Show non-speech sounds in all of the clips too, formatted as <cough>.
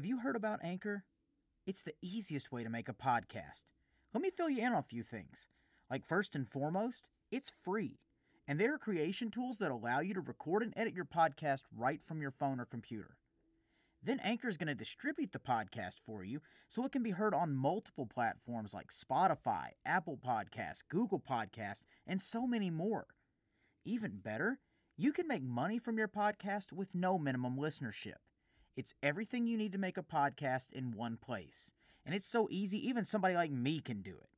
Have you heard about Anchor? It's the easiest way to make a podcast. Let me fill you in on a few things. Like, first and foremost, it's free. And there are creation tools that allow you to record and edit your podcast right from your phone or computer. Then Anchor is going to distribute the podcast for you so it can be heard on multiple platforms like Spotify, Apple Podcasts, Google Podcasts, and so many more. Even better, you can make money from your podcast with no minimum listenership. It's everything you need to make a podcast in one place. And it's so easy, even somebody like me can do it.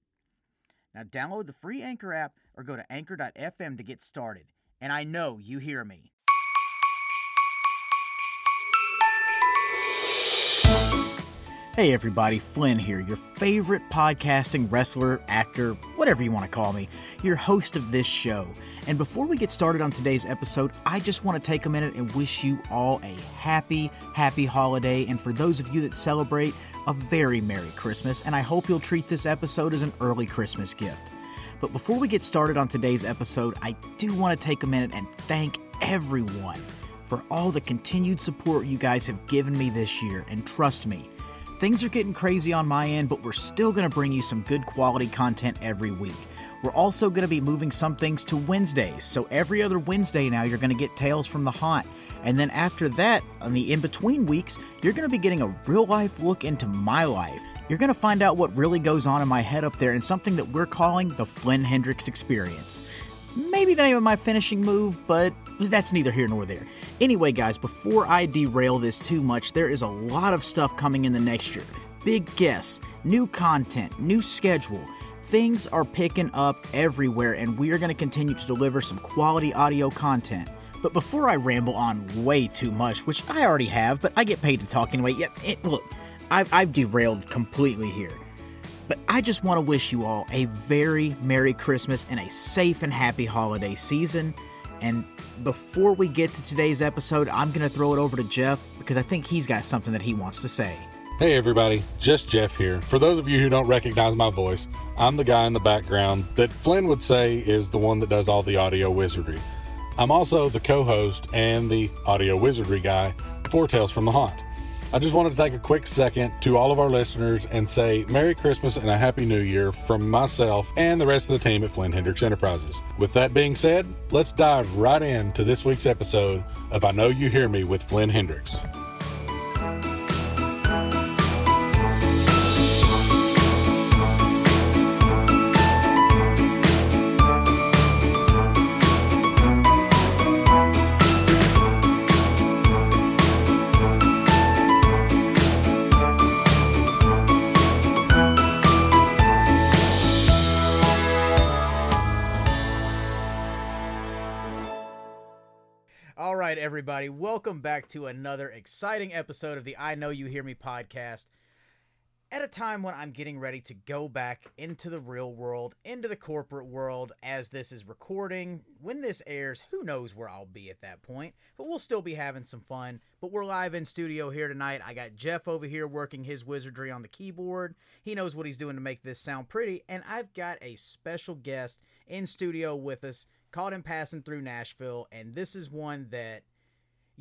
Now, download the free Anchor app or go to anchor.fm to get started. And I know you hear me. Hey everybody, Flynn here, your favorite podcasting wrestler, actor, whatever you want to call me, your host of this show. And before we get started on today's episode, I just want to take a minute and wish you all a happy, happy holiday. And for those of you that celebrate, a very Merry Christmas. And I hope you'll treat this episode as an early Christmas gift. But before we get started on today's episode, I do want to take a minute and thank everyone for all the continued support you guys have given me this year. And trust me, Things are getting crazy on my end, but we're still going to bring you some good quality content every week. We're also going to be moving some things to Wednesdays, so every other Wednesday now you're going to get Tales from the Haunt. And then after that, on the in between weeks, you're going to be getting a real life look into my life. You're going to find out what really goes on in my head up there and something that we're calling the Flynn Hendrix Experience. Maybe the name of my finishing move, but that's neither here nor there. Anyway, guys, before I derail this too much, there is a lot of stuff coming in the next year. Big guests, new content, new schedule. Things are picking up everywhere, and we are going to continue to deliver some quality audio content. But before I ramble on way too much, which I already have, but I get paid to talk anyway, yeah, it, look, I've, I've derailed completely here. But I just want to wish you all a very Merry Christmas and a safe and happy holiday season. And before we get to today's episode, I'm going to throw it over to Jeff because I think he's got something that he wants to say. Hey everybody, just Jeff here. For those of you who don't recognize my voice, I'm the guy in the background that Flynn would say is the one that does all the audio wizardry. I'm also the co host and the audio wizardry guy for Tales from the Haunt. I just wanted to take a quick second to all of our listeners and say Merry Christmas and a Happy New Year from myself and the rest of the team at Flynn Hendrix Enterprises. With that being said, let's dive right into this week's episode of I Know You Hear Me with Flynn Hendrix. Everybody, welcome back to another exciting episode of the I Know You Hear Me podcast. At a time when I'm getting ready to go back into the real world, into the corporate world, as this is recording. When this airs, who knows where I'll be at that point, but we'll still be having some fun. But we're live in studio here tonight. I got Jeff over here working his wizardry on the keyboard. He knows what he's doing to make this sound pretty, and I've got a special guest in studio with us caught him passing through Nashville, and this is one that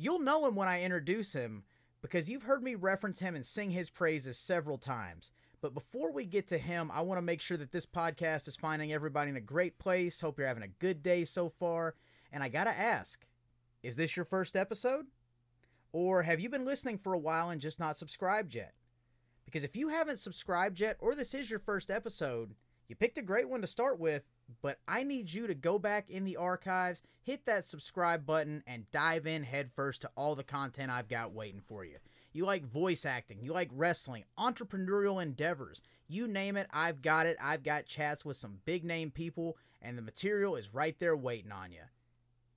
you'll know him when I introduce him because you've heard me reference him and sing his praises several times. But before we get to him, I want to make sure that this podcast is finding everybody in a great place. Hope you're having a good day so far. And I got to ask is this your first episode? Or have you been listening for a while and just not subscribed yet? Because if you haven't subscribed yet, or this is your first episode, you picked a great one to start with, but I need you to go back in the archives, hit that subscribe button, and dive in headfirst to all the content I've got waiting for you. You like voice acting, you like wrestling, entrepreneurial endeavors, you name it, I've got it. I've got chats with some big name people, and the material is right there waiting on you.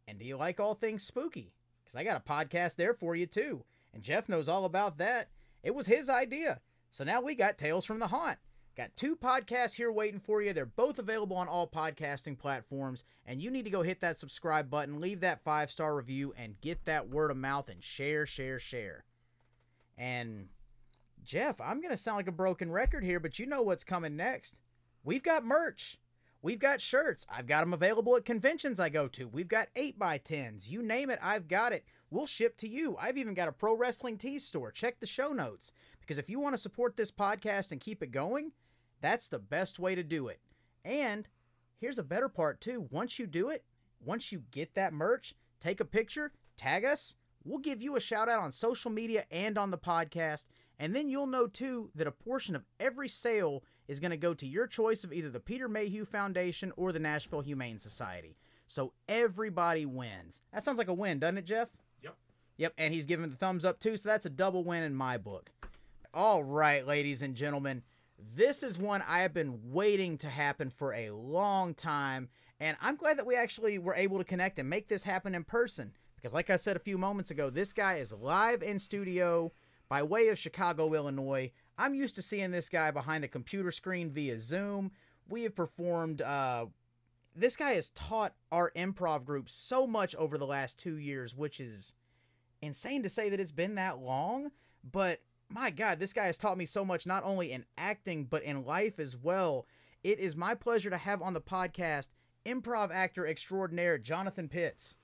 And do you like all things spooky? Because I got a podcast there for you too. And Jeff knows all about that. It was his idea. So now we got Tales from the Haunt. Got two podcasts here waiting for you. They're both available on all podcasting platforms. And you need to go hit that subscribe button, leave that five star review, and get that word of mouth and share, share, share. And Jeff, I'm going to sound like a broken record here, but you know what's coming next. We've got merch. We've got shirts. I've got them available at conventions I go to. We've got 8x10s. You name it, I've got it. We'll ship to you. I've even got a pro wrestling tees store. Check the show notes. Because if you want to support this podcast and keep it going, that's the best way to do it. And here's a better part, too. Once you do it, once you get that merch, take a picture, tag us. We'll give you a shout out on social media and on the podcast. And then you'll know, too, that a portion of every sale is going to go to your choice of either the Peter Mayhew Foundation or the Nashville Humane Society. So everybody wins. That sounds like a win, doesn't it, Jeff? Yep. Yep, and he's giving the thumbs up too, so that's a double win in my book. All right, ladies and gentlemen, this is one I have been waiting to happen for a long time, and I'm glad that we actually were able to connect and make this happen in person. Because, like I said a few moments ago, this guy is live in studio by way of Chicago, Illinois. I'm used to seeing this guy behind a computer screen via Zoom. We have performed. Uh, this guy has taught our improv group so much over the last two years, which is insane to say that it's been that long. But my God, this guy has taught me so much, not only in acting, but in life as well. It is my pleasure to have on the podcast improv actor extraordinaire Jonathan Pitts.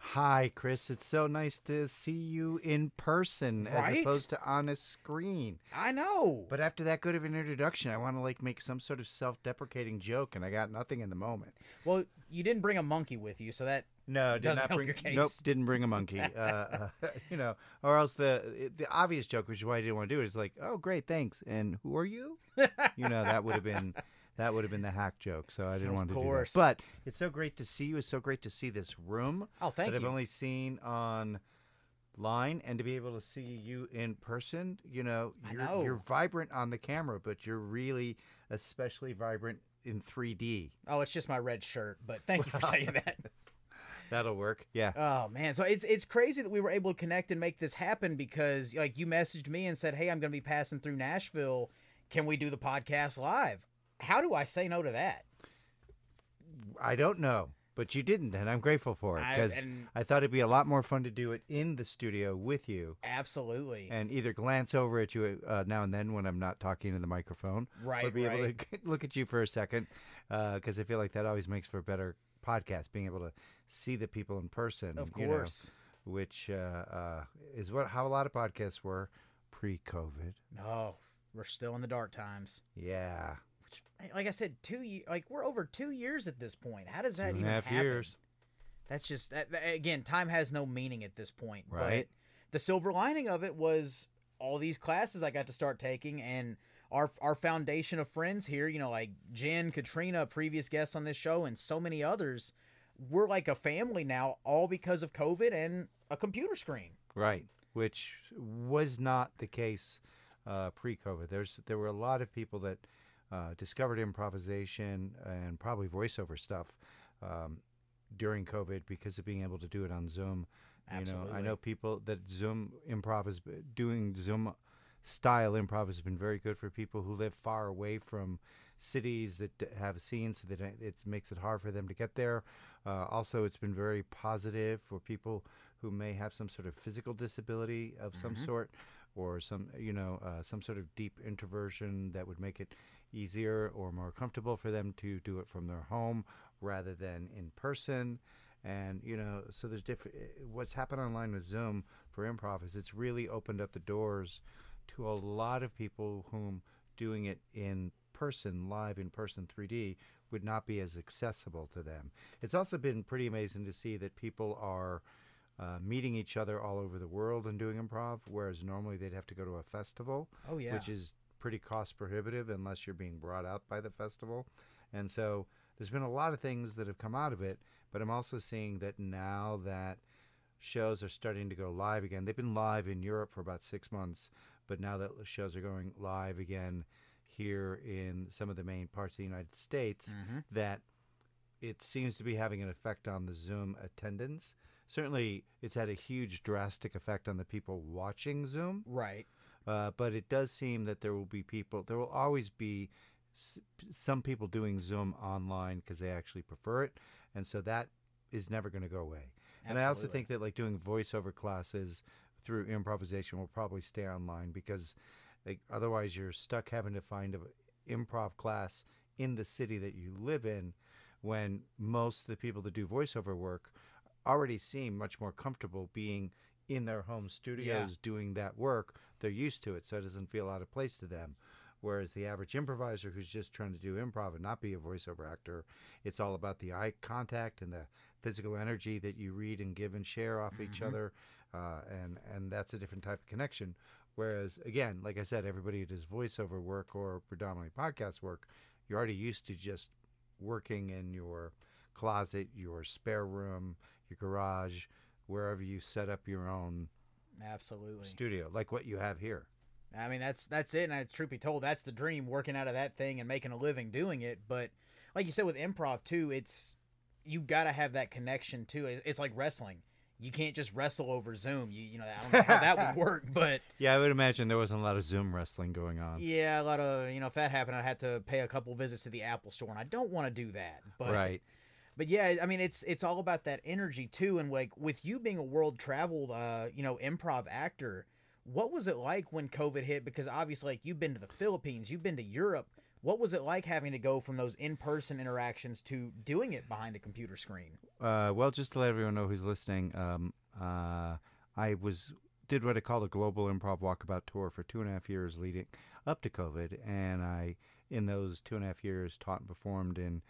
Hi, Chris. It's so nice to see you in person Right? as opposed to on a screen. I know. But after that good of an introduction, I want to like make some sort of self-deprecating joke, and I got nothing in the moment. well, you didn't bring a monkey with you, so that No, did Doesn't not bring. your case. Nope, didn't bring a monkey. <laughs> uh, uh, <laughs> you know, or else the the obvious joke, which is why I didn't want to do it, is like, oh, great, thanks. And who are you? you know, that would have been <laughs> that would have been the hack joke. So I didn't Of want to course. do that. But it's so great to see you. It's so great to see this room. Oh, thank that I've you. only seen on line and to be able to see you in person you know you're, know. you're vibrant on the camera but you're really especially vibrant in 3d Oh, it's just my red shirt, but thank you for saying that. That'll work yeah Oh man, so it's it's crazy that we were able to connect and make this happen because like you messaged me and said, "Hey, I'm going to be passing through Nashville. Can we do the podcast live?" How do I say no to that? I don't know, but you didn't, and I'm grateful for it because and- I, thought it'd be a lot more fun to do it in the studio with you Absolutely. and either glance over at you uh, now and then when I'm not talking to the microphone, right? or Right, be able to <laughs> look at you for a second because I feel like that always makes for a better podcast, being able to see the people in person. of you know, course. which uh, uh, is what how a lot of podcasts were pre-COVID. No, we're still in the dark times. Yeah, Which, like I said, two years. Like we're over two years at this point. How does that even half happen? years. That's just that- again, time has no meaning at this point. Right. But the silver lining of it was all these classes I got to start taking, and our our foundation of friends here. You know, like Jen, Katrina, previous guests on this show, and so many others. We're like a family now, all because of COVID and a computer screen. Right, which was not the case uh, pre-COVID. There's there were a lot of people that uh, discovered improvisation and probably voiceover stuff um, during COVID because of being able to do it on Zoom. You know, I know people that Zoom improv is doing Zoom style improv has been very good for people who live far away from cities that have scenes so that it makes it hard for them to get there. Uh, also, it's been very positive for people who may have some sort of physical disability of some Mhm. sort, or some you know uh, some sort of deep introversion that would make it easier or more comfortable for them to do it from their home rather than in person. And you know, so there's different. What's happened online with Zoom for improv is it's really opened up the doors to a lot of people whom doing it in person, live in person 3D, would not be as accessible to them. It's also been pretty amazing to see that people are uh, meeting each other all over the world and doing improv, whereas normally they'd have to go to a festival, Oh yeah. which is pretty cost prohibitive unless you're being brought out by the festival. And so there's been a lot of things that have come out of it, but I'm also seeing that now that shows are starting to go live again. They've been live in Europe for about six months, but now that shows are going live again here in some of the main parts of the United States, Mhm. that it seems to be having an effect on the Zoom attendance. Certainly, it's had a huge drastic effect on the people watching Zoom. Right. Uh, but it does seem that there will be people, there will always be s- some people doing Zoom online because they actually prefer it. And so that is never going to go away. And I also think that like doing voiceover classes through improvisation will probably stay online because like, otherwise you're stuck having to find an improv class in the city that you live in when most of the people that do voiceover work already seem much more comfortable being in their home studios doing that work. They're used to it, so it doesn't feel out of place to them. Whereas the average improviser who's just trying to do improv and not be a voiceover actor, it's all about the eye contact and the physical energy that you read and give and share off each mm-hmm. other, uh, and and that's a different type of connection. Whereas again, like I said, everybody who does voiceover work or predominantly podcast work, you're already used to just working in your closet, your spare room, your garage, wherever you set up your own Absolutely. studio, like what you have here. I mean, that's that's it. And truth be told, that's the dream, working out of that thing and making a living doing it. But like you said with improv too, it's you got to have that connection too. It's like wrestling. You can't just wrestle over Zoom. You you know I don't know how that would <laughs> work, but Yeah, I would imagine there wasn't a lot of Zoom wrestling going on. yeah, a lot of you know if that happened, I'd have to pay a couple visits to the Apple Store, and I don't want to do that. But right. but yeah, I mean it's it's all about that energy too, and like with you being a world traveled, uh, you know, improv actor, what was it like when COVID hit? Because obviously, like you've been to the Philippines, you've been to Europe. What was it like having to go from those in person interactions to doing it behind a computer screen? Uh, well, just to let everyone know who's listening, um, uh, I was did what I called a global improv walkabout tour for two and a half years leading up to COVID, and I in those two and a half years taught and performed in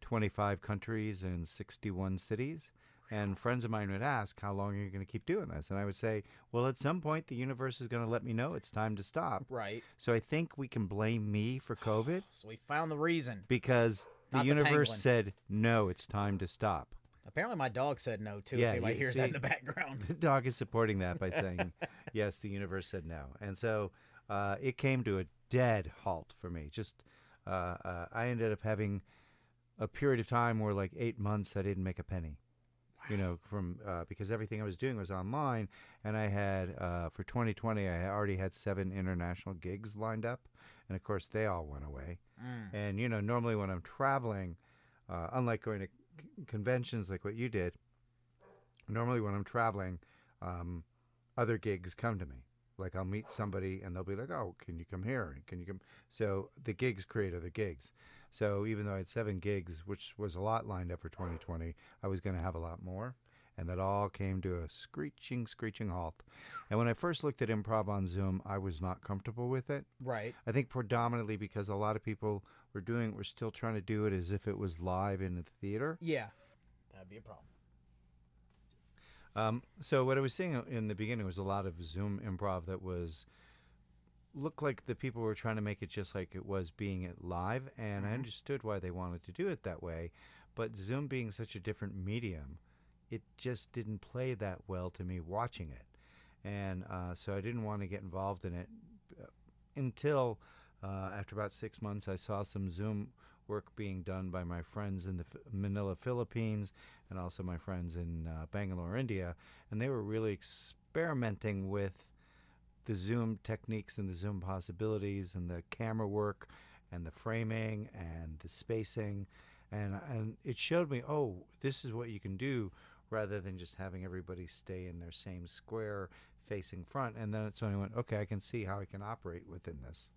25 countries and 61 cities. And friends of mine would ask, "How long are you going to keep doing this?" And I would say, "Well, at some point, the universe is going to let me know it's time to stop." Right. So I think we can blame me for COVID <sighs> So we found the reason. because the Not the universe penguin. said, "No, it's time to stop." Apparently, my dog said no too. Yeah, if anybody you hears that in the background. <laughs> The dog is supporting that by saying, <laughs> yes, the universe said no. And so uh, it came to a dead halt for me. Just, uh, uh, I ended up having a period of time where, like, eight months, I didn't make a penny. You know, from uh, because everything I was doing was online, and I had uh, for 2020, I already had seven international gigs lined up, and of course they all went away. Mm. And you know, normally when I'm traveling, uh, unlike going to c- conventions like what you did, normally when I'm traveling, um, other gigs come to me. Like I'll meet somebody and they'll be like, "Oh, can you come here? Can you come?" So the gigs create other gigs. So even though I had seven gigs, which was a lot lined up for 2020, I was going to have a lot more. And that all came to a screeching, screeching halt. And when I first looked at improv on Zoom, I was not comfortable with it. Right. I think predominantly because a lot of people were doing, were still trying to do it as if it was live in the theater. Yeah. That'd be a problem. Um, so what I was seeing in the beginning was a lot of Zoom improv that was looked like the people were trying to make it just like it was being it live, and I Mhm. understood why they wanted to do it that way. But Zoom being such a different medium, it just didn't play that well to me watching it, and uh, so I didn't want to get involved in it uh, until uh, after about six months, I saw some Zoom work being done by my friends in the Manila, Philippines, and also my friends in uh, Bangalore, India, and they were really experimenting with the Zoom techniques and the Zoom possibilities and the camera work and the framing and the spacing, and and it showed me, oh, this is what you can do rather than just having everybody stay in their same square facing front. And then when I went, okay, I can see how I can operate within this,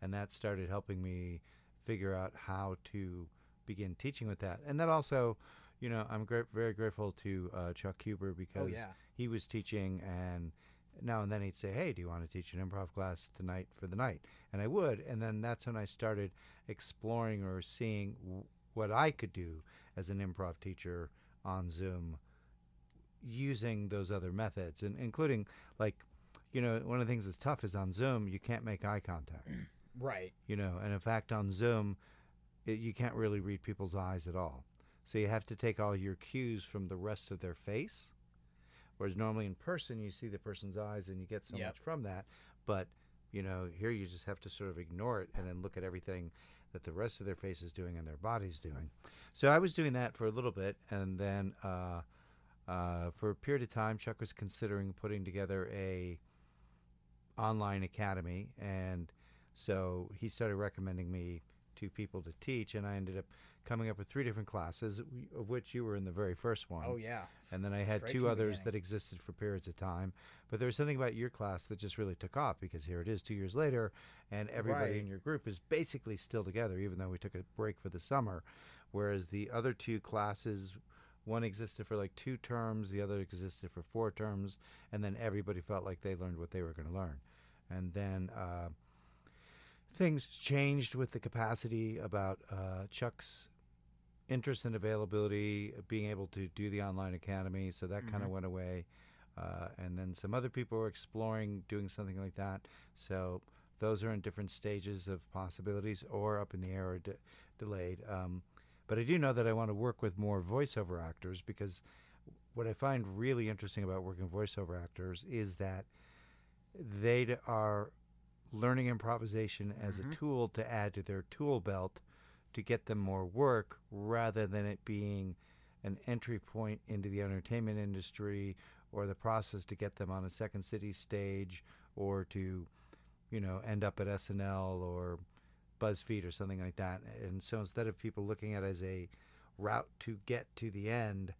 and that started helping me figure out how to begin teaching with that. And that also, you know, I'm gra- very grateful to uh, Chuck Huber because Oh yeah. he was teaching and now and then he'd say hey do you want to teach an improv class tonight for the night and i would and then that's when i started exploring or seeing w- what i could do as an improv teacher on zoom using those other methods and including like you know one of the things that's tough is on zoom you can't make eye contact Right. you know and in fact on zoom it, you can't really read people's eyes at all so you have to take all your cues from the rest of their face whereas normally in person you see the person's eyes and you get so Yep. much from that but you know here you just have to sort of ignore it and then look at everything that the rest of their face is doing and their body's doing so i was doing that for a little bit and then uh, uh, for a period of time chuck was considering putting together a online academy and so he started recommending me to people to teach, and I ended up coming up with three different classes, of which you were in the very first one. Oh yeah. And then I had Straight two others that existed for periods of time. But there was something about your class that just really took off because here it is two years later, and everybody Right. in your group is basically still together, even though we took a break for the summer. Whereas the other two classes, one existed for like two terms, the other existed for four terms, and then everybody felt like they learned what they were going to learn. And then uh, things changed with the capacity about uh, Chuck's interest and availability, being able to do the online academy. So that kind of went away. Uh, and then some other people were exploring doing something like that. So those are in different stages of possibilities or up in the air or de- delayed. Um, but I do know that I want to work with more voiceover actors because what I find really interesting about working with voiceover actors is that they are learning improvisation as a tool to add to their tool belt to get them more work rather than it being an entry point into the entertainment industry or the process to get them on a Second City stage or to you know end up at SNL or BuzzFeed or something like that. And so instead of people looking at it as a route to get to the end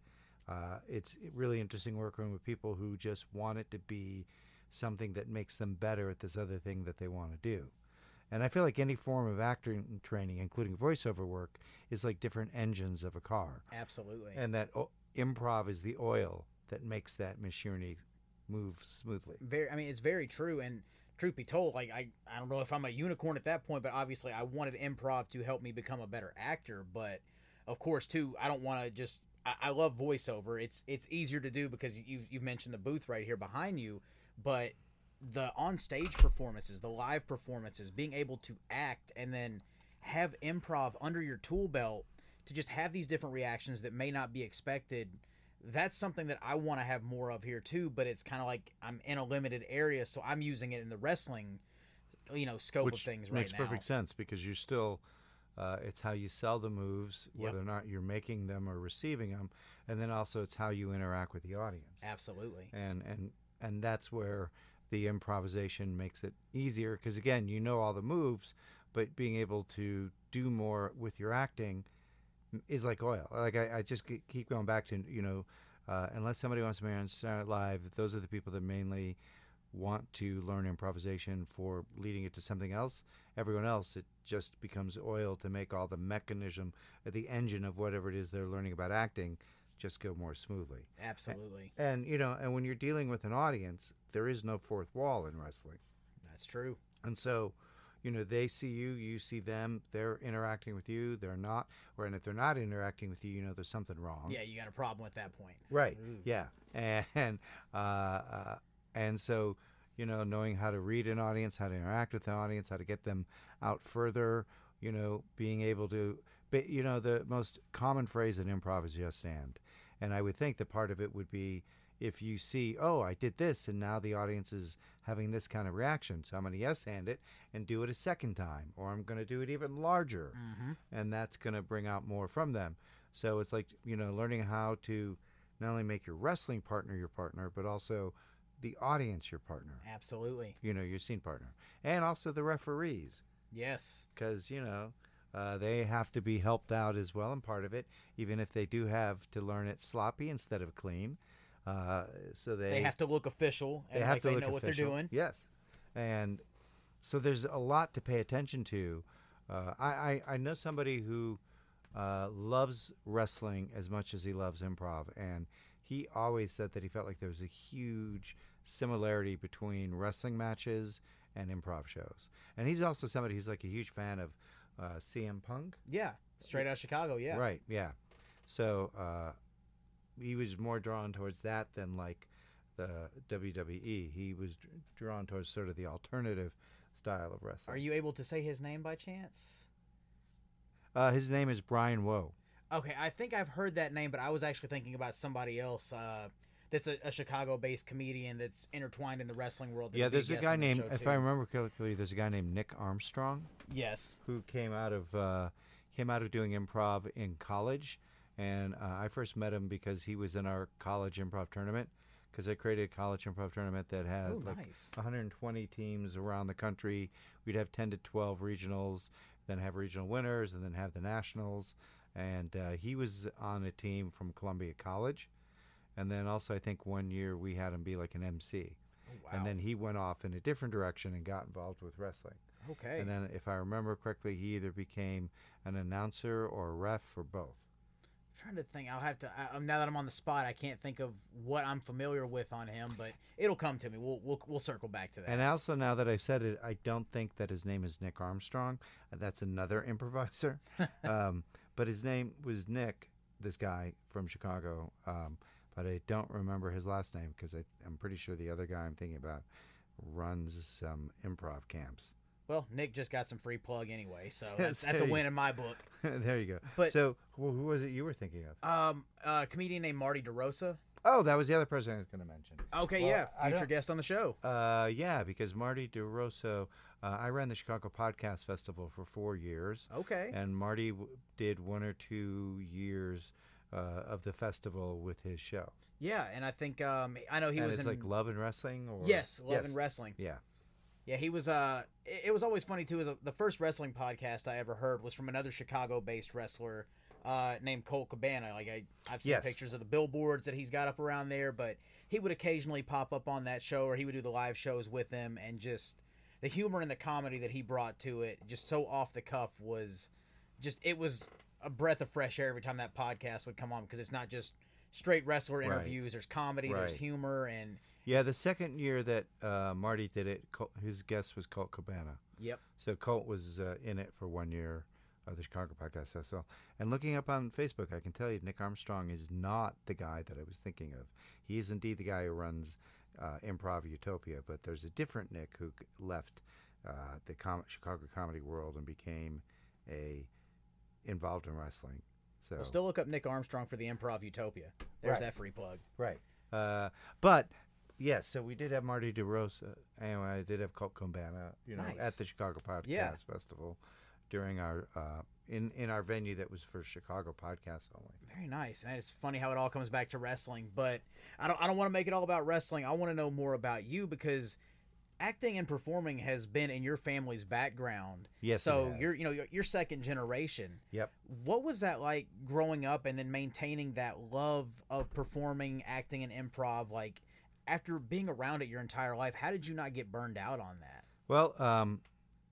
uh, it's really interesting working with people who just want it to be something that makes them better at this other thing that they want to do. And I feel like any form of acting training, including voiceover work, is like different engines of a car. Absolutely. And that o- improv is the oil that makes that machinery move smoothly. very i mean it's very true and truth be told like i i don't know if i'm a unicorn at that point but obviously i wanted improv to help me become a better actor but of course too i don't want to just I, I love voiceover it's it's easier to do because you've, you've mentioned the booth right here behind you but the on stage performances the live performances being able to act and then have improv under your tool belt to just have these different reactions that may not be expected that's something that I want to have more of here too, but it's kind of like I'm in a limited area, so I'm using it in the wrestling, you know, scope Which of things right makes now. perfect sense because you're still, uh, it's how you sell the moves, Yep. whether or not you're making them or receiving them. And then also it's how you interact with the audience. Absolutely. and and and that's where the improvisation makes it easier because again you know all the moves but being able to do more with your acting is like oil like i, I just keep going back to you know uh, unless somebody wants to be on Saturday Live, those are the people that mainly want to learn improvisation for leading it to something else. Everyone else, it just becomes oil to make all the mechanism, the engine of whatever it is they're learning about acting, just go more smoothly. Absolutely. And you know, and when you're dealing with an audience, there is no fourth wall in wrestling. That's true. And so, you know, they see you, you see them, they're interacting with you, they're not, or and if they're not interacting with you, you know there's something wrong. Yeah, you got a problem at that point. Right. Ooh. Yeah. <laughs> And uh, uh, and so you know, knowing how to read an audience, how to interact with the audience, how to get them out further. You know, being able to, but you know, the most common phrase in improv is "yes and," and I would think that part of it would be if you see, oh, I did this, and now the audience is having this kind of reaction, so I'm going to yes and it and do it a second time, or I'm going to do it even larger Mm-hmm. and that's going to bring out more from them. So it's like you know learning how to not only make your wrestling partner your partner, but also the audience your partner. Absolutely. You know your scene partner, and also the referees, Yes. because you know uh, they have to be helped out as well. And part of it, even if they do have to learn it sloppy instead of clean, uh, so they They, have to look official and they have like to they look know what official. they're doing. Yes, and so there's a lot to pay attention to. Uh, I, I I know somebody who uh, loves wrestling as much as he loves improv, and he always said that he felt like there was a huge similarity between wrestling matches and improv shows. And he's also somebody who's like a huge fan of uh, CM Punk. Yeah. Straight out of Chicago. Yeah. Right. Yeah. So uh, he was more drawn towards that than like the WWE. He was dr- drawn towards sort of the alternative style of wrestling. Are you able to say his name by chance? Uh, his name is Brian Woe. Okay, I think I've heard that name, but I was actually thinking about somebody else. Uh, that's a, a Chicago-based comedian that's intertwined in the wrestling world. Yeah, there's a guy named, if too. I remember correctly, there's a guy named Nick Armstrong Yes. who came out of uh, came out of doing improv in college, and uh, I first met him because he was in our college improv tournament. Because I created a college improv tournament that had like nice. 120 teams around the country. We'd have 10 to 12 regionals. then have regional winners, and then have the nationals. And uh, he was on a team from Columbia College, and then also I think one year we had him be like an MC, Oh, wow. and then he went off in a different direction and got involved with wrestling. okay. And then, if I remember correctly, he either became an announcer or a ref for both. I'm trying to think. I'll have to. I, um, now that I'm on the spot, I can't think of what I'm familiar with on him, but it'll come to me. We'll we'll, we'll circle back to that. And also, now that I've said it, I don't think that his name is Nick Armstrong. Uh, That's another <laughs> improviser. <laughs> um, but his name was Nick, this guy from Chicago. Um, but I don't remember his last name because I'm pretty sure the other guy I'm thinking about runs some improv camps. well, Nick just got some free plug anyway, so <laughs> that's, that's a win in my book. <laughs> there you go. But- so, who who was it you were thinking of? Um, a comedian named Marty DeRosa. Oh, that was the other person I was going to mention. Okay, Well, yeah, future guest on the show. Uh, yeah, because Marty DeRosa, uh, I ran the Chicago Podcast Festival for four years, Okay. and Marty w- did one or two years uh, of the festival with his show. Yeah, and I think um, I know he and was it's in like Love and Wrestling, or yes, Love Yes. and Wrestling. Yeah, Yeah, he was. Uh, it, it was always funny too. Is the first wrestling podcast I ever heard was from another Chicago-based wrestler uh, named Colt Cabana. Like I, I've seen Yes. pictures of the billboards that he's got up around there, but he would occasionally pop up on that show, or he would do the live shows with them, and just the humor and the comedy that he brought to it, just so off the cuff, was just it was a breath of fresh air every time that podcast would come on because it's not just straight wrestler Right. interviews. There's comedy, there's humor, and yeah. The second year that uh, Marty did it, his guest was Colt Cabana. yep. So Colt was uh, in it for one year of the Chicago Podcast Festival. And looking up on Facebook, I can tell you Nick Armstrong is not the guy that I was thinking of. He is indeed the guy who runs uh, Improv Utopia, but there's a different Nick who left uh, the com- Chicago comedy world and became a involved in wrestling. So Well, still look up Nick Armstrong for the Improv Utopia. There's Right. that free plug. Right. Uh, but yes, so we did have Marty DeRosa. Anyway, I did have Colt Cabana, you know, Nice. at the Chicago Podcast Yeah. Festival during our uh, in in our venue that was for Chicago podcasts only. Very nice. And it's funny how it all comes back to wrestling, but I don't I don't want to make it all about wrestling. I want to know more about you because acting and performing has been in your family's background. Yes, So you're you know you're, you're second generation. Yep. What was that like growing up and then maintaining that love of performing, acting and improv like after being around it your entire life? How did you not get burned out on that? Well, um,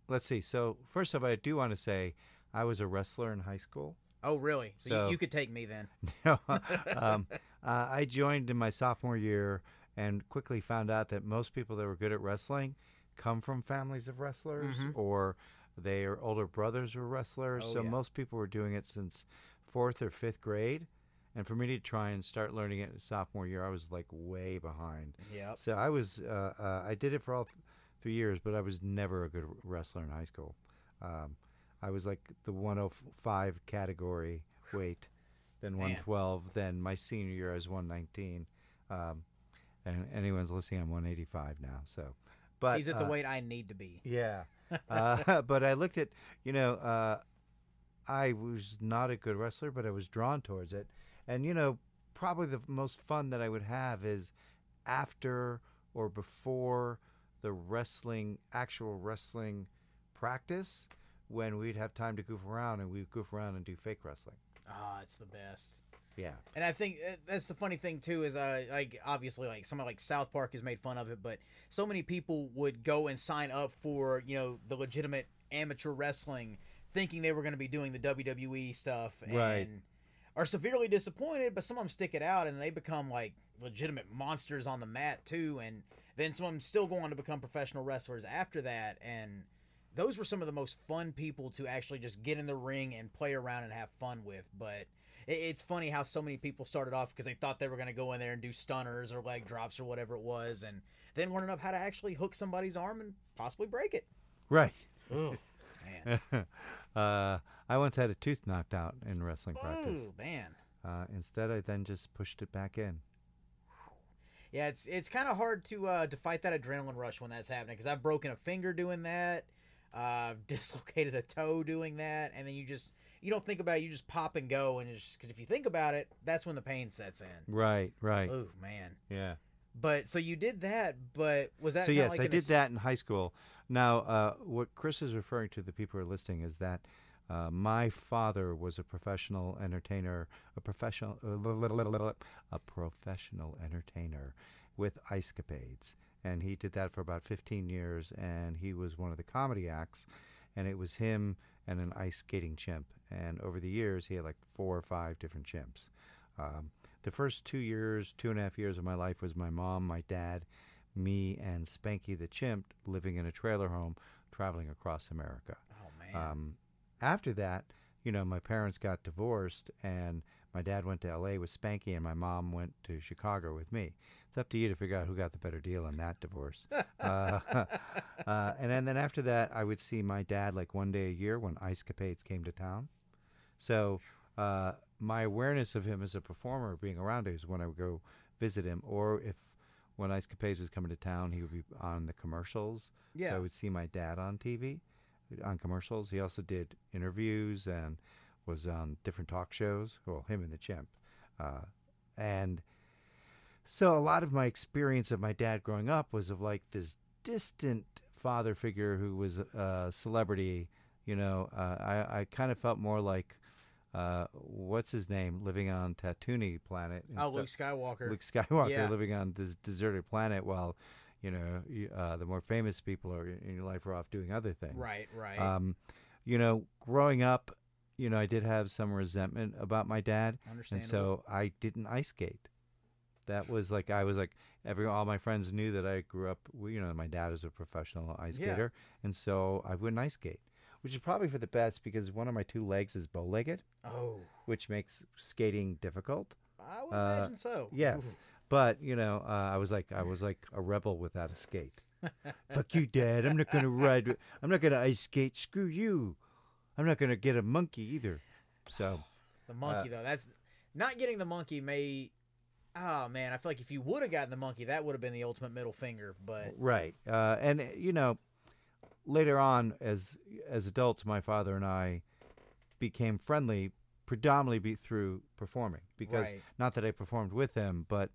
let's see. So first of all, I do want to say I was a wrestler in high school. Oh, really? So, So- you, you could take me then. <laughs> No, um, uh, I joined in my sophomore year and quickly found out that most people that were good at wrestling come from families of wrestlers Mhm. or their older brothers were wrestlers. Oh, so yeah. most people were doing it since fourth or fifth grade. And for me to try and start learning it in sophomore year, I was like way behind. Yep. So I was, uh, uh, I did it for all th- three years, but I was never a good wrestler in high school. Um, I was like the 105 category weight, then Man. 112. Then my senior year, I was 119. Um, and anyone's listening, I'm 185 now. So, but He's at the uh, weight I need to be. yeah. <laughs> uh, <laughs> but I looked at, you know, uh, I was not a good wrestler, but I was drawn towards it. And, you know, probably the most fun that I would have is after or before the wrestling, actual wrestling practice, when we'd have time to goof around and we'd goof around and do fake wrestling. Ah, it's the best. Yeah. And I think uh, that's the funny thing too is uh like obviously like something like South Park has made fun of it, but so many people would go and sign up for you know the legitimate amateur wrestling, thinking they were going to be doing the WWE stuff, and Right. are severely disappointed. But some of them stick it out and they become like legitimate monsters on the mat too, and then some of them still go on to become professional wrestlers after that, and those were some of the most fun people to actually just get in the ring and play around and have fun with. But it's funny how so many people started off because they thought they were going to go in there and do stunners or leg drops or whatever it was, and then learning up how to actually hook somebody's arm and possibly break it. Right. Man, <laughs> uh, I once had a tooth knocked out in wrestling practice. Ooh, man. Uh, instead, I then just pushed it back in. Yeah, it's it's kind of hard to uh, to fight that adrenaline rush when that's happening because I've broken a finger doing that, uh, <laughs> dislocated a toe doing that, and then you just you don't think about it, you just pop and go, and it's because if you think about it, that's when the pain sets in. Right, right. Oh man. Yeah. But so you did that, but was that so yes, like I did ass- that in high school. Now, uh, what Chris is referring to, the people who are listening, is that uh, my father was a professional entertainer, a professional, uh little little a professional entertainer with Ice Capades, and he did that for about 15 years. And he was one of the comedy acts, and it was him and an ice skating chimp. And over the years, he had like four or five different chimps. Um, the first two years, two and a half years of my life was my mom, my dad, me, and Spanky the chimp living in a trailer home, traveling across America. Oh man. Um, after that, you know, my parents got divorced, and my dad went to L.A. with Spanky, and my mom went to Chicago with me. It's up to you to figure out who got the better deal in that divorce. <laughs> uh, <laughs> uh, and then, then after that, I would see my dad like one day a year when Ice Capades came to town. So uh, my awareness of him as a performer being around is when I would go visit him, or if when Ice Capades was coming to town, he would be on the commercials. So yeah. I would see my dad on TV, on commercials. He also did interviews and was on different talk shows. Well, him and the chimp. Uh, and so a lot of my experience of my dad growing up was of like this distant father figure who was a celebrity. You know, uh, I, I kind of felt more like, uh, what's his name, living on Tatooine planet. Oh. Luke Skywalker. Luke Skywalker Yeah. living on this deserted planet while, you know, uh, the more famous people are in your life are off doing other things. Right, right. Um, you know, growing up, you know, I did have some resentment about my dad, and so I didn't ice skate. That was like I was like every all my friends knew that I grew up. You know, my dad is a professional ice Yeah. skater, and so I wouldn't ice skate, which is probably for the best because one of my two legs is bow-legged, oh, which makes skating difficult. I would Uh, imagine so. Yes, but you know, uh, I was like I was like a rebel without a skate. <laughs> Fuck you, Dad. I'm not gonna ride. with- I'm not gonna ice skate. Screw you. I'm not gonna get a monkey either. So <sighs> The Uh, monkey though, that's not getting the monkey may. Oh man, I feel like if you would have gotten the monkey, that would have been the ultimate middle finger. But right, uh, and uh, you know, later on as as adults, my father and I became friendly predominantly be through performing because Right. not that I performed with him, but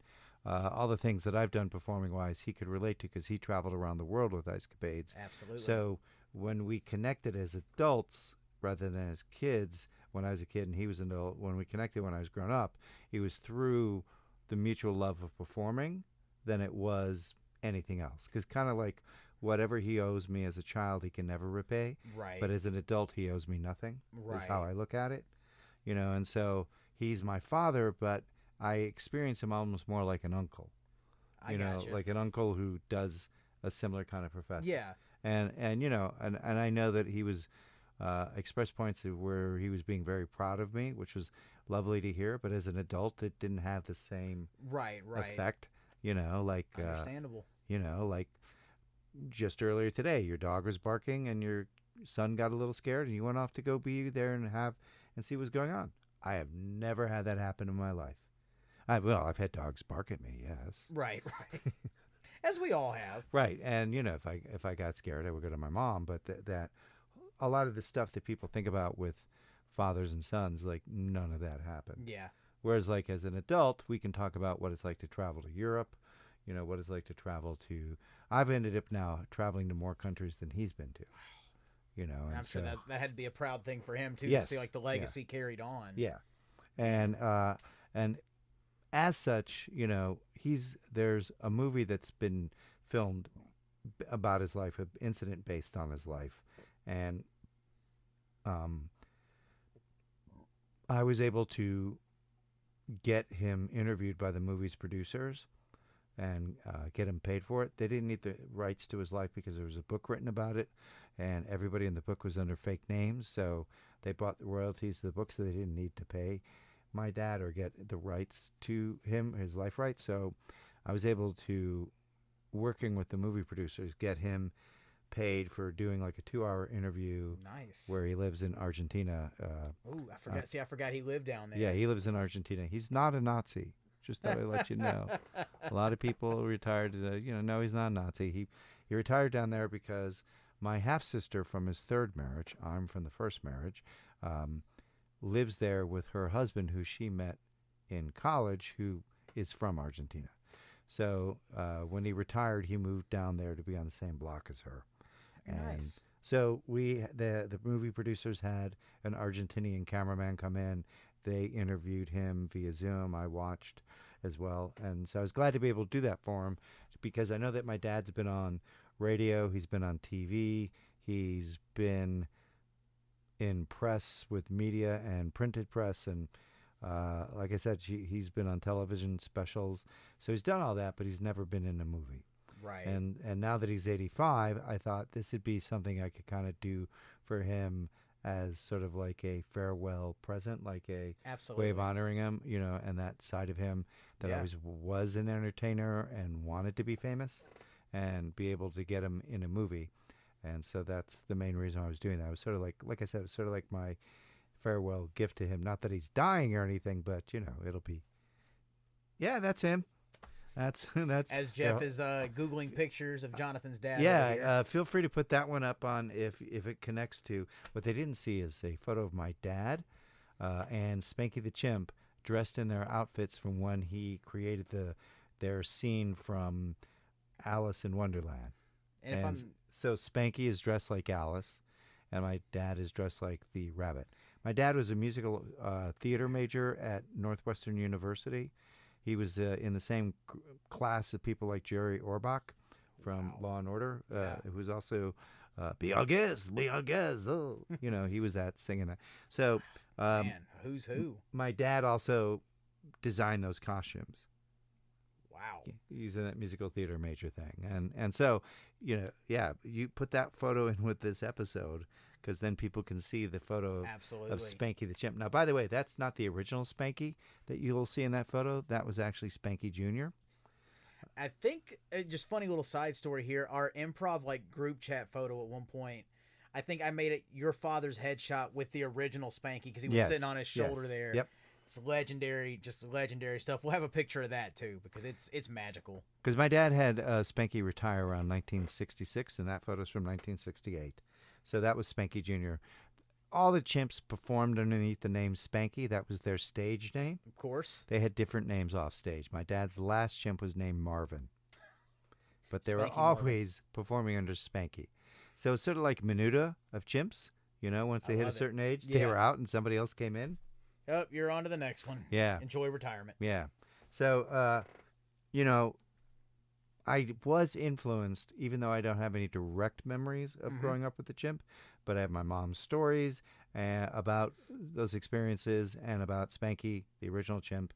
uh, all the things that I've done performing wise, he could relate to because he traveled around the world with Ice Capades. absolutely. So when we connected as adults rather than as kids, when I was a kid and he was an adult, when we connected when I was grown up, it was through the mutual love of performing than it was anything else. Because kind of like whatever he owes me as a child, he can never repay. right. But as an adult, he owes me nothing. Right. Is how I look at it. You know, and so he's my father, but I experience him almost more like an uncle. I You know, gotcha. like an uncle who does a similar kind of profession yeah, and and you know and and I know that he was uh, expressed points where he was being very proud of me, which was lovely to hear. But as an adult, it didn't have the same right, right. effect. You know, like uh, Understandable. you know, like just earlier today, your dog was barking and your son got a little scared, and you went off to go be there and have and see what's going on. I have never had that happen in my life. I well, I've had dogs bark at me, yes. Right, <laughs> right. <laughs> As we all have. Right, and you know, if I if I got scared, I would go to my mom. But th- that a lot of the stuff that people think about with fathers and sons, like none of that happened. Yeah. Whereas, like as an adult, we can talk about what it's like to travel to Europe. You know, what it's like to travel to. I've ended up now traveling to more countries than he's been to. You know, I'm sure so- that that had to be a proud thing for him too Yes, to see like the yeah. legacy carried on. Yeah, and uh, and as such, you know, he's there's a movie that's been filmed about his life, an incident based on his life, and um, I was able to get him interviewed by the movie's producers and uh, get him paid for it. They didn't need the rights to his life because there was a book written about it, and everybody in the book was under fake names. So they bought the royalties to the book, so they didn't need to pay my dad or get the rights to him, his life rights. So I was able to, working with the movie producers, get him paid for doing like a two-hour interview Nice. where he lives in Argentina. Uh, Ooh, I forgot. see, I forgot he lived down there. yeah, he lives in Argentina. He's not a Nazi. Just thought I'd let you know. <laughs> A lot of people retired. Uh, you know, no, he's not a Nazi. He he retired down there because my half sister from his third marriage, I'm from the first marriage, um, lives there with her husband, who she met in college, who is from Argentina. So uh, when he retired, he moved down there to be on the same block as her. And Nice. so we the the movie producers had an Argentinian cameraman come in. They interviewed him via Zoom. I watched as well, and so I was glad to be able to do that for him because I know that my dad's been on radio. He's been on TV. He's been in press with media and printed press and. Uh, like I said, she, he's been on television specials, so he's done all that, but he's never been in a movie. Right. And and now that he's 85, I thought this would be something I could kind of do for him as sort of like a farewell present, like a Absolutely. way of honoring him, you know, and that side of him that Yeah. always was an entertainer and wanted to be famous and be able to get him in a movie. And so that's the main reason I was doing that. It was sort of like like I said, it was sort of like my farewell gift to him. Not that he's dying or anything, but you know, it'll be Yeah, that's him. That's <laughs> that's As Jeff is uh, googling pictures of Jonathan's dad. yeah, uh, feel free to put that one up on if if it connects to what they didn't see is a photo of my dad uh, and Spanky the chimp dressed in their outfits from when he created the their scene from Alice in Wonderland. and and I'm so Spanky is dressed like Alice, and my dad is dressed like the rabbit. My dad was a musical uh, theater major at Northwestern University. He was uh, in the same c- class of people like Jerry Orbach from Wow. Law and Order, uh, Yeah. who was also uh, be our guest, be our guest. Oh. you know, he was that singing that. So <sighs> um, man, who's who? my dad also designed those costumes Wow. using that musical theater major thing and and so you know yeah you put that photo in with this episode because then people can see the photo Absolutely. of spanky the chimp now by the way that's not the original spanky that you'll see in that photo that was actually spanky junior I think uh, just funny little side story here. Our improv like group chat photo at one point. I think I made it your father's headshot with the original Spanky because he was Yes, sitting on his shoulder yes, there. yep. It's legendary, just legendary stuff. We'll have a picture of that too because it's it's magical. because my dad had uh, spanky retire around 1966 and that photo's from 1968 so that was spanky junior all the chimps performed underneath the name spanky that was their stage name Of course. They had different names off stage. My dad's last chimp was named Marvin, but they were Spanky Marvin. always performing under Spanky. So it's sort of like Menudo of chimps. You know, once I they hit a love it. certain age, they Yeah. were out and somebody else came in. Oh, you're on to the next one. Yeah, Enjoy retirement. yeah. So, uh, you know, I was influenced, even though I don't have any direct memories of Mhm. growing up with the chimp, but I have my mom's stories uh, about those experiences and about Spanky, the original chimp.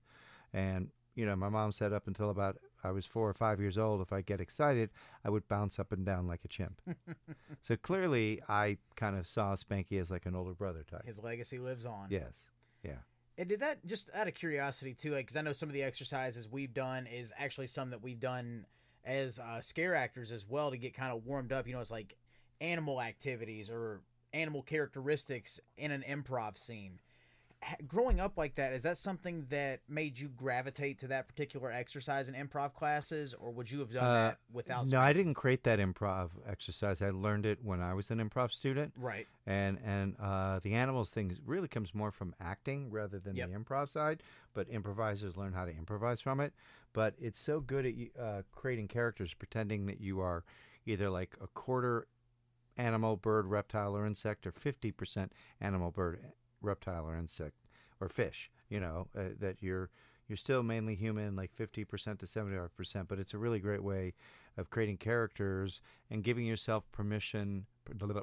And, you know, my mom said up until about I was four or five years old, if I get excited, I would bounce up and down like a chimp. <laughs> so clearly, I kind of saw Spanky as like an older brother type. His legacy lives on. Yes. Yeah. And did that just out of curiosity too? Because I know some of the exercises we've done is actually some that we've done as uh, scare actors as well to get kind of warmed up. You know, it's like animal activities or animal characteristics in an improv scene. Growing up like that, is that something that made you gravitate to that particular exercise in improv classes, or would you have done Uh, that without? No, I didn't create that improv exercise. I learned it when I was an improv student. Right. and and uh, the animals thing really comes more from acting rather than Yep. the improv side. But improvisers learn how to improvise from it. But it's so good at uh, creating characters, pretending that you are either like a quarter animal, bird, reptile, or insect, or fifty percent animal, bird, reptile, or insect, or fish. You know uh, that you're you're still mainly human, like fifty percent to seventy five percent. But it's a really great way of creating characters and giving yourself permission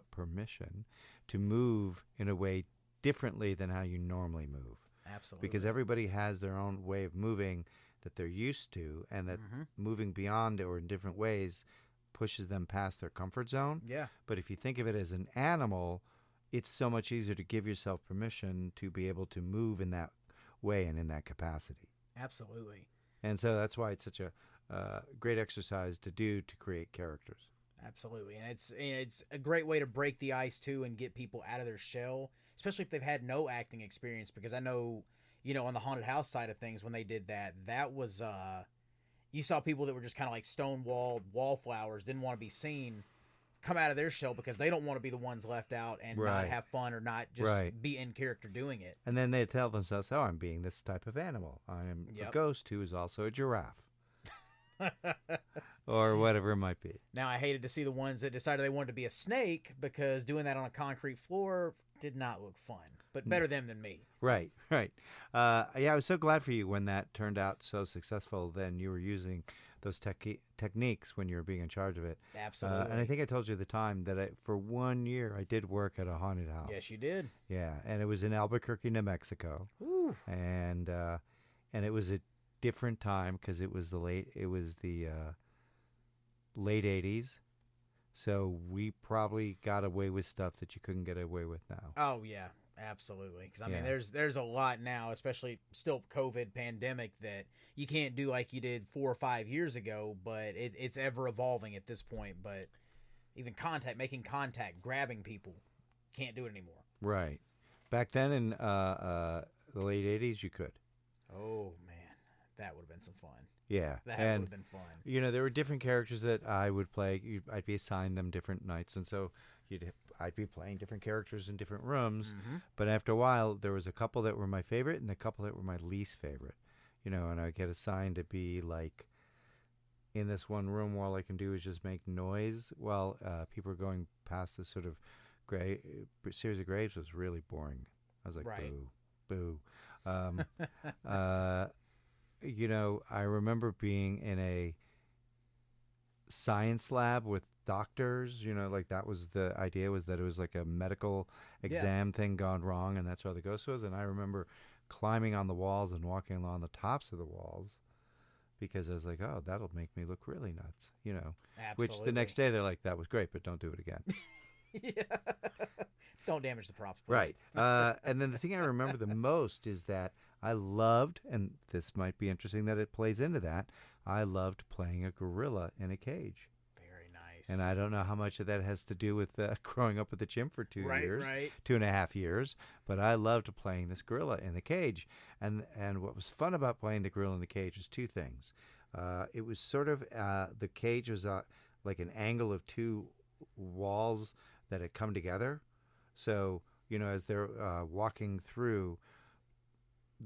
permission to move in a way differently than how you normally move Absolutely. because everybody has their own way of moving that they're used to and that Mhm. moving beyond or in different ways pushes them past their comfort zone Yeah. but if you think of it as an animal it's so much easier to give yourself permission to be able to move in that way and in that capacity Absolutely. and so that's why it's such a uh, great exercise to do to create characters Absolutely, and it's and it's a great way to break the ice too and get people out of their shell, especially if they've had no acting experience. Because I know, you know, on the haunted house side of things, when they did that, that was uh, you saw people that were just kind of like stonewalled wallflowers, didn't want to be seen, come out of their shell because they don't want to be the ones left out and not have fun or not just Right. be in character doing it. And then they tell themselves, "Oh, I'm being this type of animal. I am Yep. a ghost who is also a giraffe." <laughs> or whatever it might be. now I hated to see the ones that decided they wanted to be a snake because doing that on a concrete floor did not look fun. But better them than me. Right, right. Uh, yeah, I was so glad for you when that turned out so successful. Then you were using those tech- techniques when you were being in charge of it. Absolutely. Uh, and I think I told you at the time that I, for one year I did work at a haunted house. yes, you did. Yeah, and it was in Albuquerque, New Mexico, Ooh. and uh, and it was a different time because it was the late it was the uh, late '80s, so we probably got away with stuff that you couldn't get away with now. Oh yeah, absolutely. Because I Yeah. mean, there's there's a lot now, especially still COVID pandemic that you can't do like you did four or five years ago. But it, it's ever evolving at this point. But even contact, making contact, grabbing people, can't do it anymore. Right. Back then in uh, uh, the late '80s, you could. Oh man, that would have been some fun. Yeah, That would and have been fun. you know there were different characters that I would play. I'd be assigned them different nights, and so you'd I'd be playing different characters in different rooms. Mhm. But after a while, there was a couple that were my favorite and a couple that were my least favorite. You know, and I get assigned to be like in this one room. All I can do is just make noise while uh, people are going past this sort of gra- series of graves. Was really boring. I was like, Right. boo, boo. Um, <laughs> uh, you know, I remember being in a science lab with doctors. You know, like that was the idea was that it was like a medical exam thing gone wrong, and that's where the ghost was. And I remember climbing on the walls and walking along the tops of the walls because I was like, oh, that'll make me look really nuts. You know, Absolutely. which the next day they're like, that was great, but don't do it again. <laughs> yeah. <laughs> Don't damage the props, please. Right. Uh, and then the thing I remember the most is that I loved, and this might be interesting that it plays into that. I loved playing a gorilla in a cage, Very nice. and I don't know how much of that has to do with uh, <laughs> growing up with the chimp for two right, years, right. two and a half years. But I loved playing this gorilla in the cage, and and what was fun about playing the gorilla in the cage was two things. Uh, it was sort of uh, the cage was uh, like an angle of two walls that had come together. So you know, as they're uh, walking through,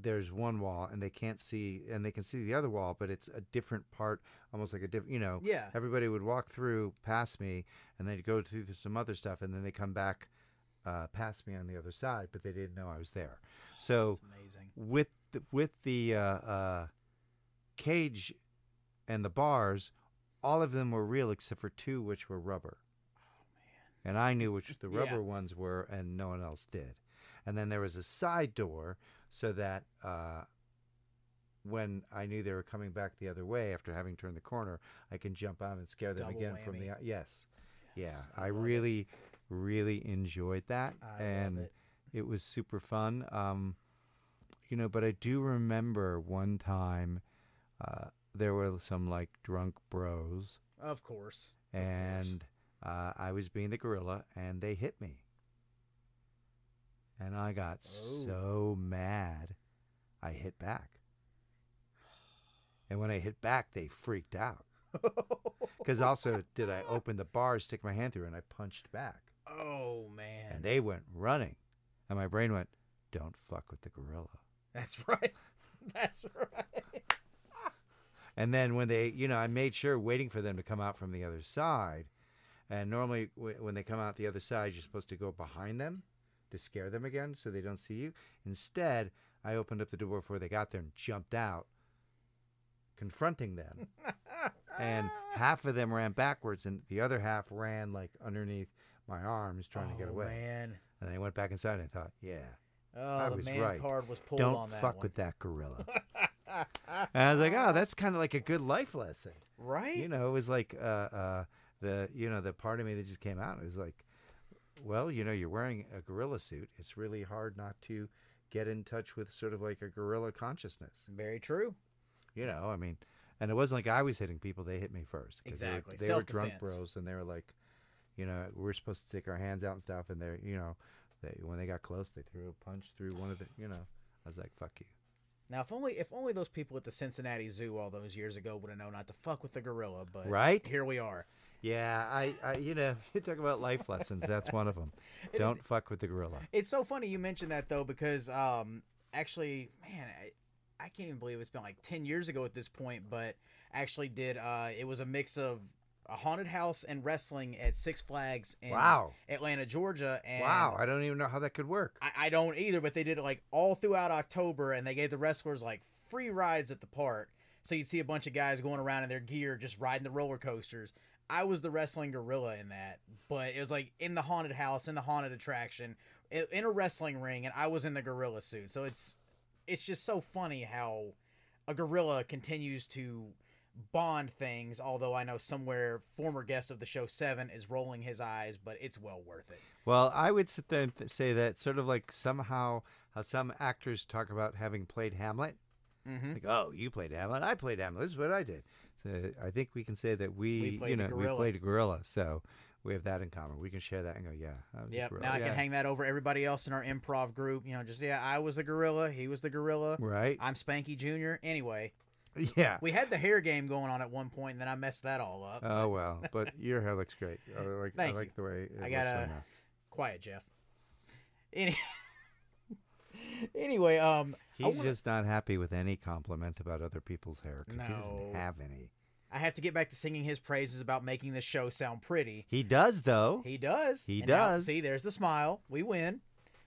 there's one wall, and they can't see, and they can see the other wall, but it's a different part, almost like a different. You know, Yeah. everybody would walk through past me, and they'd go through some other stuff, and then they come back uh, past me on the other side, but they didn't know I was there. So It's amazing. with the, with the uh, uh, cage and the bars, all of them were real except for two, which were rubber. Oh, man. and I knew which the <laughs> Yeah. rubber ones were, and no one else did. And then there was a side door so that uh, when I knew they were coming back the other way after having turned the corner, I can jump out and scare them Double again from the whammy. o- yes, yeah. I I love it. really, really enjoyed that, I and it. it was super fun. Um, you know, but I do remember one time uh, there were some like drunk bros, Of course. Of course. and uh, I was being the gorilla, and they hit me, and I got Oh. so mad, I hit back. And when I hit back, they freaked out. <laughs> Because also, did I open the bars, stick my hand through, and I punched back, oh man. and they went running, and my brain went, "Don't fuck with the gorilla." That's right. <laughs> That's right. <laughs> And then when they, you know, I made sure waiting for them to come out from the other side. And normally, w- when they come out the other side, you're supposed to go behind them to scare them again so they don't see you. Instead, I opened up the door before they got there and jumped out, confronting them. <laughs> and half of them ran backwards, and the other half ran like underneath my arms trying to get Oh, away. Man. And I went back inside and I thought, yeah, Oh, the was man right. card was pulled don't on that fuck one. with that gorilla. <laughs> and I was like, oh, that's kind of like a good life lesson. right? you know, it was like uh, uh, the you know the part of me that just came out. It was like, well, you know, you're wearing a gorilla suit. It's really hard not to get in touch with sort of like a gorilla consciousness. Very true. You know, I mean, and it wasn't like I was hitting people; they hit me first. Exactly. They were, they were drunk bros, and they were like, you know, we're supposed to stick our hands out and stuff, and they're, you know, they when they got close, they threw a punch through one of the, you know, I was like, fuck you. Now, if only if only those people at the Cincinnati Zoo all those years ago would have known not to fuck with the gorilla, but Right? here we are. Yeah, I, I you know, <laughs> you talk about life lessons. That's one of them. <laughs> Don't fuck with the gorilla. It's so funny you mentioned that though because um actually, man, I, I can't even believe it's been like 10 years ago at this point, but actually did uh it was a mix of a haunted house and wrestling at Six Flags in Wow. Atlanta, Georgia. And Wow. I don't even know how that could work. I, I don't either, but they did it like all throughout October, and they gave the wrestlers like free rides at the park. So you'd see a bunch of guys going around in their gear, just riding the roller coasters. I was the wrestling gorilla in that, but it was like in the haunted house, in the haunted attraction, in, a wrestling ring, and I was in the gorilla suit. So it's it's just so funny how a gorilla continues to bond things. Although I know somewhere former guest of the show Seven is rolling his eyes, but it's well worth it. Well, I would sit there and th- say that sort of like somehow how some actors talk about having played Hamlet. Mm-hmm. Like, oh, you played Hamlet. I played Hamlet. This is what I did. So I think we can say that we, We played you know, we played a gorilla. So we have that in common. We can share that and go, yeah. Yep. gorilla. Now I Yeah. can hang that over everybody else in our improv group. You know, just yeah, I was the gorilla, he was the gorilla. Right. I'm Spanky Junior. Anyway, <laughs> Yeah. we had the hair game going on at one point, and then I messed that all up. Oh well, but your hair looks great. I <laughs> like, Thank I like you. the way it I looks gotta- right. Quiet, Jeff. <laughs> Any- anyway, um, He's wanna- just not happy with any compliment about other people's hair because he doesn't have any. I have to get back to singing his praises about making the show sound pretty. He does though. He does. He And now- does. see, there's the smile. We win.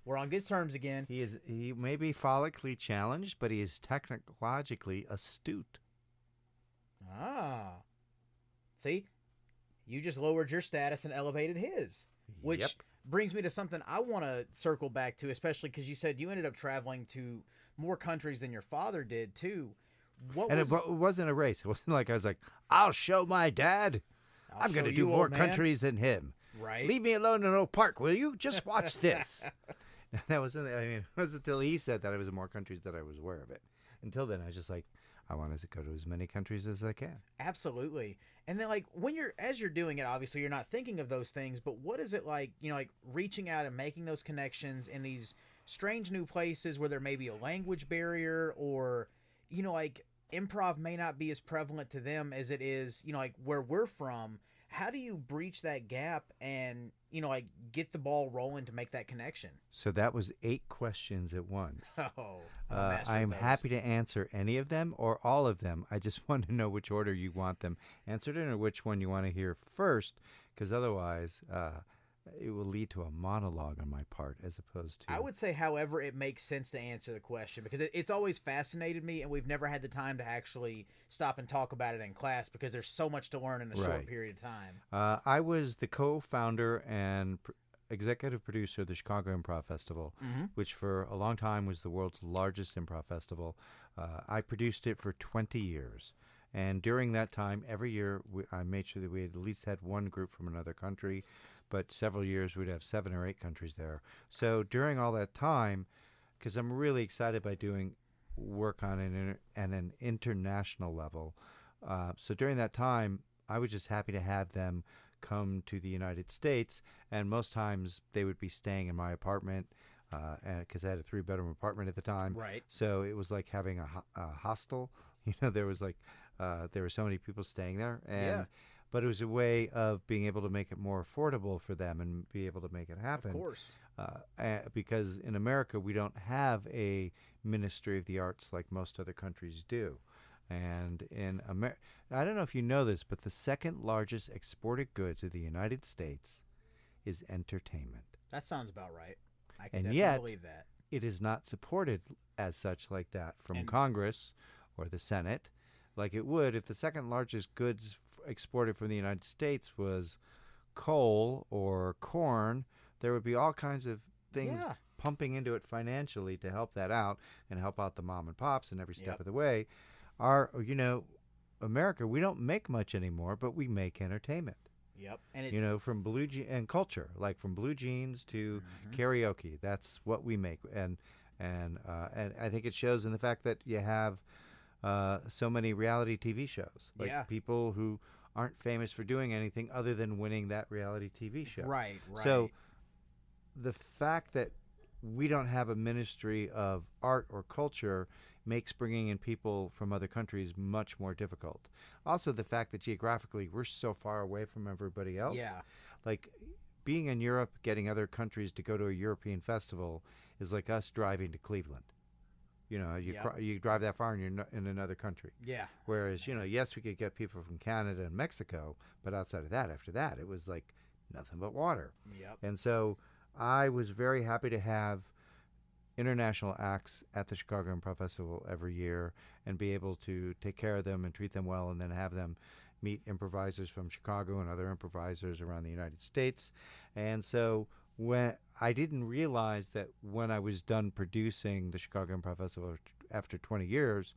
We're on good terms again. He is. He may be follically challenged, but he is technologically astute. Ah. See, you just lowered your status and elevated his. Which Yep. brings me to something I want to circle back to, especially because you said you ended up traveling to more countries than your father did too. What And was? it, wasn't a race. It wasn't <laughs> like I was like, "I'll show my dad. I'll I'm going to do more man." countries than him. right? Leave me alone in Oak Park, will you? Just watch <laughs> this." that wasn't. I mean, it wasn't until he said that I was in more countries that I was aware of it. Until then, I was just like, I want to go to as many countries as I can. Absolutely. And then like when you're as you're doing it, obviously you're not thinking of those things, but what is it like, you know, like reaching out and making those connections in these strange new places where there may be a language barrier or you know, like improv may not be as prevalent to them as it is, you know, like where we're from. How do you breach that gap and, you know, like get the ball rolling to make that connection? So that was eight questions at once. <laughs> Oh, I'm Uh, I'm those. happy to answer any of them or all of them. I just <laughs> want to know which order you want them answered in or which one you want to hear first, because otherwise uh, it will lead to a monologue on my part as opposed to. I would say, however, it makes sense to answer the question because it, it's always fascinated me, and we've never had the time to actually stop and talk about it in class because there's so much to learn in a short period of time. Uh, I was the co-founder and pr- executive producer of the Chicago Improv Festival, Mm-hmm. which for a long time was the world's largest improv festival. Uh, I produced it for 20 years. And during that time, every year, we, I made sure that we had at least had one group from another country, but several years we'd have seven or eight countries there. So during all that time, because I'm really excited by doing work on an, inter- at an international level. Uh, so during that time, I was just happy to have them come to the United States, and most times they would be staying in my apartment, uh, because I had a three-bedroom apartment at the time. Right. So it was like having a, ho- a hostel. <laughs> You know, there was like uh, there were so many people staying there, and Yeah. But it was a way of being able to make it more affordable for them and be able to make it happen Of course. uh, because in America we don't have a Ministry of the Arts like most other countries do. And in America, I don't know if you know this, but the second largest exported goods of the United States is entertainment. That sounds about right. I can And yet- believe that. It is not supported as such like that from And- Congress or the Senate, like it would if the second largest goods exported from the United States was coal or corn. There would be all kinds of things Yeah. pumping into it financially to help that out and help out the mom and pops in every step Yep. of the way. Our, you know, America, we don't make much anymore, but we make entertainment. Yep. And it, You know, from blue je- and culture, like from blue jeans to Mhm. karaoke. That's what we make, and and uh, and I think it shows in the fact that you have uh, so many reality TV shows, like Yeah. people who aren't famous for doing anything other than winning that reality TV show. right, right. So the fact that we don't have a ministry of art or culture makes bringing in people from other countries much more difficult. Also, the fact that geographically we're so far away from everybody else. yeah. Like being in Europe, getting other countries to go to a European festival is like us driving to Cleveland. You know, you Yep. cr- you drive that far and you're in another country. Yeah. Whereas, you know, yes, we could get people from Canada and Mexico, but outside of that, after that, it was like nothing but water. Yep. And so I was very happy to have international acts at the Chicago Improv Festival every year and be able to take care of them and treat them well and then have them meet improvisers from Chicago and other improvisers around the United States. And so when I didn't realize that when I was done producing the Chicago Improv Festival after 20 years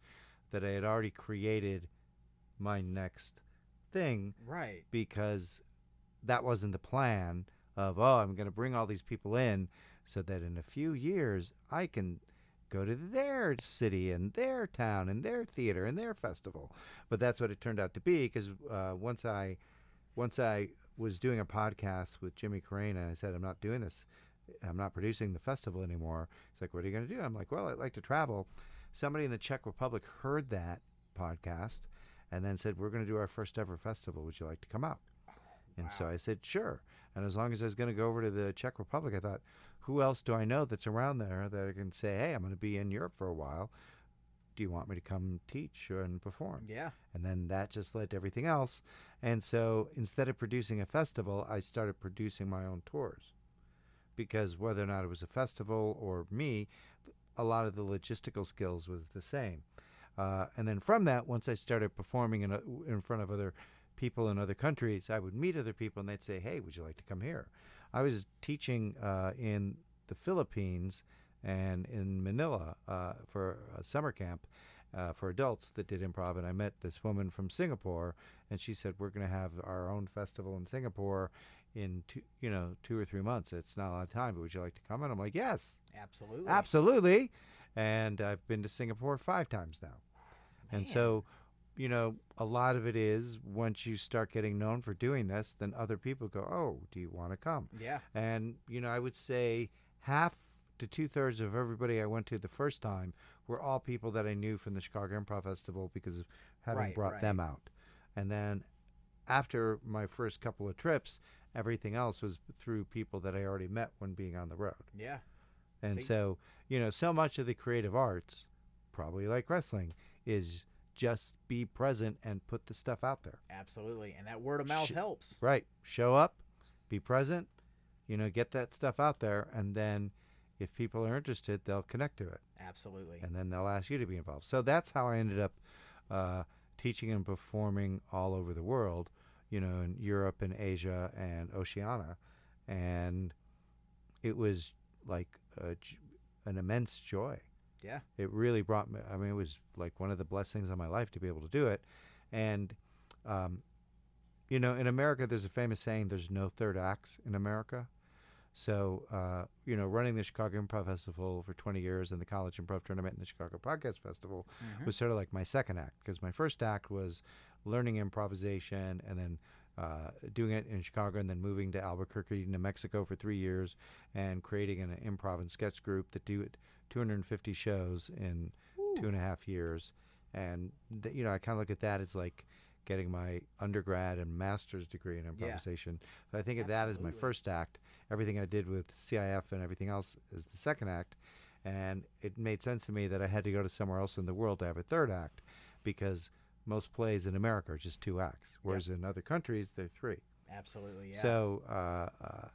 that I had already created my next thing Right. because that wasn't the plan of oh i'm going to bring all these people in so that in a few years i can go to their city and their town and their theater and their festival but that's what it turned out to be because uh, once i once i was doing a podcast with jimmy Carrane and i said i'm not doing this i'm not producing the festival anymore he's like what are you going to do i'm like well i'd like to travel somebody in the czech republic heard that podcast and then said we're going to do our first ever festival would you like to come out and so I said, sure. And as long as I was going to go over to the Czech Republic, I thought, who else do I know that's around there that I can say, hey, I'm going to be in Europe for a while. Do you want me to come teach and perform? Yeah. And then that just led to everything else. And so instead of producing a festival, I started producing my own tours. Because whether or not it was a festival or me, a lot of the logistical skills was the same. Uh, and then from that, once I started performing in, a, in front of other people in other countries, I would meet other people and they'd say, Hey, would you like to come here? I was teaching uh, in the Philippines and in Manila uh, for a summer camp uh, for adults that did improv. And I met this woman from Singapore and she said, We're going to have our own festival in Singapore in two, you know, two or three months. It's not a lot of time, but would you like to come? And I'm like, Yes, Absolutely. absolutely. And I've been to Singapore five times now. And so, you know, a lot of it is once you start getting known for doing this, then other people go, Oh, do you want to come? Yeah. And, you know, I would say half to two thirds of everybody I went to the first time were all people that I knew from the Chicago Improv Festival because of having Right, brought right. them out. And then after my first couple of trips, everything else was through people that I already met when being on the road. Yeah. And See? so, you know, so much of the creative arts, probably like wrestling, is just be present and put the stuff out there. Absolutely. And that word of mouth Sh- helps. Right. Show up, be present, you know, get that stuff out there. And then if people are interested, they'll connect to it. Absolutely. And then they'll ask you to be involved. So that's how I ended up uh, teaching and performing all over the world, you know, in Europe and Asia and Oceania. And it was like a, an immense joy. Yeah. It really brought me, I mean, it was like one of the blessings of my life to be able to do it. And, um, you know, in America, there's a famous saying there's no third acts in America. So, uh, you know, running the Chicago Improv Festival for 20 years and the College Improv Tournament and the Chicago Podcast Festival Mhm. was sort of like my second act because my first act was learning improvisation and then uh, doing it in Chicago and then moving to Albuquerque, New Mexico for three years and creating an improv and sketch group that do it 250 shows in two and a half years. And, th- you know, I kind of look at that as like getting my undergrad and master's degree in improvisation. So I think of that as my first act. Everything I did with CIF and everything else is the second act. And it made sense to me that I had to go to somewhere else in the world to have a third act because most plays in America are just two acts, whereas in other countries they're three. Absolutely. Yeah. So, uh, uh,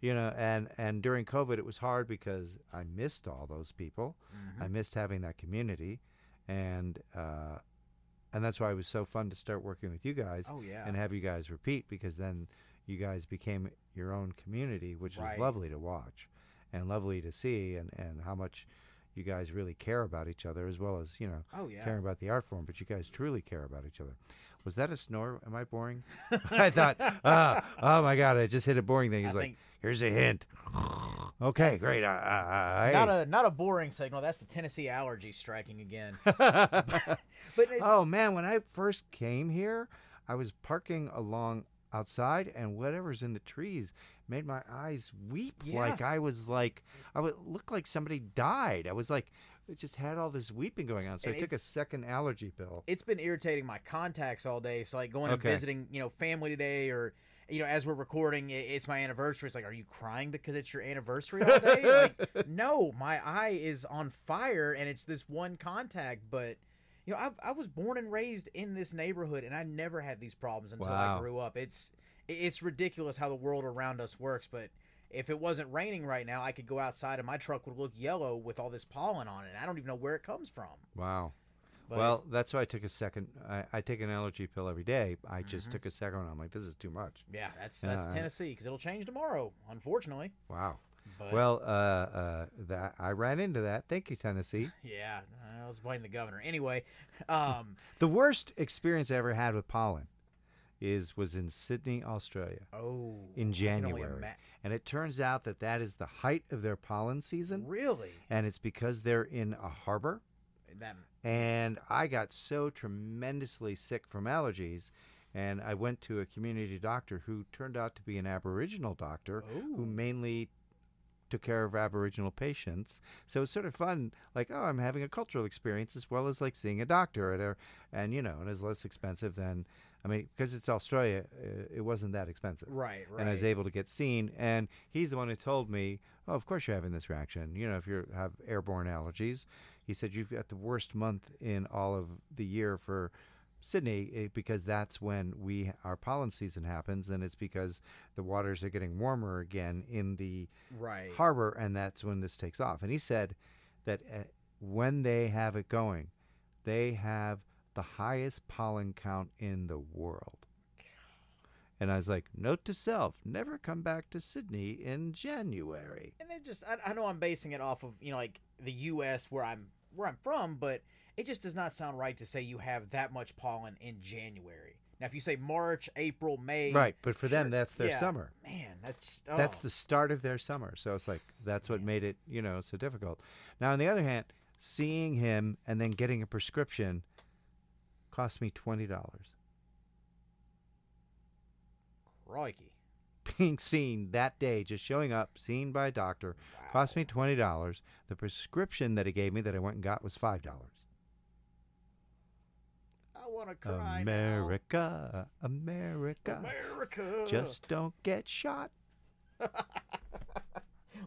you know, and and during COVID it was hard because I missed all those people. Mhm. I missed having that community, and uh, and that's why it was so fun to start working with you guys oh yeah. and have you guys repeat because then you guys became your own community, which Right. was lovely to watch and lovely to see, and and how much you guys really care about each other as well as you know oh yeah. caring about the art form, but you guys truly care about each other. Was that a snore? Am I boring? <laughs> I thought, ah, oh my god, I just hit a boring thing. I He's like, think here's a hint. Okay, great. Uh, uh, uh, not hey. a not a boring signal. That's the Tennessee allergy striking again. <laughs> <laughs> But oh man, when I first came here, I was parking along outside, and whatever's in the trees made my eyes weep. Yeah. Like I was like, I would look like somebody died. I was like, it just had all this weeping going on. So And I took a second allergy pill. it's been irritating my contacts all day. So like going and visiting, you know, family today or you know, as we're recording, it's my anniversary. It's like, are you crying because it's your anniversary all day? <laughs> like, no, my eye is on fire, and it's this one contact. But you know, I, I was born and raised in this neighborhood, and I never had these problems until Wow. I grew up. It's it's ridiculous how the world around us works, but. If it wasn't raining right now, I could go outside and my truck would look yellow with all this pollen on it. I don't even know where it comes from. Wow. But well, that's why I took a second. I, I take an allergy pill every day. I just Mhm. took a second one. I'm like, this is too much. yeah, that's that's I- Tennessee because it'll change tomorrow, unfortunately. Wow. But Well, uh, uh, that I ran into that. Thank you, Tennessee. <laughs> Yeah, I was blaming the governor. Anyway, um, <laughs> The worst experience I ever had with pollen is was in Sydney, Australia, oh, in I can only January, ima- and it turns out that that is the height of their pollen season, really? and it's because they're in a harbor. That And I got so tremendously sick from allergies, and I went to a community doctor who turned out to be an Aboriginal doctor who mainly took care of Aboriginal patients. So it's sort of fun, like, oh, I'm having a cultural experience as well as like seeing a doctor at a, and you know, and it's less expensive than, I mean, because it's Australia, uh, it wasn't that expensive. right, right. And I was able to get seen, and he's the one who told me, "Oh, of course you're having this reaction. You know, if you have airborne allergies." He said you've got the worst month in all of the year for Sydney eh, because that's when we our pollen season happens, and it's because the waters are getting warmer again in the right. harbor, and that's when this takes off. And he said that uh, when they have it going, they have the highest pollen count in the world. And I was like, note to self, never come back to Sydney in January. And it just, I, I know I'm basing it off of you know like the U.S. where I'm where I'm from, but it just does not sound right to say you have that much pollen in January. Now, if you say March, April, May, Right, but for them, that's their yeah. summer. Man, that's That's oh. the start of their summer. So it's like, that's what Man. made it, you know, so difficult. Now, on the other hand, seeing him and then getting a prescription cost me $20. crikey. being seen that day, just showing up, seen by a doctor, Wow. cost me twenty dollars. The prescription that he gave me that I went and got was five dollars. I want to cry America, now. America, America. just don't get shot. <laughs>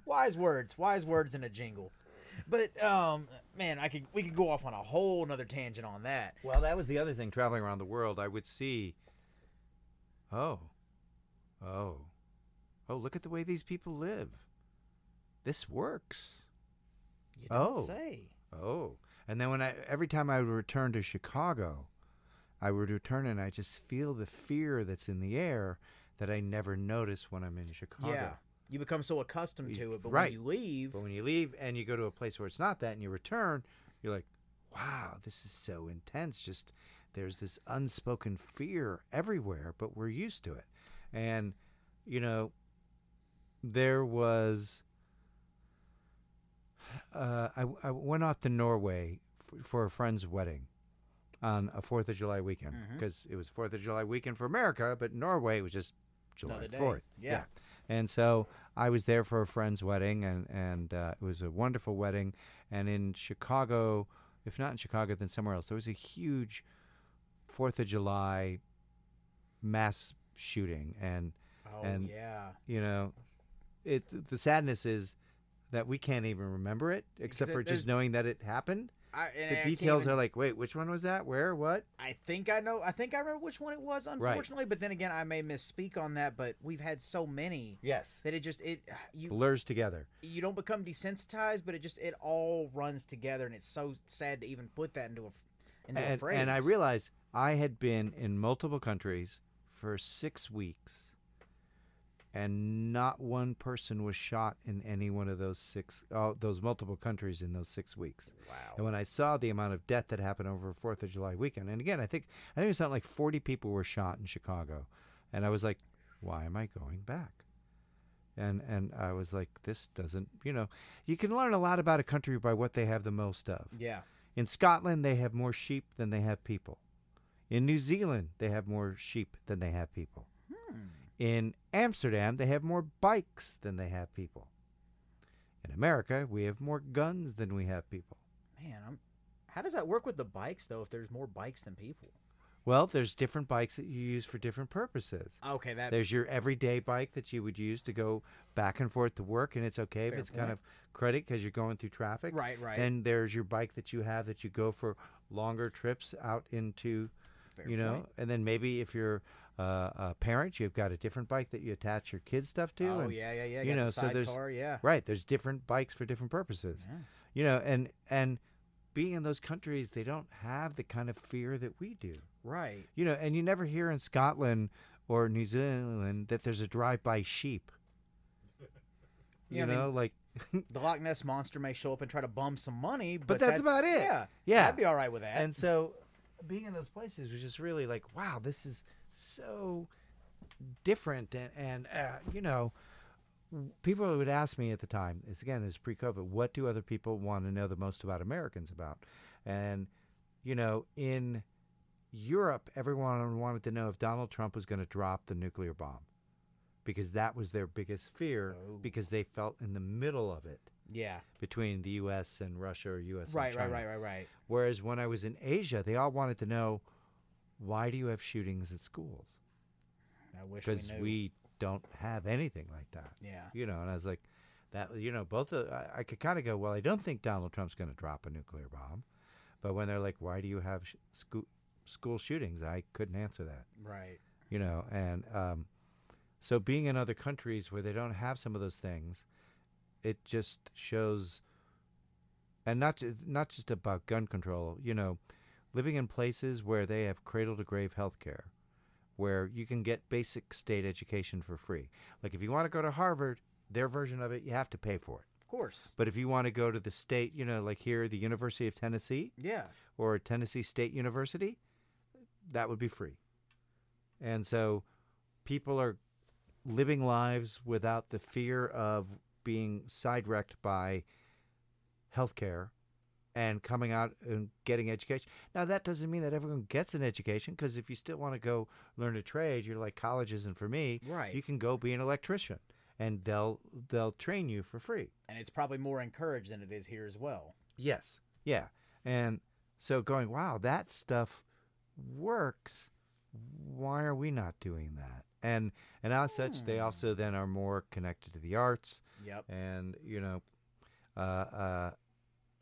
wise words, wise words in a jingle. But um, man, I could we could go off on a whole another tangent on that. Well, that was the other thing. Traveling around the world, I would see. Oh, oh, oh! Look at the way these people live. This works. You don't Oh. say. Oh, and then when I every time I would return to Chicago, I would return and I just feel the fear that's in the air that I never notice when I'm in Chicago. Yeah, you become so accustomed to it, but right. when you leave, But when you leave and you go to a place where it's not that and you return, you're like, wow, this is so intense. Just there's this unspoken fear everywhere, but we're used to it. And, you know, there was. Uh, I, I went off to Norway f- for a friend's wedding on a Fourth of July weekend Mhm. because it was Fourth of July weekend for America, but Norway was just July. Fourth. Yeah. And so I was there for a friend's wedding, and and uh, it was a wonderful wedding. And in Chicago, if not in Chicago, then somewhere else, there was a huge Fourth of July mass shooting, and oh and- yeah, you know, it the sadness is that we can't even remember it except it- for just knowing that it happened. I, and I The can't details even- are like, wait, which one was that? Where? What? I think I know. I think I remember which one it was. Unfortunately, but then again, I may misspeak on that. But we've had so many Yes. that it just it <sighs> you Blurs together. you don't become desensitized, but it just it all runs together, and it's so sad to even put that into a into a phrase. and I realized I had been in multiple countries for six weeks, and not one person was shot in any one of those six, oh, those multiple countries in those six weeks. Wow! And when I saw the amount of death that happened over Fourth of July weekend, and again, I think I think it was something like forty people were shot in Chicago, and I was like, why am I going back? And and I was like, this doesn't, you know, you can learn a lot about a country by what they have the most of. Yeah. In Scotland, they have more sheep than they have people. In New Zealand, they have more sheep than they have people. Hmm. In Amsterdam, they have more bikes than they have people. In America, we have more guns than we have people. Man, I'm. How does that work with the bikes though? If there's more bikes than people. Well, there's different bikes that you use for different purposes. Okay, that There's your everyday bike that you would use to go back and forth to work, and it's okay if it's kind of credit because you're going through traffic. right, right. Then there's your bike that you have that you go for longer trips out into, Fair you know, point. and then maybe if you're uh, a parent, you've got a different bike that you attach your kids stuff to. Oh and, yeah, yeah, yeah. you know, the so there's- sidecar, yeah. Right. There's different bikes for different purposes. Yeah. You know, and and being in those countries, they don't have the kind of fear that we do. Right. You know, and you never hear in Scotland or New Zealand that there's a drive-by sheep. <laughs> You I mean, know, like <laughs> The Loch Ness monster may show up and try to bum some money, but, But that's about it. Yeah, Yeah. I'd be all right with that. and so being in those places was just really like, wow, this is so different. And and uh, you know, people would ask me at the time, is again, this is pre-COVID, what do other people want to know the most about Americans about? And you know, in Europe, everyone wanted to know if Donald Trump was going to drop the nuclear bomb. Because that was their biggest fear, Oh. because they felt in the middle of it yeah. between the U.S. and Russia or U.S. Right, right, right, right, right. Whereas when I was in Asia, they all wanted to know why do you have shootings at schools? I wish Because knew. we, don't have anything like that. yeah. You know, and I was like, that. You know, both. Of, I, I could kind of go, well, I don't think Donald Trump's going to drop a nuclear bomb, but when they're like, why do you have sh- school school shootings? I couldn't answer that. Right. You know, and um, so being in other countries where they don't have some of those things, it just shows, and not not just about gun control. You know, living in places where they have cradle to grave health care, where you can get basic state education for free. Like if you want to go to Harvard, their version of it, you have to pay for it. Of course. But if you want to go to the state, you know, like here, the University of Tennessee Yeah. or Tennessee State University, that would be free. And so people are living lives without the fear of being side-wrecked by healthcare and coming out and getting education. Now that doesn't mean that everyone gets an education because if you still want to go learn a trade, you're like college isn't for me. Right. You can go be an electrician and they'll they'll train you for free. and it's probably more encouraged than it is here as well. Yes. Yeah. And so going, wow, that stuff works. Why are we not doing that? And and as such, they Hmm. also then are more connected to the arts, Yep. and you know, uh, uh,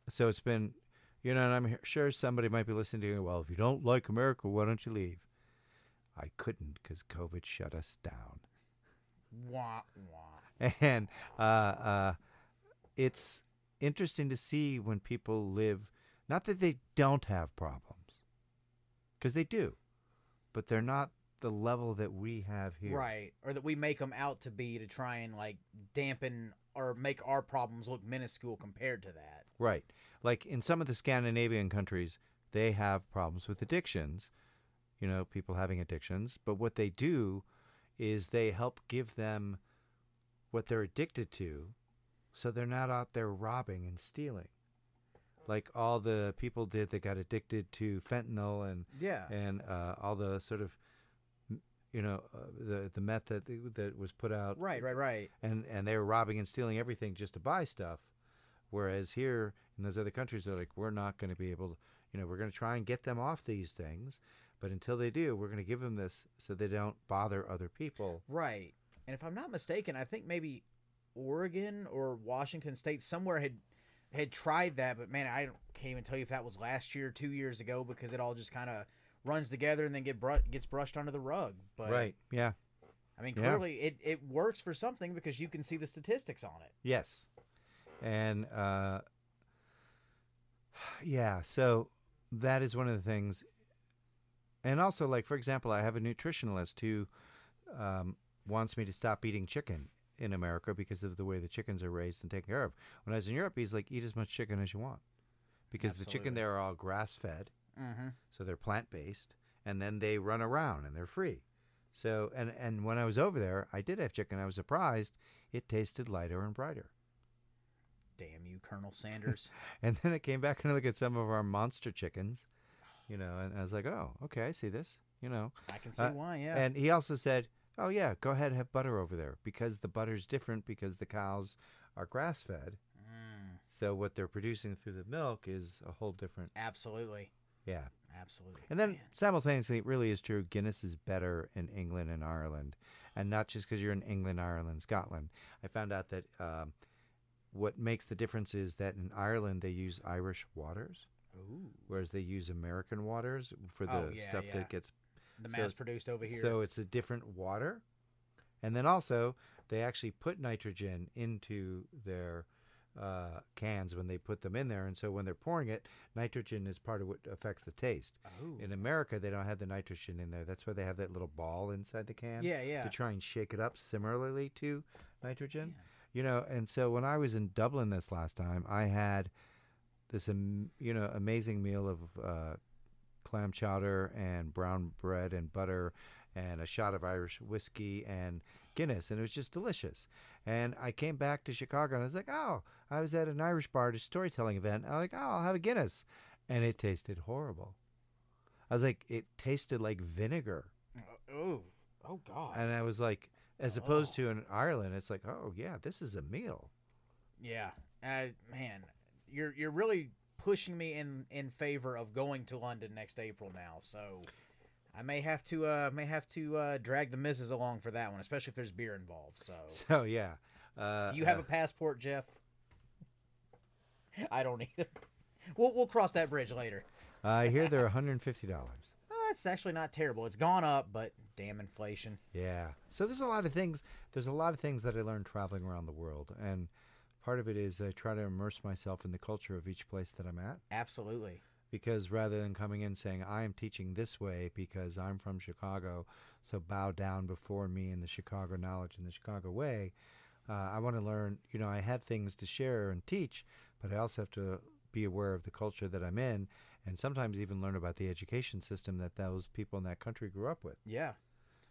so it's been, you know, and I'm sure somebody might be listening to you. Well, if you don't like America, why don't you leave? I couldn't because COVID shut us down Wah wah. and uh, uh, it's interesting to see when people live not that they don't have problems because they do but they're not the level that we have here Right. Or that we make them out to be to try and like dampen or make our problems look minuscule compared to that. right like in some of the scandinavian countries they have problems with addictions you know people having addictions but what they do is they help give them what they're addicted to so they're not out there robbing and stealing like all the people did that got addicted to fentanyl and Yeah. and uh, all the sort of you know uh, the the meth that that was put out Right, right, right. and and they were robbing and stealing everything just to buy stuff whereas here in those other countries they're like we're not going to be able to you know we're going to try and get them off these things but until they do we're going to give them this so they don't bother other people Right. And if I'm not mistaken, I think maybe Oregon or Washington State somewhere had had tried that, but man, I can't even tell you if that was last year, two years ago, because it all just kind of runs together and then get br- gets brushed under the rug. But right yeah I mean, Yeah. clearly it, it works for something because you can see the statistics on it. Yes. And uh <sighs> yeah, so that is one of the things. And also like for example, I have a nutritionalist who um wants me to stop eating chicken in America because of the way the chickens are raised and taken care of. When I was in Europe, he's like eat as much chicken as you want. Because the chicken there are all grass-fed, Mm-hmm. so they're plant-based and then they run around and they're free. So and and when I was over there, I did have chicken. I was surprised it tasted lighter and brighter. Damn you, Colonel Sanders. <laughs> And then I came back and I looked at some of our monster chickens, you know, and I was like, oh, okay, I see this, you know. I can see Uh, why. Yeah. And he also said, oh, yeah, go ahead and have butter over there because the butter's different because the cows are grass fed. Mm, So what they're producing through the milk is a whole different, absolutely. Yeah. Absolutely. And then Man. simultaneously, it really is true. Guinness is better in England and Ireland, and not just because you're in England, Ireland, Scotland. I found out that um, what makes the difference is that in Ireland they use Irish waters, Ooh. whereas they use American waters for the Oh, yeah, stuff yeah. that gets. The So- mass produced over here. So it's a different water, and then also they actually put nitrogen into their uh, cans when they put them in there, and so when they're pouring it, nitrogen is part of what affects the taste. Ooh. In America, they don't have the nitrogen in there. That's why they have that little ball inside the can yeah, yeah. to try and shake it up similarly to nitrogen. Man. You know, and so when I was in Dublin this last time, I had this am- you know amazing meal of uh, clam chowder and brown bread and butter and a shot of Irish whiskey and Guinness, and it was just delicious. And I came back to Chicago and I was like, oh, I was at an Irish bar at a storytelling event. I'm like, oh, I'll have a Guinness, and it tasted horrible. I was like, it tasted like vinegar. Oh, oh God. And I was like, as opposed Oh. to in Ireland, it's like, oh yeah, this is a meal. Yeah, uh, man, you're you're really pushing me in in favor of going to London next April now. So I may have to uh may have to uh drag the missus along for that one, especially if there's beer involved. So <laughs> So yeah. Uh, do you have uh, a passport, Jeff? I don't <laughs> either. We'll we'll cross that bridge later. I hear they're 150 dollars. <laughs> Uh, it's actually not terrible. It's gone up, but damn inflation. Yeah. So there's a lot of things. There's a lot of things that I learned traveling around the world, and part of it is I try to immerse myself in the culture of each place that I'm at. Absolutely. Because rather than coming in saying I am teaching this way because I'm from Chicago, so bow down before me in the Chicago knowledge and the Chicago way, uh, I want to learn. You know, I have things to share and teach, but I also have to be aware of the culture that I'm in, and sometimes even learn about the education system that those people in that country grew up with, Yeah.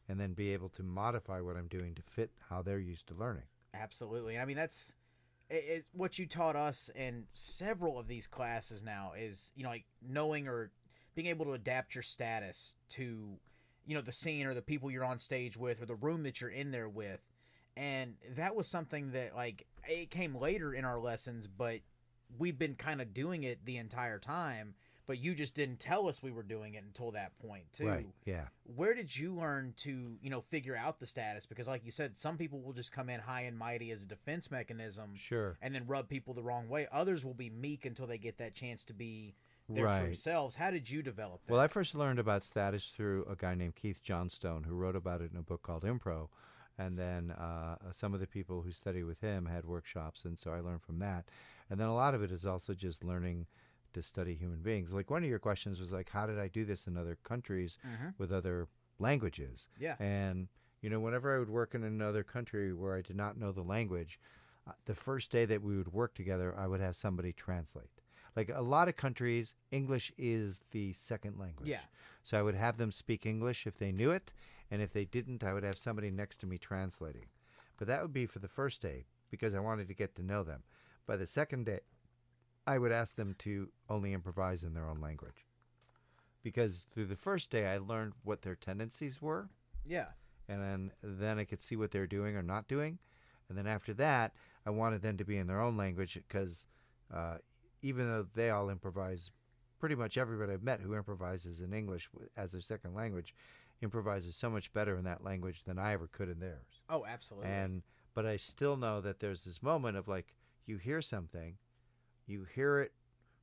and then be able to modify what I'm doing to fit how they're used to learning. Absolutely. And I mean, that's it, it, what you taught us in several of these classes now is, you know, like knowing or being able to adapt your status to, you know, the scene or the people you're on stage with or the room that you're in there with. And that was something that, like, it came later in our lessons, but we've been kind of doing it the entire time. But you just didn't tell us we were doing it until that point, too Right? Yeah. where did you learn to you know figure out the status because like you said some people will just come in high and mighty as a defense mechanism Sure. and then rub people the wrong way others will be meek until they get that chance to be their true selves how did you develop that Well, I first learned about status through a guy named Keith Johnstone, who wrote about it in a book called Impro. And then uh, some of the people who study with him had workshops, and so I learned from that. And then a lot of it is also just learning to study human beings. Like one of your questions was like, how did I do this in other countries Mhm. with other languages? yeah And you know, whenever I would work in another country where I did not know the language, uh, the first day that we would work together, I would have somebody translate. Like a lot of countries, English is the second language. Yeah. So I would have them speak English if they knew it, and if they didn't, I would have somebody next to me translating. But that would be for the first day because I wanted to get to know them. By the second day, I would ask them to only improvise in their own language. Because through the first day, I learned what their tendencies were yeah and then then I could see what they're doing or not doing, and then after that, I wanted them to be in their own language because uh, even though they all improvise, pretty much everybody I've met who improvises in English as their second language improvises so much better in that language than I ever could in theirs. oh absolutely And but I still know that there's this moment of like you hear something, you hear it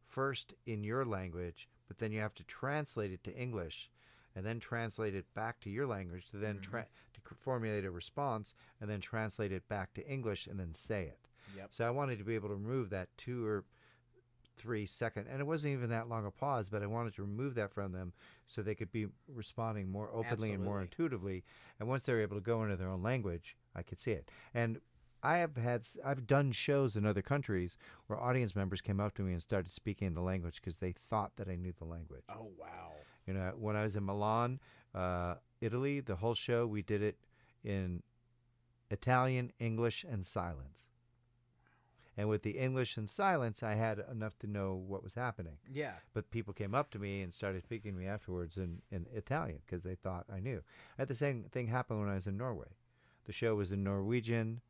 first in your language, but then you have to translate it to English, and then translate it back to your language to then mm-hmm. tra- to formulate a response, and then translate it back to English, and then say it. yep So I wanted to be able to remove that two or three second, and it wasn't even that long a pause, but I wanted to remove that from them so they could be responding more openly and more intuitively. And once they were able to go into their own language, I could see it. And I have had, I've done shows in other countries where audience members came up to me and started speaking the language because they thought that I knew the language. oh wow You know, when I was in Milan, uh, Italy, the whole show we did it in Italian, English, and silence. And with the English and silence, I had enough to know what was happening. yeah But people came up to me and started speaking to me afterwards in, in Italian because they thought I knew. I had the same thing happen when I was in Norway. The show was in Norwegian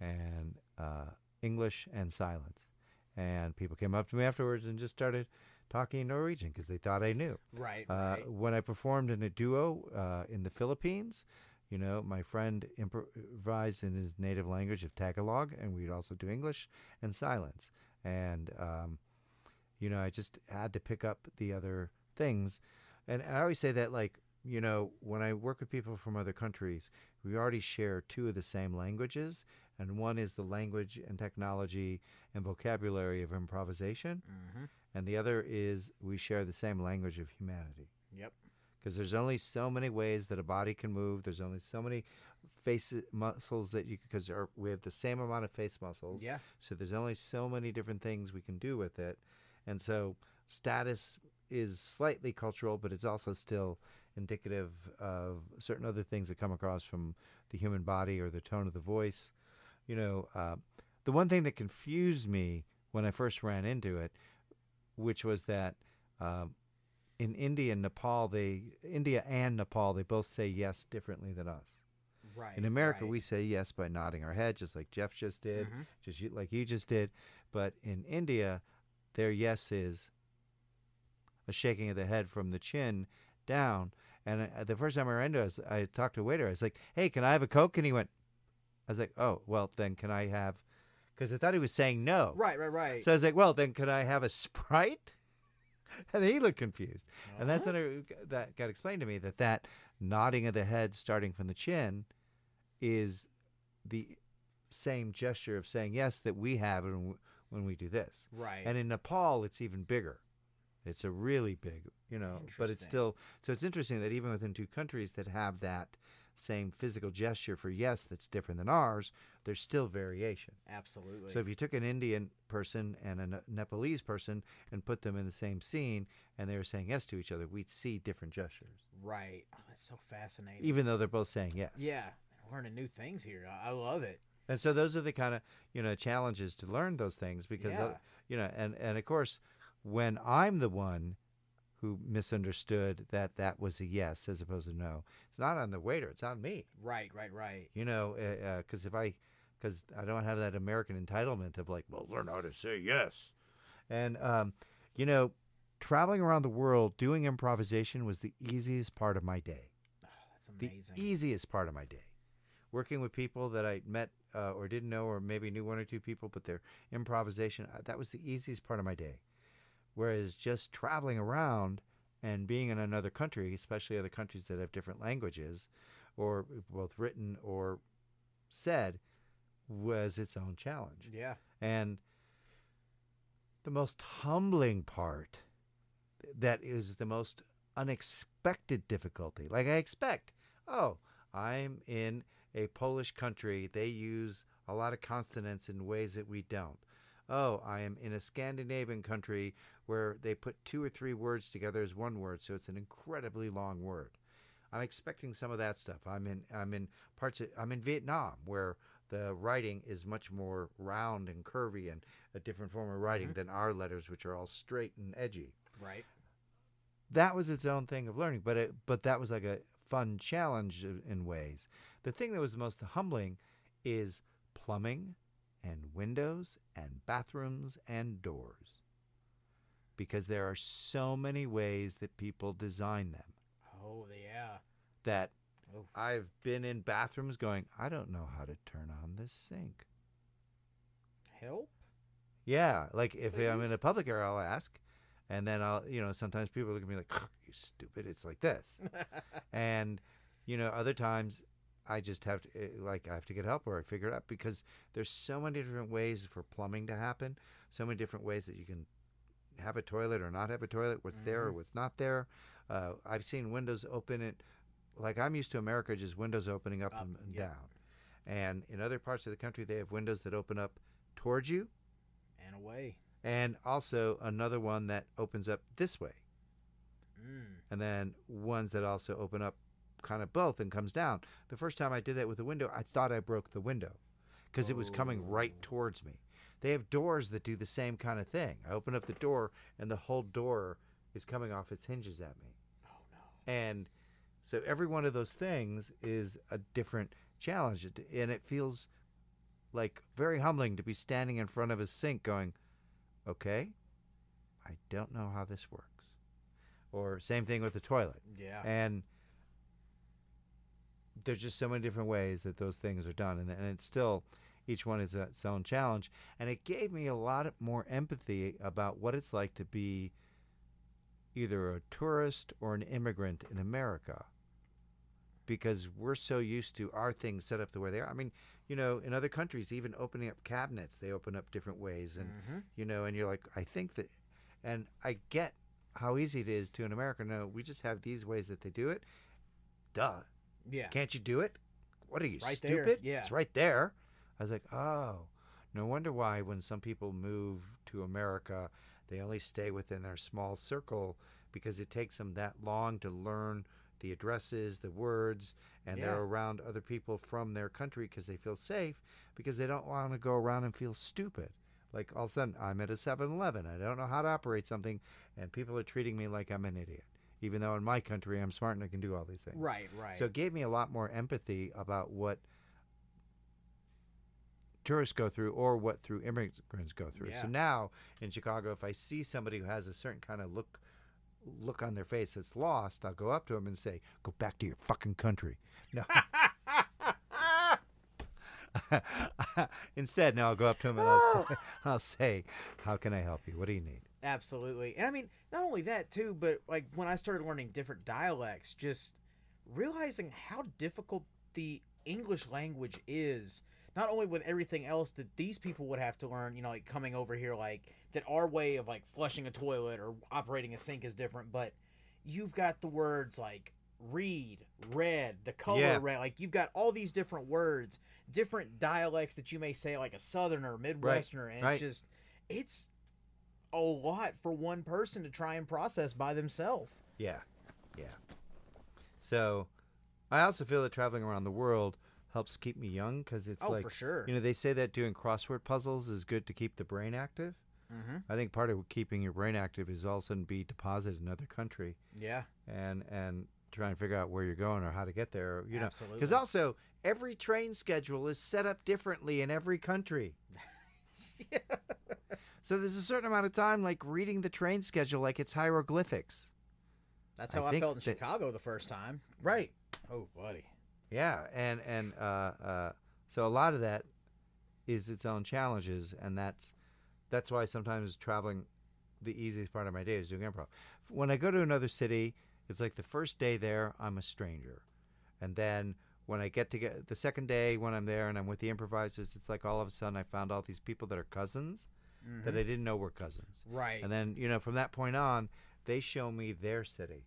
and uh, English and silence. And people came up to me afterwards and just started talking in Norwegian because they thought I knew. Right. Uh, right. when I performed in a duo uh, in the Philippines, you know, my friend improvised in his native language of Tagalog, and we'd also do English and silence. And, um, you know, I just had to pick up the other things. And I always say that, like, you know, when I work with people from other countries, we already share two of the same languages. And one is the language and technology and vocabulary of improvisation. mm-hmm. And the other is we share the same language of humanity Yep. because there's only so many ways that a body can move. There's only so many face muscles that you because we have the same amount of face muscles. Yeah. So there's only so many different things we can do with it, and so status is slightly cultural, but it's also still indicative of certain other things that come across from the human body or the tone of the voice. You know, uh, the one thing that confused me when I first ran into it, which was that. Um, in India and Nepal, they India and Nepal, they both say yes differently than us. Right. In America, right. we say yes by nodding our head, just like Jeff just did, Mhm. just you, like you just did. But in India, their yes is a shaking of the head from the chin down. And uh, the first time I ran into it, I talked to a waiter. I was like, "Hey, can I have a coke?" And he went, "I was like, oh, well, then can I have?" Because I thought he was saying no. Right. Right. Right. So I was like, "Well, then can I have a <laughs> sprite?" <laughs> And he looked confused. And that's Uh-huh. when it, that got explained to me that that nodding of the head starting from the chin is the same gesture of saying yes that we have when, when we do this. right. And in Nepal, it's even bigger. It's a really big, you know, but it's still so it's interesting that even within two countries that have that same physical gesture for yes that's different than ours, there's still variation. Absolutely. So if you took an Indian person and a Nepalese person and put them in the same scene and they were saying yes to each other, we'd see different gestures, right. Oh, that's so fascinating. even though they're both saying yes. Yeah. Learning new things here. I love it. And so those are the kind of you know challenges to learn those things because Yeah. you know and and of course when I'm the one who misunderstood that that was a yes as opposed to no, it's not on the waiter, it's on me. Right. Right. Right. You know, because if I because I don't have that American entitlement of like, well, learn how to say yes. And um, you know, traveling around the world doing improvisation was the easiest part of my day. Oh, that's The easiest part of my day. Working with people that I met uh, or didn't know, or maybe knew one or two people, but their improvisation, uh, that was the easiest part of my day. Whereas just traveling around and being in another country, especially other countries that have different languages, or both written or said, was its own challenge. yeah. And the most humbling part that is the most unexpected difficulty. Like I expect, oh, I'm in a Polish country. They use a lot of consonants in ways that we don't. Oh, I am in a Scandinavian country where they put two or three words together as one word, so it's an incredibly long word. I'm expecting some of that stuff. I'm in I'm in parts of I'm in Vietnam where the writing is much more round and curvy and a different form of writing mm-hmm. than our letters which are all straight and edgy. Right. That was its own thing of learning, but it but that was like a fun challenge in ways. The thing that was the most humbling is plumbing and windows and bathrooms and doors. Because there are so many ways that people design them Oh yeah. that Oh. I've been in bathrooms going, I don't know how to turn on this sink. Help. Yeah, like if I'm in a public area, I'll ask, and then I'll, you know, sometimes people look at me like, "You stupid!" It's like this, <laughs> and you know, other times I just have to, eh, like, I have to get help or I figure it out because there's so many different ways for plumbing to happen, so many different ways that you can have a toilet or not have a toilet, what's there or Mhm. what's not there. Uh, I've seen windows open it, like I'm used to America, just windows opening up, Up, and, and yeah. down, and in other parts of the country they have windows that open up towards you and away. and also another one that opens up this way Mm. and then ones that also open up kind of both and comes down the first time i did that with the window i thought i broke the window because it was coming right Oh. towards me they have doors that do the same kind of thing i open up the door and the whole door is coming off its hinges at me Oh no. and so every one of those things is a different challenge and it feels like very humbling to be standing in front of a sink going okay I don't know how this works. Or same thing with the toilet. Yeah. And there's just so many different ways that those things are done, and, and it's still each one is its own challenge. And it gave me a lot more empathy about what it's like to be either a tourist or an immigrant in America, because we're so used to our things set up the way they are. I mean, you know, in other countries, even opening up cabinets, they open up different ways, and Mhm. you know, and you're like, I think that, and I get how easy it is to an American. No, we just have these ways that they do it. Duh. Yeah. Can't you do it? What are you, right there, stupid? yeah. It's right there. I was like, oh, no wonder why when some people move to America, they only stay within their small circle because it takes them that long to learn the addresses, the words, and Yeah. they're around other people from their country because they feel safe because they don't want to go around and feel stupid. Like all of a sudden, I'm at a 7 Eleven. I don't know how to operate something, and people are treating me like I'm an idiot. Even though in my country, I'm smart and I can do all these things. Right. Right. So it gave me a lot more empathy about what tourists go through or what through immigrants go through. Yeah. So now in Chicago, if I see somebody who has a certain kind of look look on their face that's lost, I'll go up to them and say, "Go back to your fucking country." No. <laughs> Instead, now I'll go up to them and I'll oh. say, <laughs> I'll say, "How can I help you? What do you need?" Absolutely. And I mean, not only that too, but like when I started learning different dialects, just realizing how difficult the English language is. Not only with everything else that these people would have to learn, you know, like coming over here, like that our way of like flushing a toilet or operating a sink is different, but you've got the words like read, red, the color Yeah. red, like you've got all these different words, different dialects that you may say like a southerner, midwesterner, and right. it's just it's a lot for one person to try and process by themselves. Yeah, yeah. So, I also feel that traveling around the world helps keep me young because it's oh, like for sure. you know they say that doing crossword puzzles is good to keep the brain active. mm-hmm. I think part of keeping your brain active is all of a sudden be deposited in another country Yeah, and and try and figure out where you're going or how to get there. You know, because also every train schedule is set up differently in every country. yeah. <laughs> So there's a certain amount of time like reading the train schedule like it's hieroglyphics. That's how I, think felt in that- Chicago the first time. Right. Oh, buddy. Yeah, and and uh, uh, so a lot of that is its own challenges, and that's that's why sometimes traveling, the easiest part of my day is doing improv. When I go to another city, it's like the first day there, I'm a stranger, and then when I get to get the second day when I'm there and I'm with the improvisers, it's like all of a sudden I found all these people that are cousins that Mhm. I didn't know were cousins. right. And then, you know, from that point on, they show me their city.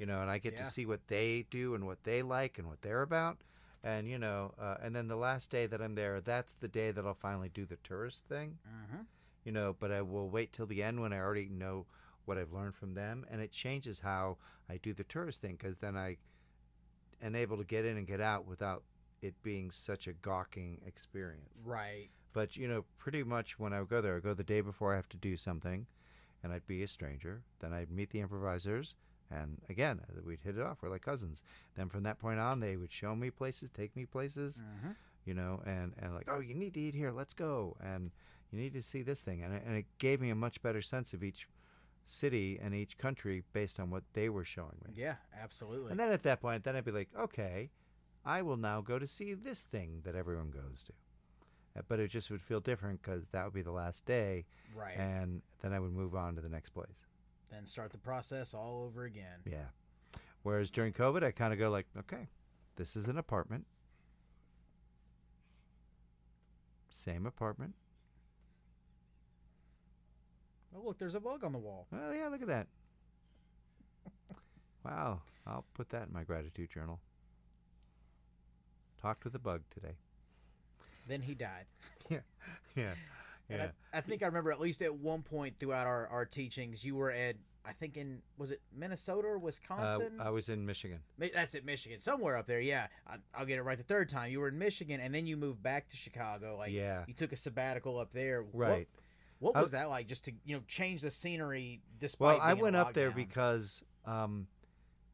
You know, and I get Yeah. to see what they do and what they like and what they're about. And, you know, uh, and then the last day that I'm there, that's the day that I'll finally do the tourist thing, Mhm. you know, but I will wait till the end when I already know what I've learned from them. And it changes how I do the tourist thing because then I am able to get in and get out without it being such a gawking experience. Right. But you know, pretty much when I would go there, I go the day before I have to do something, and I'd be a stranger. Then I'd meet the improvisers, and again, uh, we'd hit it off. We're like cousins. Then from that point on, they would show me places, take me places, Mhm. you know, and and like, oh, you need to eat here. Let's go, and you need to see this thing, and it, and it gave me a much better sense of each city and each country based on what they were showing me. Yeah, absolutely. And then at that point, then I'd be like, okay, I will now go to see this thing that everyone goes to. Uh, But it just would feel different because that would be the last day, right. and then I would move on to the next place. Then start the process all over again. Yeah. Whereas during COVID, I kind of go like, okay, this is an apartment, same apartment. Oh, look, there's a bug on the wall. Well, yeah, look at that. <laughs> wow, I'll put that in my gratitude journal. Talked with a bug today. Then he died. <laughs> Yeah, yeah, yeah. I, I think I remember at least at one point throughout our, our teachings, you were at, I think in, was it Minnesota or Uh, Wisconsin? I was in Michigan. That's it, Michigan. Somewhere up there, yeah. I, I'll get it right the third time. You were in Michigan, and then you moved back to Chicago. Like, yeah, you took a sabbatical up there. Right. What, I was w- that like? Just to you know change the scenery, despite. Well, I went up there because um,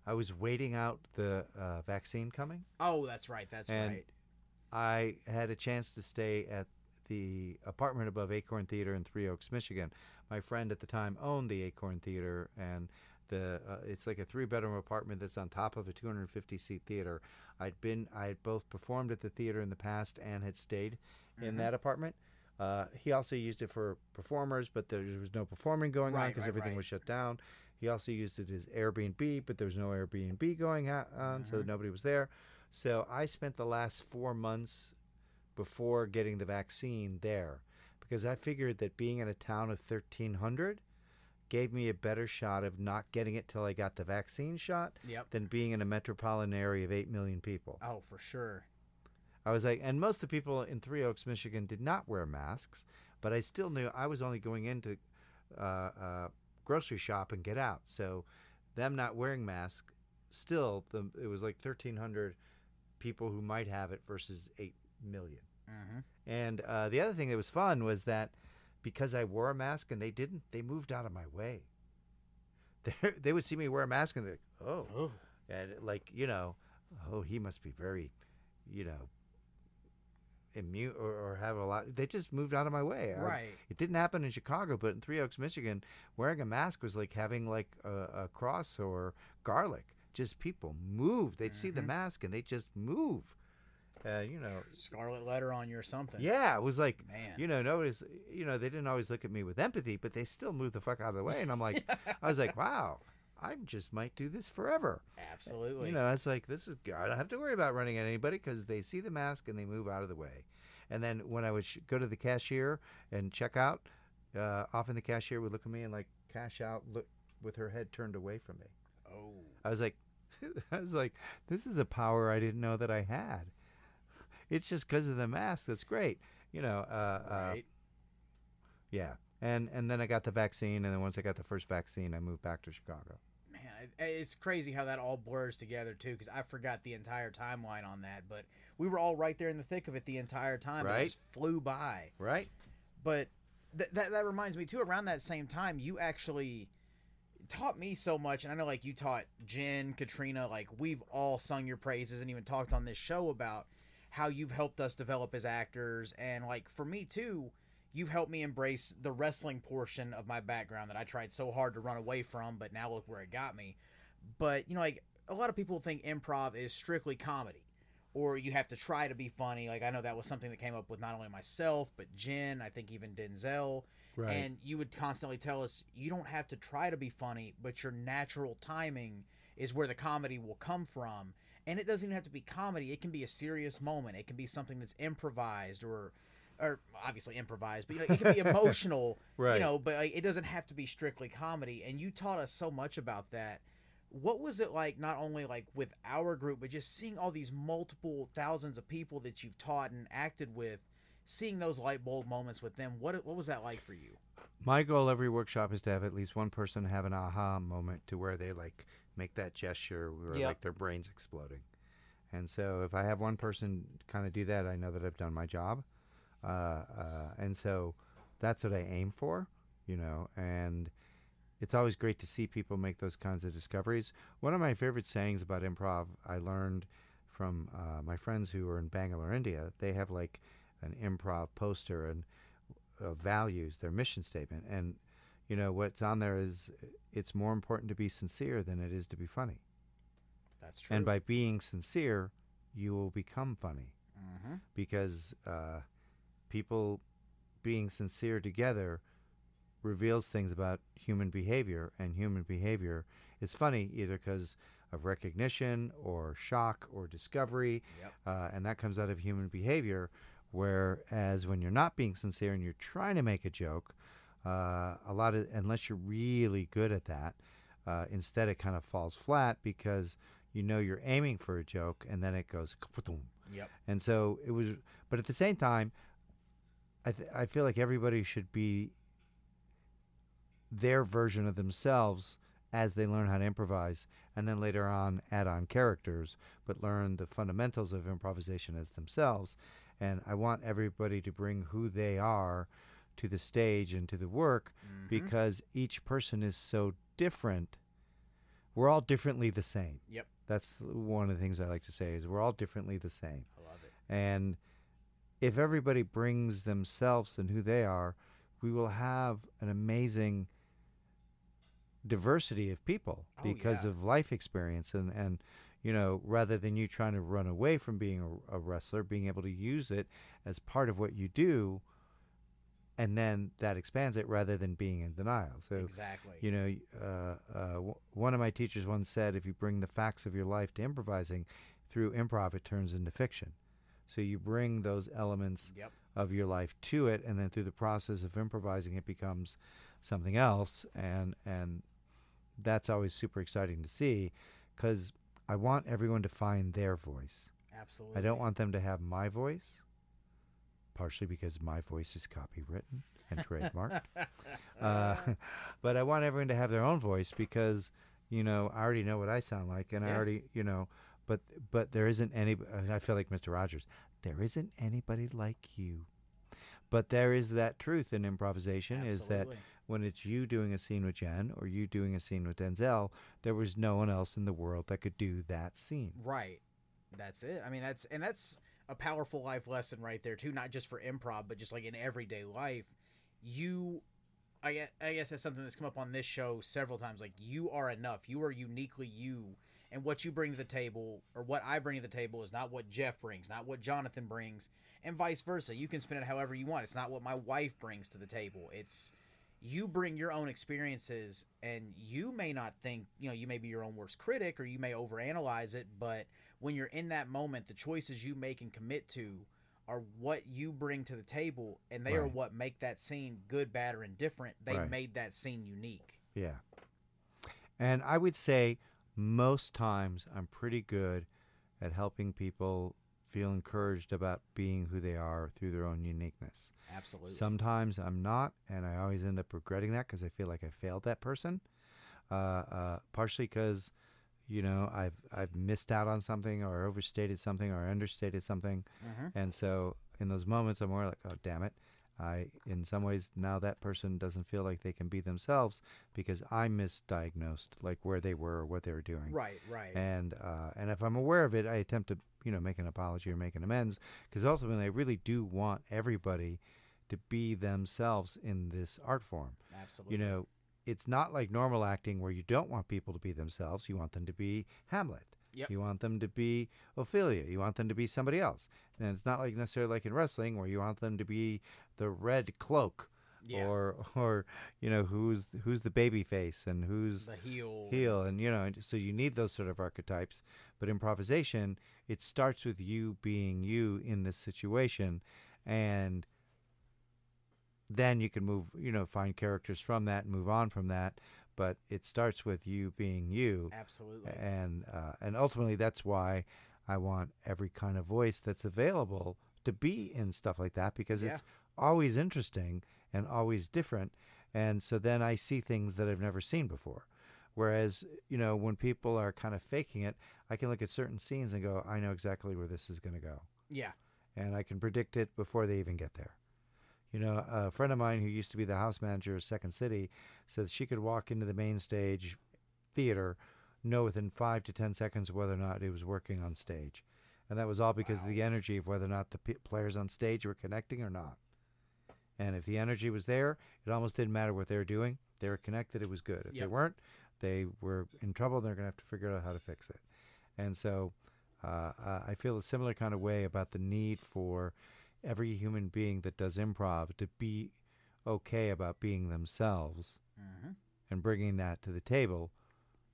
I was waiting out the uh, vaccine coming. Oh, that's right. That's and right. I had a chance to stay at the apartment above Acorn Theater in Three Oaks, Michigan. My friend at the time owned the Acorn Theater, and the uh, it's like a three bedroom apartment that's on top of a 250 seat theater. I'd been I had both performed at the theater in the past and had stayed in Mhm. that apartment. Uh, he also used it for performers, but there was no performing going on because right, everything right. was shut down. He also used it as Airbnb, but there was no Airbnb going on, so Mhm. nobody was there. So I spent the last four months before getting the vaccine there because I figured that being in a town of 1,300 gave me a better shot of not getting it till I got the vaccine shot Yep. than being in a metropolitan area of 8 million people. Oh, for sure. I was like, and most of the people in Three Oaks, Michigan, did not wear masks, but I still knew I was only going into uh, uh, grocery shop and get out. So, them not wearing masks, still, the it was like thirteen hundred people who might have it versus eight million. Mm-hmm. And uh, the other thing that was fun was that because I wore a mask and they didn't, they moved out of my way. <laughs> They they would see me wear a mask and they're like, oh, Oh. and like you know, oh, he must be very, you know, immune or, or have a lot. They just moved out of my way. I- Right. it didn't happen in Chicago, but in Three Oaks, Michigan, wearing a mask was like having like a, a cross or garlic. Just people move. They'd see the Mhm. mask and they just move. Uh, you know, Scarlet letter on you or something. yeah, it was like Man. you know, nobody's, you know, they didn't always look at me with empathy, but they still moved the fuck out of the way. And I'm like, <laughs> I was like, wow, I just might do this forever. Absolutely. You know, it's like this is I don't have to worry about running at anybody because they see the mask and they move out of the way. And then when I would sh- go to the cashier and check out, uh, often the cashier would look at me and like cash out, look with her head turned away from me. Oh. I was like, <laughs> I was like, this is a power I didn't know that I had. It's just because of the mask. That's great. You know, uh, uh, Right. yeah. And and then I got the vaccine, and then once I got the first vaccine, I moved back to Chicago. Man, it's crazy how that all blurs together too. Because I forgot the entire timeline on that, but we were all right there in the thick of it the entire time. It Right. just flew by. Right? But th- that that reminds me too. Around that same time, you actually taught me so much, and I know like you taught Jen, Katrina. Like we've all sung your praises and even talked on this show about how you've helped us develop as actors, and like for me too. You've helped me embrace the wrestling portion of my background that I tried so hard to run away from, but now look where it got me. But, you know, like a lot of people think improv is strictly comedy or you have to try to be funny. Like I know that was something that came up with not only myself but Jen, I think even Denzel, right. and you would constantly tell us you don't have to try to be funny, but your natural timing is where the comedy will come from. And it doesn't even have to be comedy; it can be a serious moment. It can be something that's improvised or. Or obviously improvised, but you know, it can be <laughs> emotional, you know. But like, it doesn't have to be strictly comedy. And you taught us so much about that what was it like not only like with our group but just seeing all these multiple thousands of people that you've taught and acted with seeing those light bulb moments with them what what was that like for you My goal every workshop is to have at least one person have an aha moment to where they like make that gesture where Yep. like their brain's exploding. And so if I have one person kind of do that, I know that I've done my job. Uh, uh, and so that's what I aim for, you know, and it's always great to see people make those kinds of discoveries. One of my favorite sayings about improv I learned from uh, my friends who are in Bangalore, India. They have like an improv poster and uh, values, their mission statement, and you know what's on there is it's more important to be sincere than it is to be funny. that's true And by being sincere, you will become funny mm-hmm. because uh, people being sincere together reveals things about human behavior, and human behavior is funny either because of recognition or shock or discovery, Yep. uh, and that comes out of human behavior. Whereas when you're not being sincere and you're trying to make a joke, uh, a lot of unless you're really good at that, uh, instead it kind of falls flat because you know you're aiming for a joke and then it goes yep And so it was, but at the same time, I th- I feel like everybody should be their version of themselves as they learn how to improvise, and then later on add on characters, but learn the fundamentals of improvisation as themselves. And I want everybody to bring who they are to the stage and to the work Mhm. because each person is so different. We're all differently the same. Yep. That's one of the things I like to say is we're all differently the same i love it and if everybody brings themselves and who they are, we will have an amazing diversity of people Oh, because yeah. of life experience and and you know rather than you trying to run away from being a, a wrestler being able to use it as part of what you do and then that expands it rather than being in denial so exactly. you know, uh, uh, w- one of my teachers once said, if you bring the facts of your life to improvising, through improv it turns into fiction. So you bring those elements Yep. of your life to it, and then through the process of improvising, it becomes something else, and and that's always super exciting to see, because I want everyone to find their voice. Absolutely. I don't want them to have my voice, partially because my voice is copywritten and trademarked. uh, <laughs> but I want everyone to have their own voice because you know I already know what I sound like, and I already you know. But but there isn't any. I feel like Mr. Rogers. There isn't anybody like you. But there is that truth in improvisation is that when it's you doing a scene with Jen or you doing a scene with Denzel, there was no one else in the world that could do that scene. Right. That's it. I mean, that's and that's a powerful life lesson right there too. Not just for improv, but just like in everyday life. You, I guess, I guess that's something that's come up on this show several times. Like you are enough. You are uniquely you, and what you bring to the table, or what I bring to the table, is not what Jeff brings, not what Jonathan brings, and vice versa. You can spin it however you want. It's not what my wife brings to the table. It's you bring your own experiences and you may not think you know you may be your own worst critic or you may overanalyze it but when you're in that moment the choices you make and commit to are what you bring to the table and they are what make that scene good bad or indifferent they Right. made that scene unique Yeah. And I would say most times I'm pretty good at helping people feel encouraged about being who they are through their own uniqueness. absolutely Sometimes I'm not, and I always end up regretting that because I feel like I failed that person. Uh, uh, partially because, you know, I've I've missed out on something or overstated something or understated something, Mhm. and so in those moments I'm more like, oh damn it. I, in some ways, now that person doesn't feel like they can be themselves because I misdiagnosed like where they were or what they were doing. right right And uh, and if I'm aware of it, I attempt to you know make an apology or make an amends because ultimately I really do want everybody to be themselves in this art form. absolutely You know, it's not like normal acting where you don't want people to be themselves. You want them to be Hamlet. Yep. You want them to be Ophelia. You want them to be somebody else. And it's not like necessarily like in wrestling where you want them to be the red cloak yeah or <laughs> or you know who's who's the baby face and who's the heel heel and you know and so you need those sort of archetypes but improvisation it starts with you being you in this situation and then you can move you know find characters from that and move on from that but it starts with you being you. Absolutely. And uh, and ultimately that's why I want every kind of voice that's available to be in stuff like that because Yeah. it's always interesting and always different. And so then I see things that I've never seen before. Whereas you know when people are kind of faking it I can look at certain scenes and go I know exactly where this is going to go. Yeah. And I can predict it before they even get there. You know, a friend of mine who used to be the house manager of Second City said she could walk into the main stage theater, know within five to ten seconds whether or not it was working on stage, and that was all because of the energy of whether or not the p- players on stage were connecting or not. And if the energy was there, it almost didn't matter what they were doing. They were connected; it was good. If they weren't, they were in trouble. They're going to have to figure out how to fix it. And so, uh, I feel a similar kind of way about the need for every human being that does improv to be okay about being themselves hmm and bringing that to the table,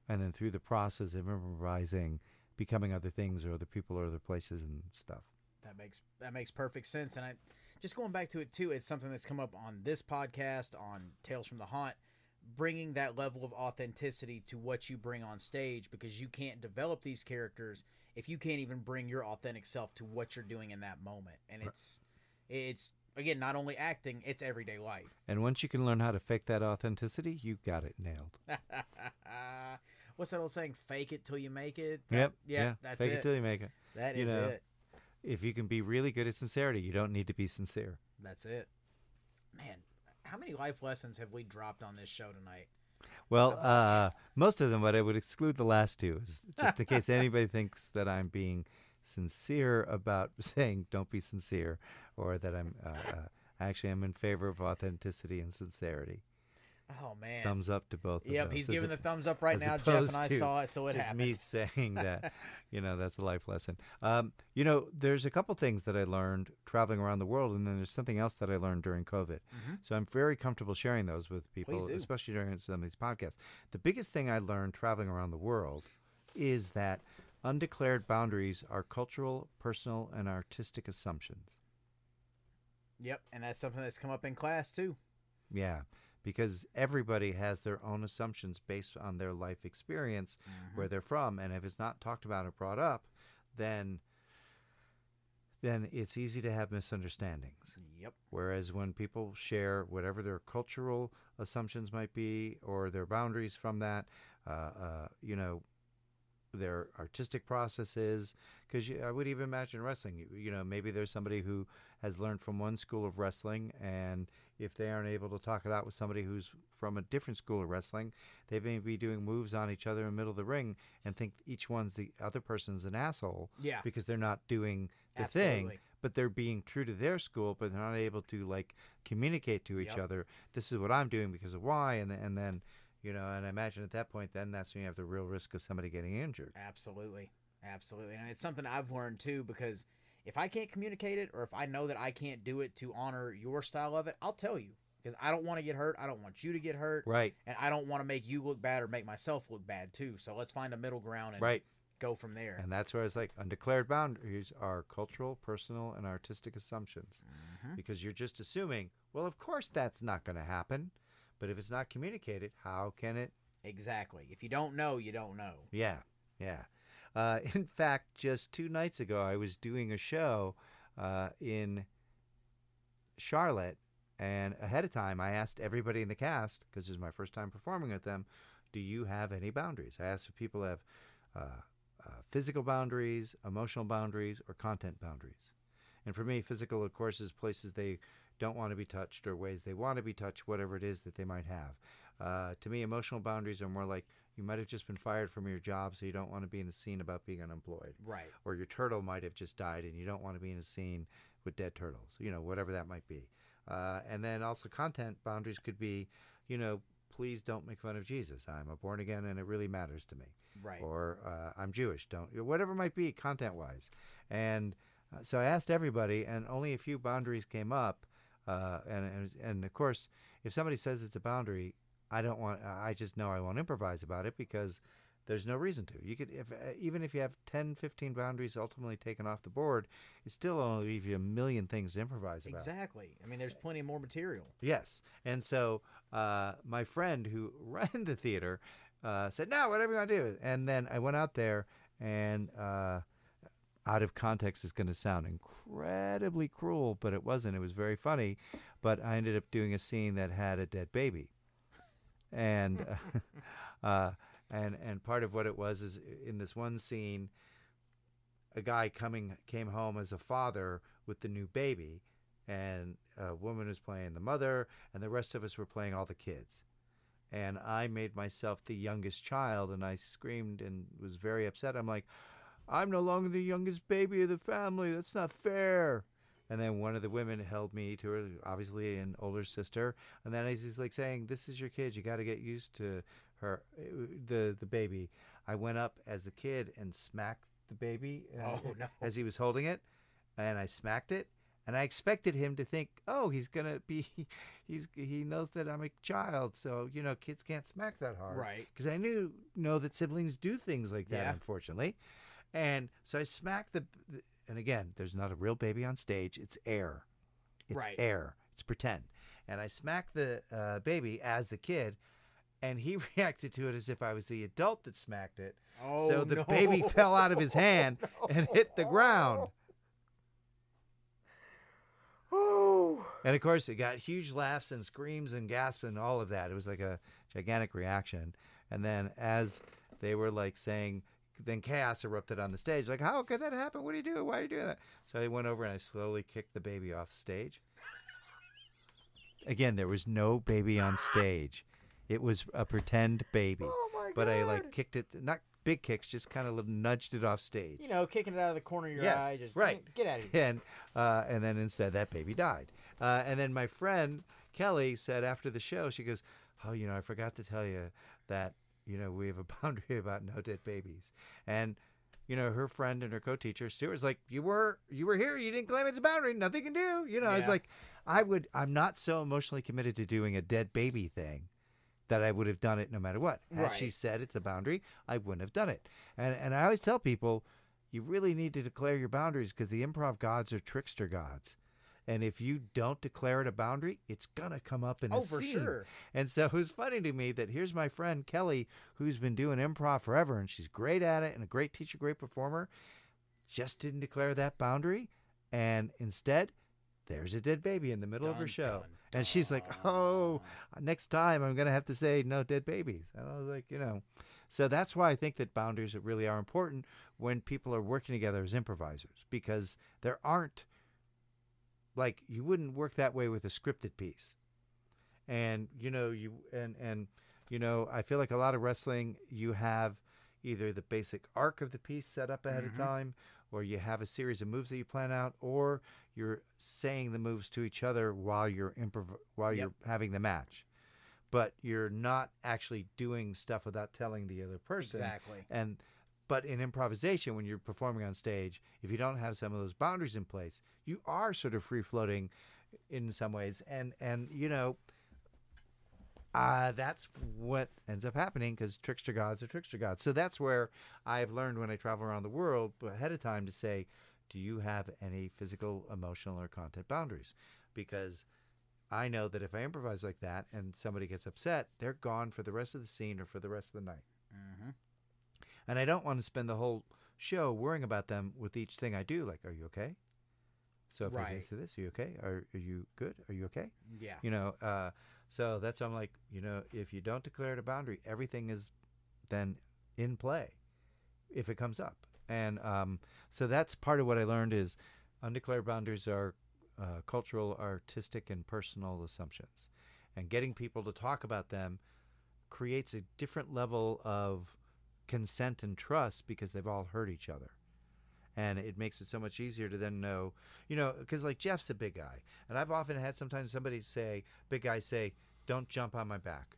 and then through the process of improvising, becoming other things or other people or other places and stuff. That makes that makes perfect sense. And I just going back to it too, it's something that's come up on this podcast, on Tales from the Haunt, bringing that level of authenticity to what you bring on stage because you can't develop these characters if you can't even bring your authentic self to what you're doing in that moment. And it's it's again not only acting, it's everyday life. And once you can learn how to fake that authenticity, you got it nailed. <laughs> What's that old saying? Fake it till you make it. Yep. Yeah, that's it. Fake it. it till you make it. That you is know. it. If you can be really good at sincerity, you don't need to be sincere. That's it. Man, how many life lessons have we dropped on this show tonight? Well, uh, most of them, but I would exclude the last two, just in case anybody <laughs> thinks that I'm being sincere about <laughs> saying don't be sincere, or that I'm uh, uh, actually I'm in favor of authenticity and sincerity. Oh man. Thumbs up to both. of Yep, those, he's giving the thumbs up right now. Jeff and I saw it, so it just happened. me <laughs> saying that, <laughs> you know, that's a life lesson. Um, you know, there's a couple things that I learned traveling around the world, and then there's something else that I learned during COVID. Mhm. So I'm very comfortable sharing those with people, especially during some of these podcasts. The biggest thing I learned traveling around the world is that undeclared boundaries are cultural, personal, and artistic assumptions. Yep, and that's something that's come up in class too. Yeah, because everybody has their own assumptions based on their life experience, Mm-hmm. where they're from, and if it's not talked about or brought up, then then it's easy to have misunderstandings. Yep. Whereas when people share whatever their cultural assumptions might be or their boundaries from that, uh, uh, you know, their artistic processes, because I would even imagine wrestling. You, you know, maybe there's somebody who has learned from one school of wrestling, and if they aren't able to talk it out with somebody who's from a different school of wrestling, they may be doing moves on each other in the middle of the ring and think each one's the other person's an asshole Yeah. because they're not doing the Absolutely. thing but they're being true to their school but they're not able to like communicate to each Yep. other this is what i'm doing because of why and, then and then you know and i imagine at that point then that's when you have the real risk of somebody getting injured Absolutely. Absolutely. And it's something I've learned too because if I can't communicate it or if I know that I can't do it to honor your style of it, I'll tell you because I don't want to get hurt. I don't want you to get hurt. right And I don't want to make you look bad or make myself look bad too. So let's find a middle ground and right go from there. and that's where it's like undeclared boundaries are cultural personal and artistic assumptions Mhm. because you're just assuming well of course that's not going to happen but if it's not communicated how can it Exactly. If you don't know, you don't know. Yeah, yeah. Uh, <laughs> in fact, just two nights ago, I was doing a show uh, in Charlotte, and ahead of time, I asked everybody in the cast because this is my first time performing with them. Do you have any boundaries? I asked if people have uh, uh, physical boundaries, emotional boundaries, or content boundaries. And for me, physical, of course, is places they don't want to be touched or ways they want to be touched, whatever it is that they might have. Uh, to me, emotional boundaries are more like you might have just been fired from your job, so you don't want to be in a scene about being unemployed. Right. Or your turtle might have just died, and you don't want to be in a scene with dead turtles. You know, whatever that might be. Uh, and then also content boundaries could be, you know, please don't make fun of Jesus. I'm a born again, and it really matters to me Right. or uh, I'm Jewish. Don't whatever it might be content wise. And uh, so I asked everybody, and only a few boundaries came up. Uh, and, and and of course, if somebody says it's a boundary, I don't want. I just know I won't improvise about it because there's no reason to. You could if uh, even if you have 10, 15 boundaries ultimately taken off the board, it still only leaves you a million things to improvise about. Exactly. I mean, there's plenty more material. Yes. And so uh, my friend who <laughs> ran the theater uh, said, no, whatever you want to do. And then I went out there, and uh, out of context is going to sound incredibly cruel, but it wasn't. It was very funny. But I ended up doing a scene that had a dead baby. And. <laughs> <laughs> uh, and and part of what it was is in this one scene, a guy coming came home as a father with the new baby, and a woman was playing the mother, and the rest of us were playing all the kids. And I made myself the youngest child, and I screamed and was very upset. I'm like, I'm no longer the youngest baby of the family. That's not fair. And then one of the women held me to her, obviously an older sister. And then he's like saying, "This is your kid. You got to get used to her, the the baby." I went up as the kid and smacked the baby uh, Oh, no. as he was holding it, and I smacked it. And I expected him to think, "Oh, he's gonna be, <laughs> he's he knows that I'm a child, so you know, kids can't smack that hard." Right. Because I knew know that siblings do things like that, Yeah. unfortunately. And so I smacked the, the, and again, there's not a real baby on stage. It's air. It's Right. air. It's pretend. And I smacked the uh, baby as the kid, and he <laughs> reacted to it as if I was the adult that smacked it. Oh, so the no. baby fell out of his hand <laughs> and hit the ground. Ooh. And of course, it got huge laughs and screams and gasps and all of that. It was like a gigantic reaction. And then as they were like saying, then chaos erupted on the stage. Like, how could that happen? What are you doing? Why are you doing that? So I went over and I slowly kicked the baby off stage. Again, there was no baby on stage. It was a pretend baby. Oh my but I like kicked it, not big kicks just kind of nudged it off stage. You know, kicking it out of the corner of your Yes, eye, just right. get out of here. and uh, and then instead that baby died. Uh, and then my friend Kelly said after the show, she goes, "Oh, you know, I forgot to tell you that you know we have a <laughs> boundary about no dead babies." And you know, her friend and her co-teacher Stuart's like, "You were you were here. You didn't claim it's a boundary. Nothing can do." You know, it's Yeah. like I would. I'm not so emotionally committed to doing a dead baby thing. That I would have done it no matter what. Had she said it's a boundary, I wouldn't have done it. And and I always tell people, you really need to declare your boundaries because the improv gods are trickster gods. And if you don't declare it a boundary, it's gonna come up in a Oh, for scene. sure. And so it was funny to me that here's my friend Kelly, who's been doing improv forever, and she's great at it and a great teacher, great performer, just didn't declare that boundary, and instead, there's a dead baby in the middle of her Dun, show, dun, and she's like, "Oh, next time I'm gonna have to say no dead babies." And I was like, you know, so that's why I think that boundaries really are important when people are working together as improvisers because there aren't like you wouldn't work that way with a scripted piece and you know you and and you know i feel like a lot of wrestling you have either the basic arc of the piece set up ahead Mhm. of time or you have a series of moves that you plan out or you're saying the moves to each other while you're improv while Yep. you're having the match but you're not actually doing stuff without telling the other person Exactly. and but in improvisation when you're performing on stage if you don't have some of those boundaries in place you are sort of free floating in some ways and and you know uh, that's what ends up happening because trickster gods are trickster gods. So that's where I've learned when I travel around the world ahead of time to say, do you have any physical, emotional, or content boundaries? Because I know that if I improvise like that and somebody gets upset, they're gone for the rest of the scene or for the rest of the night. hmm And I don't want to spend the whole show worrying about them with each thing I do. Like, are you okay? So if I Right. taste this, are you okay? Are, are you good? Are you okay? Yeah. You know, uh, so that's I'm like, you know, if you don't declare it a boundary, everything is then in play if it comes up. And um, so that's part of what I learned is undeclared boundaries are uh, cultural, artistic, and personal assumptions. And getting people to talk about them creates a different level of consent and trust because they've all hurt each other. And it makes it so much easier to then know, you know, because like Jeff's a big guy. And I've often had sometimes somebody say, big guy say, don't jump on my back.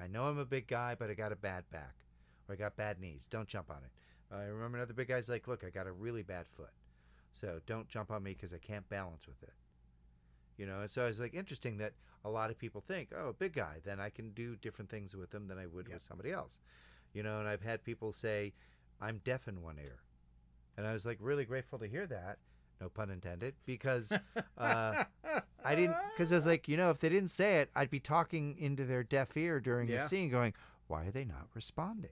I know I'm a big guy, but I got a bad back or I got bad knees. Don't jump on it. I remember another big guy's like, look, I got a really bad foot. So don't jump on me because I can't balance with it. You know, and so it's like interesting that a lot of people think, oh, big guy, then I can do different things with him than I would Yep. with somebody else. You know, and I've had people say, I'm deaf in one ear. And I was like really grateful to hear that, no pun intended, because uh, I didn't, because I was like, you know, if they didn't say it, I'd be talking into their deaf ear during Yeah. the scene going, why are they not responding?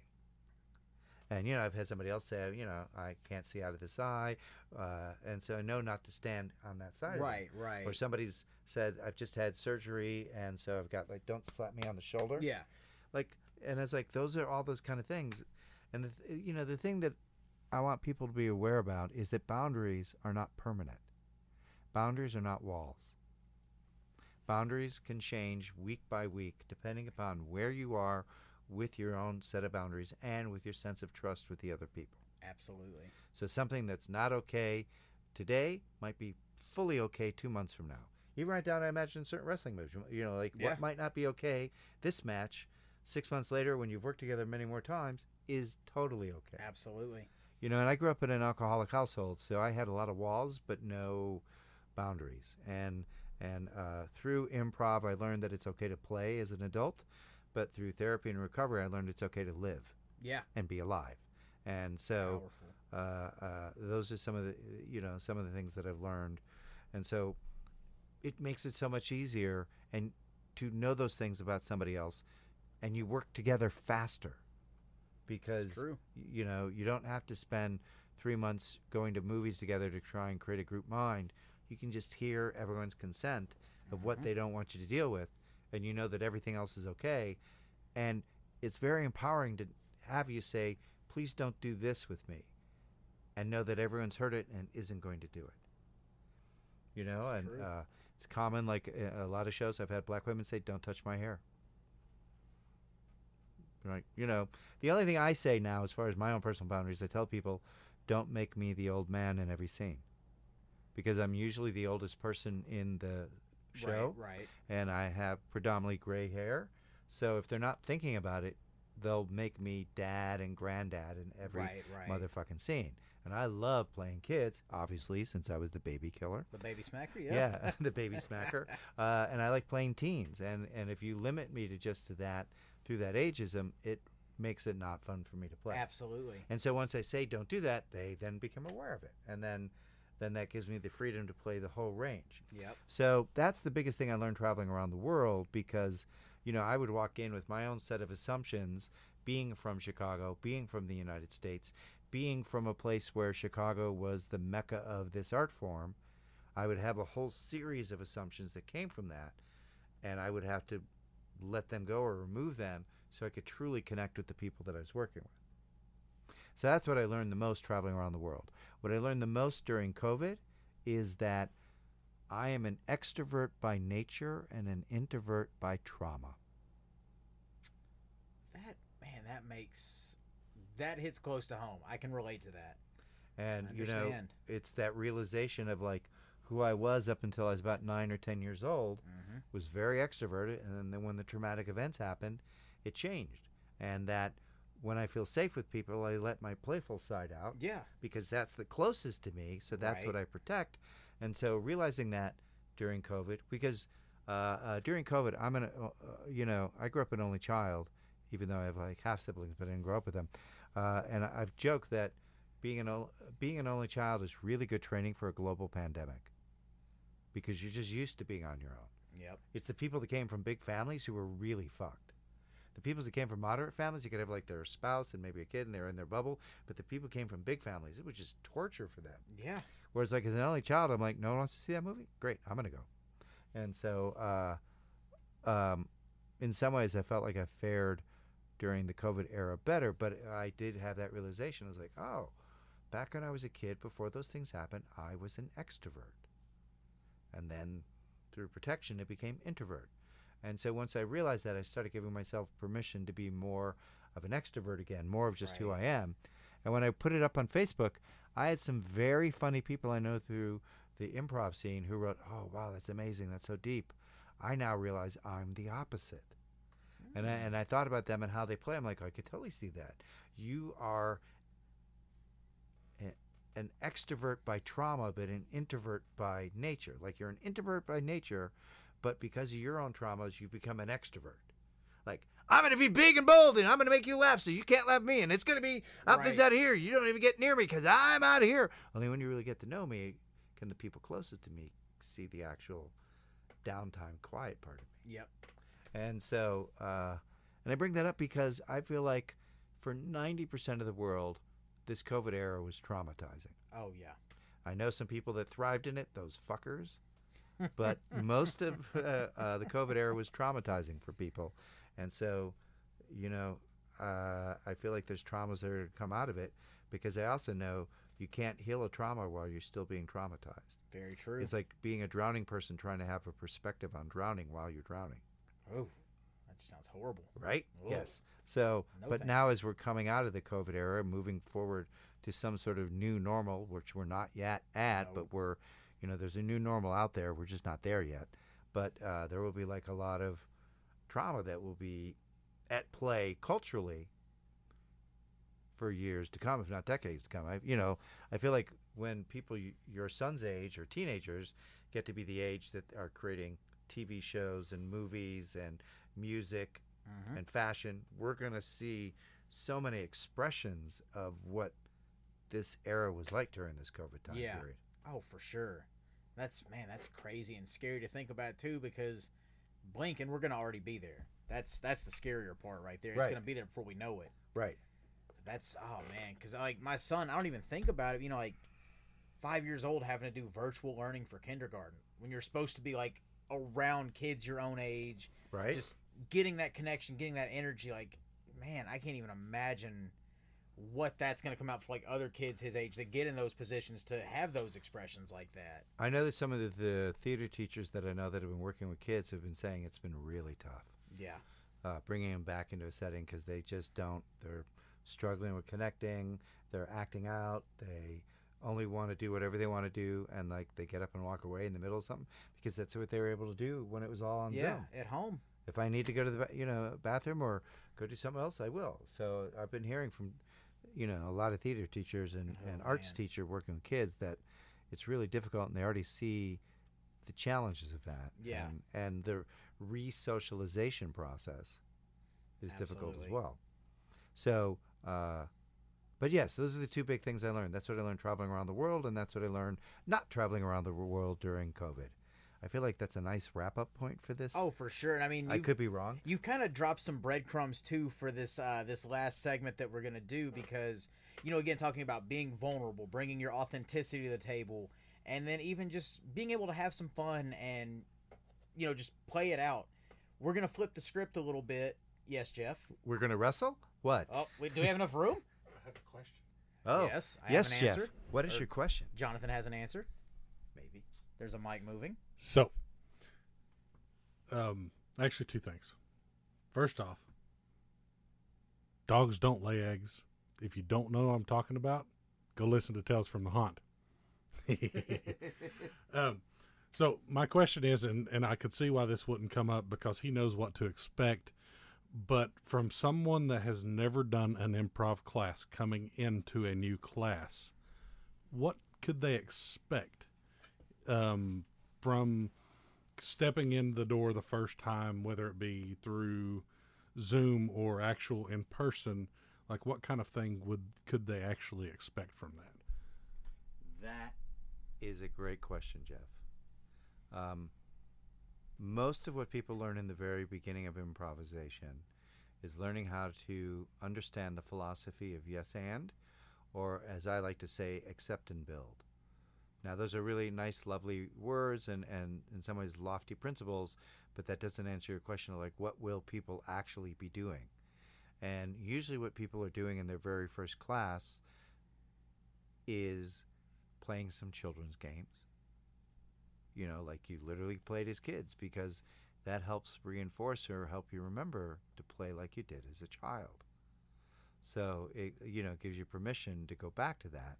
And, you know, I've had somebody else say, you know, I can't see out of this eye. Uh, and so I know not to stand on that side. Right. Right. Or somebody's said, I've just had surgery. And so I've got like, don't slap me on the shoulder. Yeah. Like, and it's like, those are all those kind of things. And, the, th- you know, the thing that I want people to be aware about is that boundaries are not permanent. Boundaries are not walls. Boundaries can change week by week depending upon where you are with your own set of boundaries and with your sense of trust with the other people. Absolutely. So something that's not okay today might be fully okay two months from now. Even right down, I imagine certain wrestling moves. You- You know, like Yeah. what might not be okay this match, six months later when you've worked together many more times, is totally okay. Absolutely. You know, and I grew up in an alcoholic household, so I had a lot of walls but no boundaries. And and uh, through improv, I learned that it's okay to play as an adult, but through therapy and recovery, I learned it's okay to live Yeah. and be alive. And so uh, uh, those are some of the you know some of the things that I've learned, and so it makes it so much easier and to know those things about somebody else, and you work together faster because you know you don't have to spend three months going to movies together to try and create a group mind. You can just hear everyone's consent of what Mhm. they don't want you to deal with, and you know that everything else is okay, and it's very empowering to have you say, "Please don't do this with me," and know that everyone's heard it and isn't going to do it. You know, It's and uh, it's common. Like a lot of shows, I've had black women say, "Don't touch my hair." Like, you know, the only thing I say now, as far as my own personal boundaries, I tell people, don't make me the old man in every scene, because I'm usually the oldest person in the show, Right, right. and I have predominantly gray hair. So if they're not thinking about it, they'll make me dad and granddad in every Right, right. motherfucking scene. And I love playing kids, obviously, since I was the baby killer. The baby smacker, yeah. Yeah, <laughs> the baby <laughs> smacker. Uh, and I like playing teens. And, and if you limit me to just to that through that ageism, it makes it not fun for me to play. Absolutely. And so once I say don't do that, they then become aware of it. And then then that gives me the freedom to play the whole range. Yep. So that's the biggest thing I learned traveling around the world because, you know, I would walk in with my own set of assumptions, being from Chicago, being from the United States, being from a place where Chicago was the mecca of this art form. I would have a whole series of assumptions that came from that, and I would have to let them go or remove them so I could truly connect with the people that I was working with. So that's what I learned the most traveling around the world. What I learned the most during COVID is that I am an extrovert by nature and an introvert by trauma. That man, that makes that hits close to home. I can relate to that. And you know, it's that realization of like who I was up until I was about nine or ten years old Mm-hmm. was very extroverted, and then when the traumatic events happened, it changed. And that when I feel safe with people, I let my playful side out Yeah. because that's the closest to me. So that's Right. what I protect. And so realizing that during COVID, because uh, uh, during COVID, I'm gonna, uh, you know, I grew up an only child, even though I have like half siblings, but I didn't grow up with them. Uh, and I've joked that being an being an only child is really good training for a global pandemic because you're just used to being on your own. Yep. It's the people that came from big families who were really fucked. The people that came from moderate families, you could have like their spouse and maybe a kid, and they're in their bubble. But the people who came from big families, it was just torture for them. Yeah. Whereas, like as an only child, I'm like, no one wants to see that movie. Great, I'm gonna go. And so, uh, um, in some ways, I felt like I fared during the COVID era better. But I did have that realization. I was like, oh, back when I was a kid, before those things happened, I was an extrovert, and then through protection, it became introvert. And so once I realized that, I started giving myself permission to be more of an extrovert again, more of just who I am. And when I put it up on Facebook, I had some very funny people I know through the improv scene who wrote, "Oh, wow, that's amazing. That's so deep." I now realize I'm the opposite. And I, mm. and I thought about them and how they play. I'm like, oh, I could totally see that. You are an extrovert by trauma, but an introvert by nature. Like you're an introvert by nature, but because of your own traumas, you become an extrovert. Like I'm to be big and bold, and I'm to make you laugh, so you can't laugh at me, and it's to be up this out of here. You don't even get near me because I'm out of here. Only when you really get to know me can the people closest to me see the actual downtime, quiet part of me. Yep. And so, uh, and I bring that up because I feel like for 90% of the world, this COVID era was traumatizing. Oh yeah. I know some people that thrived in it, those fuckers, but <laughs> most of <laughs> uh, uh, the COVID era was traumatizing for people. And so, you know, uh, I feel like there's traumas that are to come out of it because I also know you can't heal a trauma while you're still being traumatized. Very true. It's like being a drowning person trying to have a perspective on drowning while you're drowning. oh, that just sounds horrible. right? Whoa. Yes. So, No but thanks. now as we're coming out of the COVID era, moving forward to some sort of new normal, which we're not yet at, No. but we're, you know, there's a new normal out there. We're just not there yet. But uh, there will be like a lot of trauma that will be at play culturally for years to come, if not decades to come. I, you know, I feel like when people your son's age or teenagers get to be the age that are creating TV shows and movies and music Mhm. and fashion, we're going to see so many expressions of what this era was like during this COVID time Yeah. period. Oh, for sure. That's man, that's crazy and scary to think about too. Because blink and we're gonna already be there. That's that's the scarier part right there. It's Right. gonna be there before we know it. Right. That's oh man, because like my son, I don't even think about it. You know, like five years old having to do virtual learning for kindergarten when you're supposed to be like around kids your own age, Right. just getting that connection, getting that energy. Like, man, I can't even imagine what that's gonna come out for like other kids his age that get in those positions to have those expressions like that. I know that some of the, the theater teachers that I know that have been working with kids have been saying it's been really tough. Yeah, uh, bringing them back into a setting because they just don't. They're struggling with connecting. They're acting out. They only want to do whatever they want to do, and like they get up and walk away in the middle of something because that's what they were able to do when it was all on yeah, Zoom. at home. If I need to go to the you know bathroom or go do something else, I will. So I've been hearing from you know a lot of theater teachers and, Oh, and arts man. teacher working with kids that it's really difficult, and they already see the challenges of that. Yeah. and, and the re-socialization process is difficult as well. So, uh, but yes, those are the two big things I learned. That's what I learned traveling around the world, and that's what I learned not traveling around the world during COVID. I feel like that's a nice wrap-up point for this. Oh, for sure. And I mean, I could be wrong. you've kind of dropped some breadcrumbs too for this uh, this last segment that we're gonna do because you know again talking about being vulnerable, bringing your authenticity to the table, and then even just being able to have some fun and you know just play it out. We're gonna flip the script a little bit. Yes, Jeff. We're gonna wrestle. What? Oh, wait, do we have enough room? <laughs> I have a question. Oh, yes, I yes, have an Jeff. answer. What is Or- your question? Jonathan has an answer. Maybe. There's a mic moving. So, um, actually, two things. First off, dogs don't lay eggs. If you don't know what I'm talking about, go listen to Tales from the Haunt. <laughs> um, so my question is, and, and I could see why this wouldn't come up because he knows what to expect, but from someone that has never done an improv class coming into a new class, what could they expect um, from stepping in the door the first time, whether it be through Zoom or actual in person? Like, what kind of thing would could they actually expect from that? That is a great question, Jeff. Um, most of what people learn in the very beginning of improvisation is learning how to understand the philosophy of yes and, or as I like to say, accept and build. Now, those are really nice, lovely words and, and in some ways lofty principles, but that doesn't answer your question of like, what will people actually be doing? And usually, what people are doing in their very first class is playing some children's games. You know, like you literally played as kids because that helps reinforce or help you remember to play like you did as a child. So it you know gives you permission to go back to that.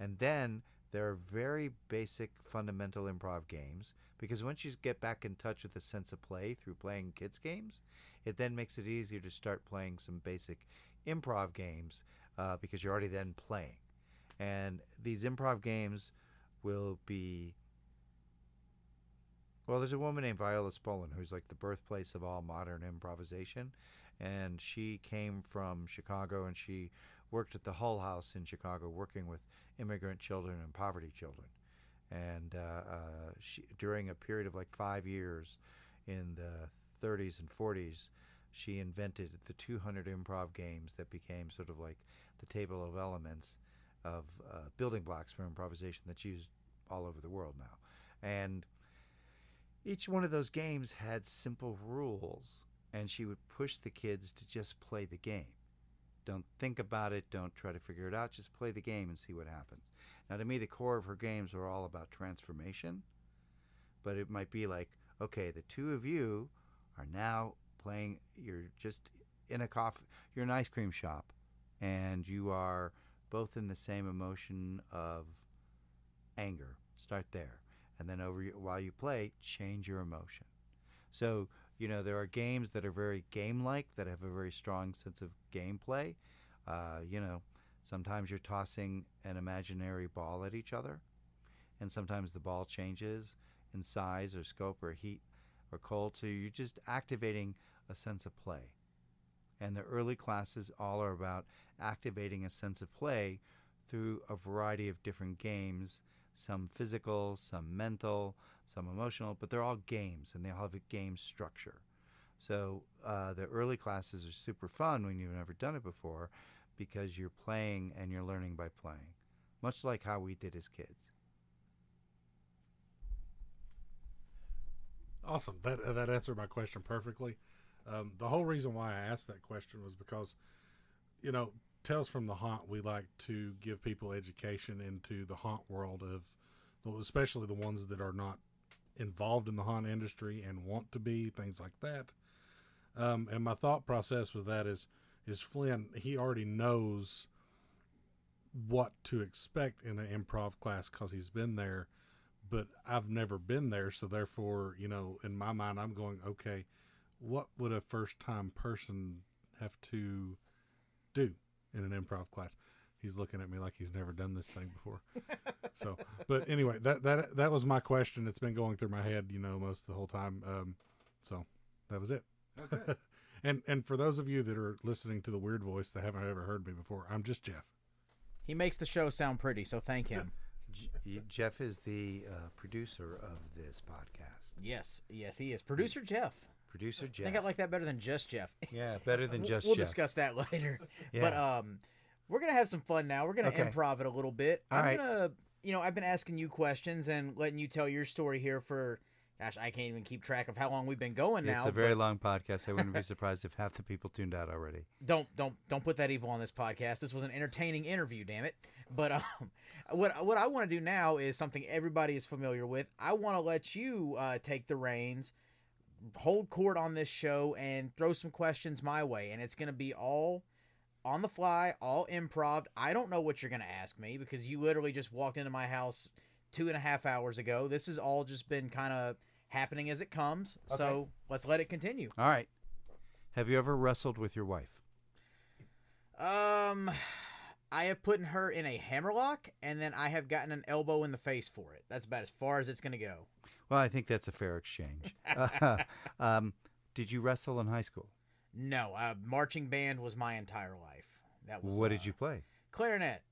And then there are very basic fundamental improv games because once you get back in touch with the sense of play through playing kids games, it then makes it easier to start playing some basic improv games uh, because you're already then playing. And these improv games will be. Well, there's a woman named Viola Spolin who's like the birthplace of all modern improvisation. And she came from Chicago and she worked at the Hull House in Chicago working with immigrant children and poverty children. And uh, uh, she, during a period of like five years in the 30s and 40s, she invented the 200 improv games that became sort of like the table of elements of uh, building blocks for improvisation that's used all over the world now. And each one of those games had simple rules, and she would push the kids to just play the game. Don't think about it, don't try to figure it out, just play the game and see what happens. Now, to me, the core of her games were all about transformation, but it might be like, okay, the two of you are now playing, you're just in a coffee, you're an ice cream shop, and you are both in the same emotion of anger. Start there. And then over while you play, change your emotion. So, you know, there are games that are very game like, that have a very strong sense of gameplay. Uh, you know, sometimes you're tossing an imaginary ball at each other, and sometimes the ball changes in size or scope or heat or cold. So you're just activating a sense of play. And the early classes all are about activating a sense of play through a variety of different games some physical, some mental, some emotional, but they're all games and they all have a game structure. So uh, the early classes are super fun when you've never done it before because you're playing and you're learning by playing, much like how we did as kids. Awesome. That uh, that answered my question perfectly. Um, the whole reason why I asked that question was because, you know, Tales from the Haunt, we like to give people education into the haunt world of, especially the ones that are not involved in the haunt industry and want to be things like that. Um, and my thought process with that is is Flynn. He already knows what to expect in an improv class because he's been there, but I've never been there. So therefore, you know, in my mind, I'm going, okay, what would a first time person have to do in an improv class? He's looking at me like he's never done this thing before. so, but anyway, that that that was my question. It's been going through my head, you know, most of the whole time. Um, so that was it. Okay. <laughs> and and for those of you that are listening to the weird voice that haven't ever heard me before, I'm just Jeff. He makes the show sound pretty, so thank him. Jeff is the uh, producer of this podcast. yes, yes, he is. Producer Jeff. Producer I Jeff. think I like that better than just Jeff. <laughs> yeah, better than <laughs> just we'll Jeff. discuss that <laughs> later. Yeah. But um, we're gonna have some fun now. We're gonna Okay. improv it a little bit. All I'm right. gonna, you know, I've been asking you questions and letting you tell your story here for, gosh, I can't even keep track of how long we've been going now. it's a very but long podcast. I wouldn't be surprised if half the people tuned out already. don't don't don't put that evil on this podcast. This was an entertaining interview, damn it. But um, what what I want to do now is something everybody is familiar with. I want to let you uh, take the reins, hold court on this show, and throw some questions my way. And it's gonna be all on the fly, all improv. I don't know what you're gonna ask me because you literally just walked into my house two and a half hours ago. This has all just been kind of happening as it comes. So let's let it continue. All right. Have you ever wrestled with your wife? Um, I have put her in a hammerlock, and then I have gotten an elbow in the face for it. That's about as far as it's gonna go. Well, I think that's a fair exchange. <laughs> <laughs> um, did you wrestle in high school? No, uh, marching band was my entire life. That was What uh, did you play? clarinet.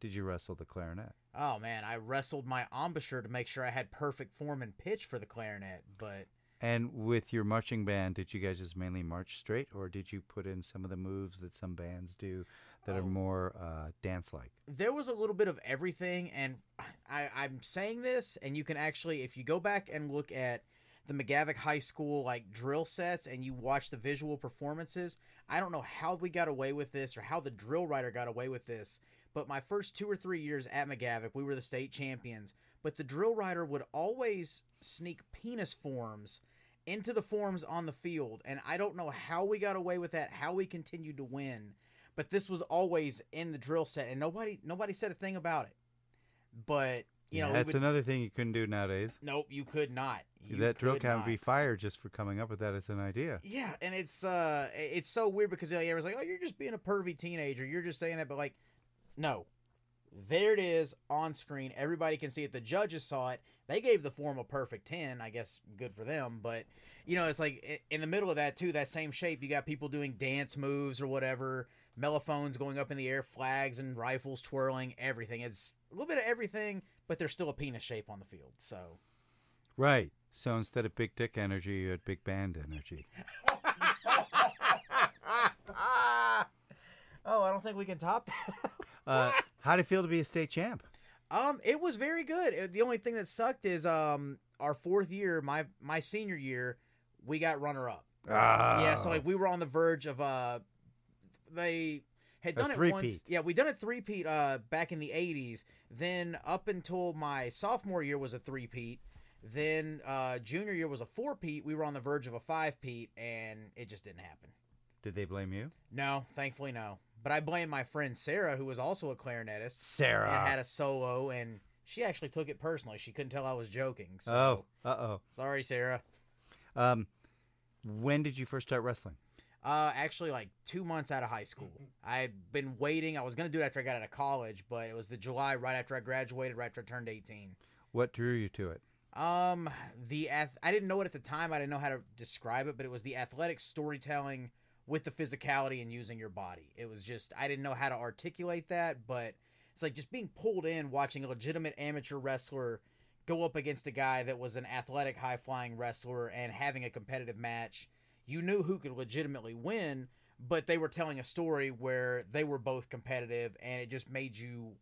Did you wrestle the clarinet? Oh man, I wrestled my embouchure to make sure I had perfect form and pitch for the clarinet, but And with your marching band, did you guys just mainly march straight, or did you put in some of the moves that some bands do that Oh. are more uh, dance-like? there was a little bit of everything and I, i'm saying this and you can actually if you go back and look at the McGavock high school like drill sets and you watch the visual performances i don't know how we got away with this or how the drill writer got away with this but my first two or three years at McGavock we were the state champions but the drill writer would always sneak penis forms into the forms on the field and i don't know how we got away with that how we continued to win but this was always in the drill set and nobody nobody said a thing about it. But you know that's would- another thing you couldn't do nowadays. nope you could not. You that drill count would be fired just for coming up with that as an idea. yeah and it's uh it's so weird because you know, everyone's like oh you're just being a pervy teenager. You're just saying that but like no. There it is on screen. Everybody can see it. The judges saw it. They gave the form a perfect 10 i guess good for them but you know it's like in the middle of that too that same shape you got people doing dance moves or whatever mellophones going up in the air flags and rifles twirling everything it's a little bit of everything but there's still a penis shape on the field so Right. So instead of big dick energy, you had big band energy. <laughs> oh i don't think we can top that Uh, how did it feel to be a state champ? Um, it was very good. Uh, The only thing that sucked is um our fourth year, my my senior year, we got runner up. Yeah, so like we were on the verge of uh they had done it once. Yeah, we done a three peat uh back in the eighties. Then up until my sophomore year was a three peat. Then uh junior year was a four peat. We were on the verge of a five peat and it just didn't happen. Did they blame you? No, thankfully no. But I blame my friend Sarah, who was also a clarinetist Sarah. and had a solo and she actually took it personally. She couldn't tell I was joking. So oh, uh oh. sorry, Sarah. Um, when did you first start wrestling? Uh, actually, like two months out of high school. I've been waiting. I was gonna do it after I got out of college, but it was the July right after I graduated, right after I turned eighteen. What drew you to it? Um, the ath- I didn't know it at the time. I didn't know how to describe it, but it was the athletic storytelling with the physicality and using your body. It was just I didn't know how to articulate that, but it's like just being pulled in watching a legitimate amateur wrestler go up against a guy that was an athletic high flying wrestler and having a competitive match. You knew who could legitimately win, but they were telling a story where they were both competitive and it just made you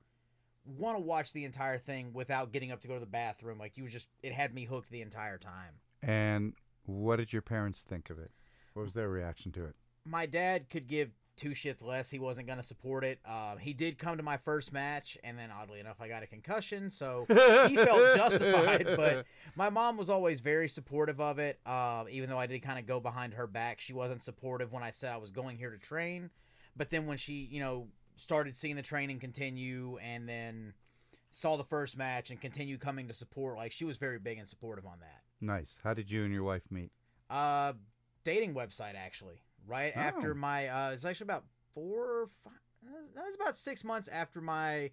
want to watch the entire thing without getting up to go to the bathroom. Like you was just it had me hooked the entire time. And what did your parents think of it? What was their reaction to it? My dad could give two shits less he wasn't going to support it. Um, he did come to my first match, and then oddly enough, I got a concussion, so he felt <laughs> justified. But my mom was always very supportive of it. Uh, even though I did kind of go behind her back, she wasn't supportive when I said I was going here to train. But then when she, you know, started seeing the training continue, and then saw the first match and continue coming to support, like she was very big and supportive on that. Nice. How did you and your wife meet? Uh, dating website actually. Right Oh. after my, uh, it's actually about four, or five, that was about six months after my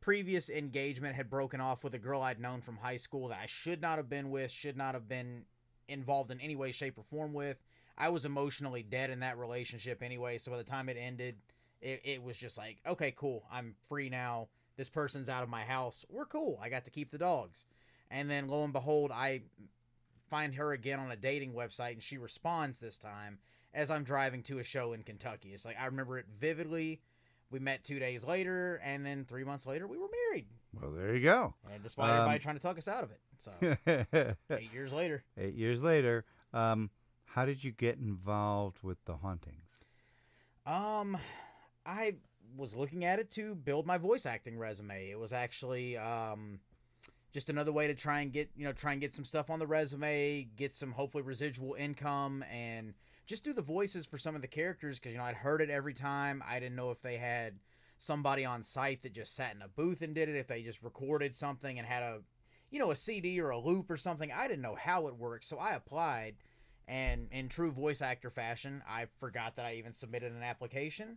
previous engagement had broken off with a girl I'd known from high school that I should not have been with, should not have been involved in any way, shape, or form with. I was emotionally dead in that relationship anyway. So by the time it ended, it, it was just like, okay, cool. I'm free now. This person's out of my house. We're cool. I got to keep the dogs. And then lo and behold, I find her again on a dating website and she responds this time as I'm driving to a show in Kentucky. It's like I remember it vividly. We met two days later, and then three months later, we were married. Well, there you go. And despite Um, everybody trying to talk us out of it. So, <laughs> eight years later. Eight years later, um, how did you get involved with the hauntings? Um, I was looking at it to build my voice acting resume. It was actually um, just another way to try and get you know try and get some stuff on the resume, get some hopefully residual income, and just do the voices for some of the characters because you know I'd heard it every time. I didn't know if they had somebody on site that just sat in a booth and did it, if they just recorded something and had a you know a CD or a loop or something. I didn't know how it worked, so I applied. And in true voice actor fashion, I forgot that I even submitted an application.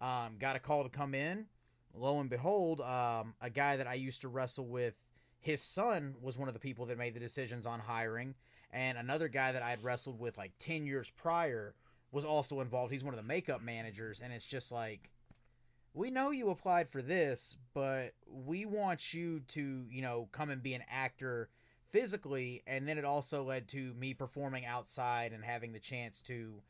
Um, got a call to come in. Lo and behold, um, a guy that I used to wrestle with, his son was one of the people that made the decisions on hiring, and another guy that I had wrestled with like ten years prior was also involved. He's one of the makeup managers, and it's just like, we know you applied for this, but we want you to, you know, come and be an actor physically, and then it also led to me performing outside and having the chance to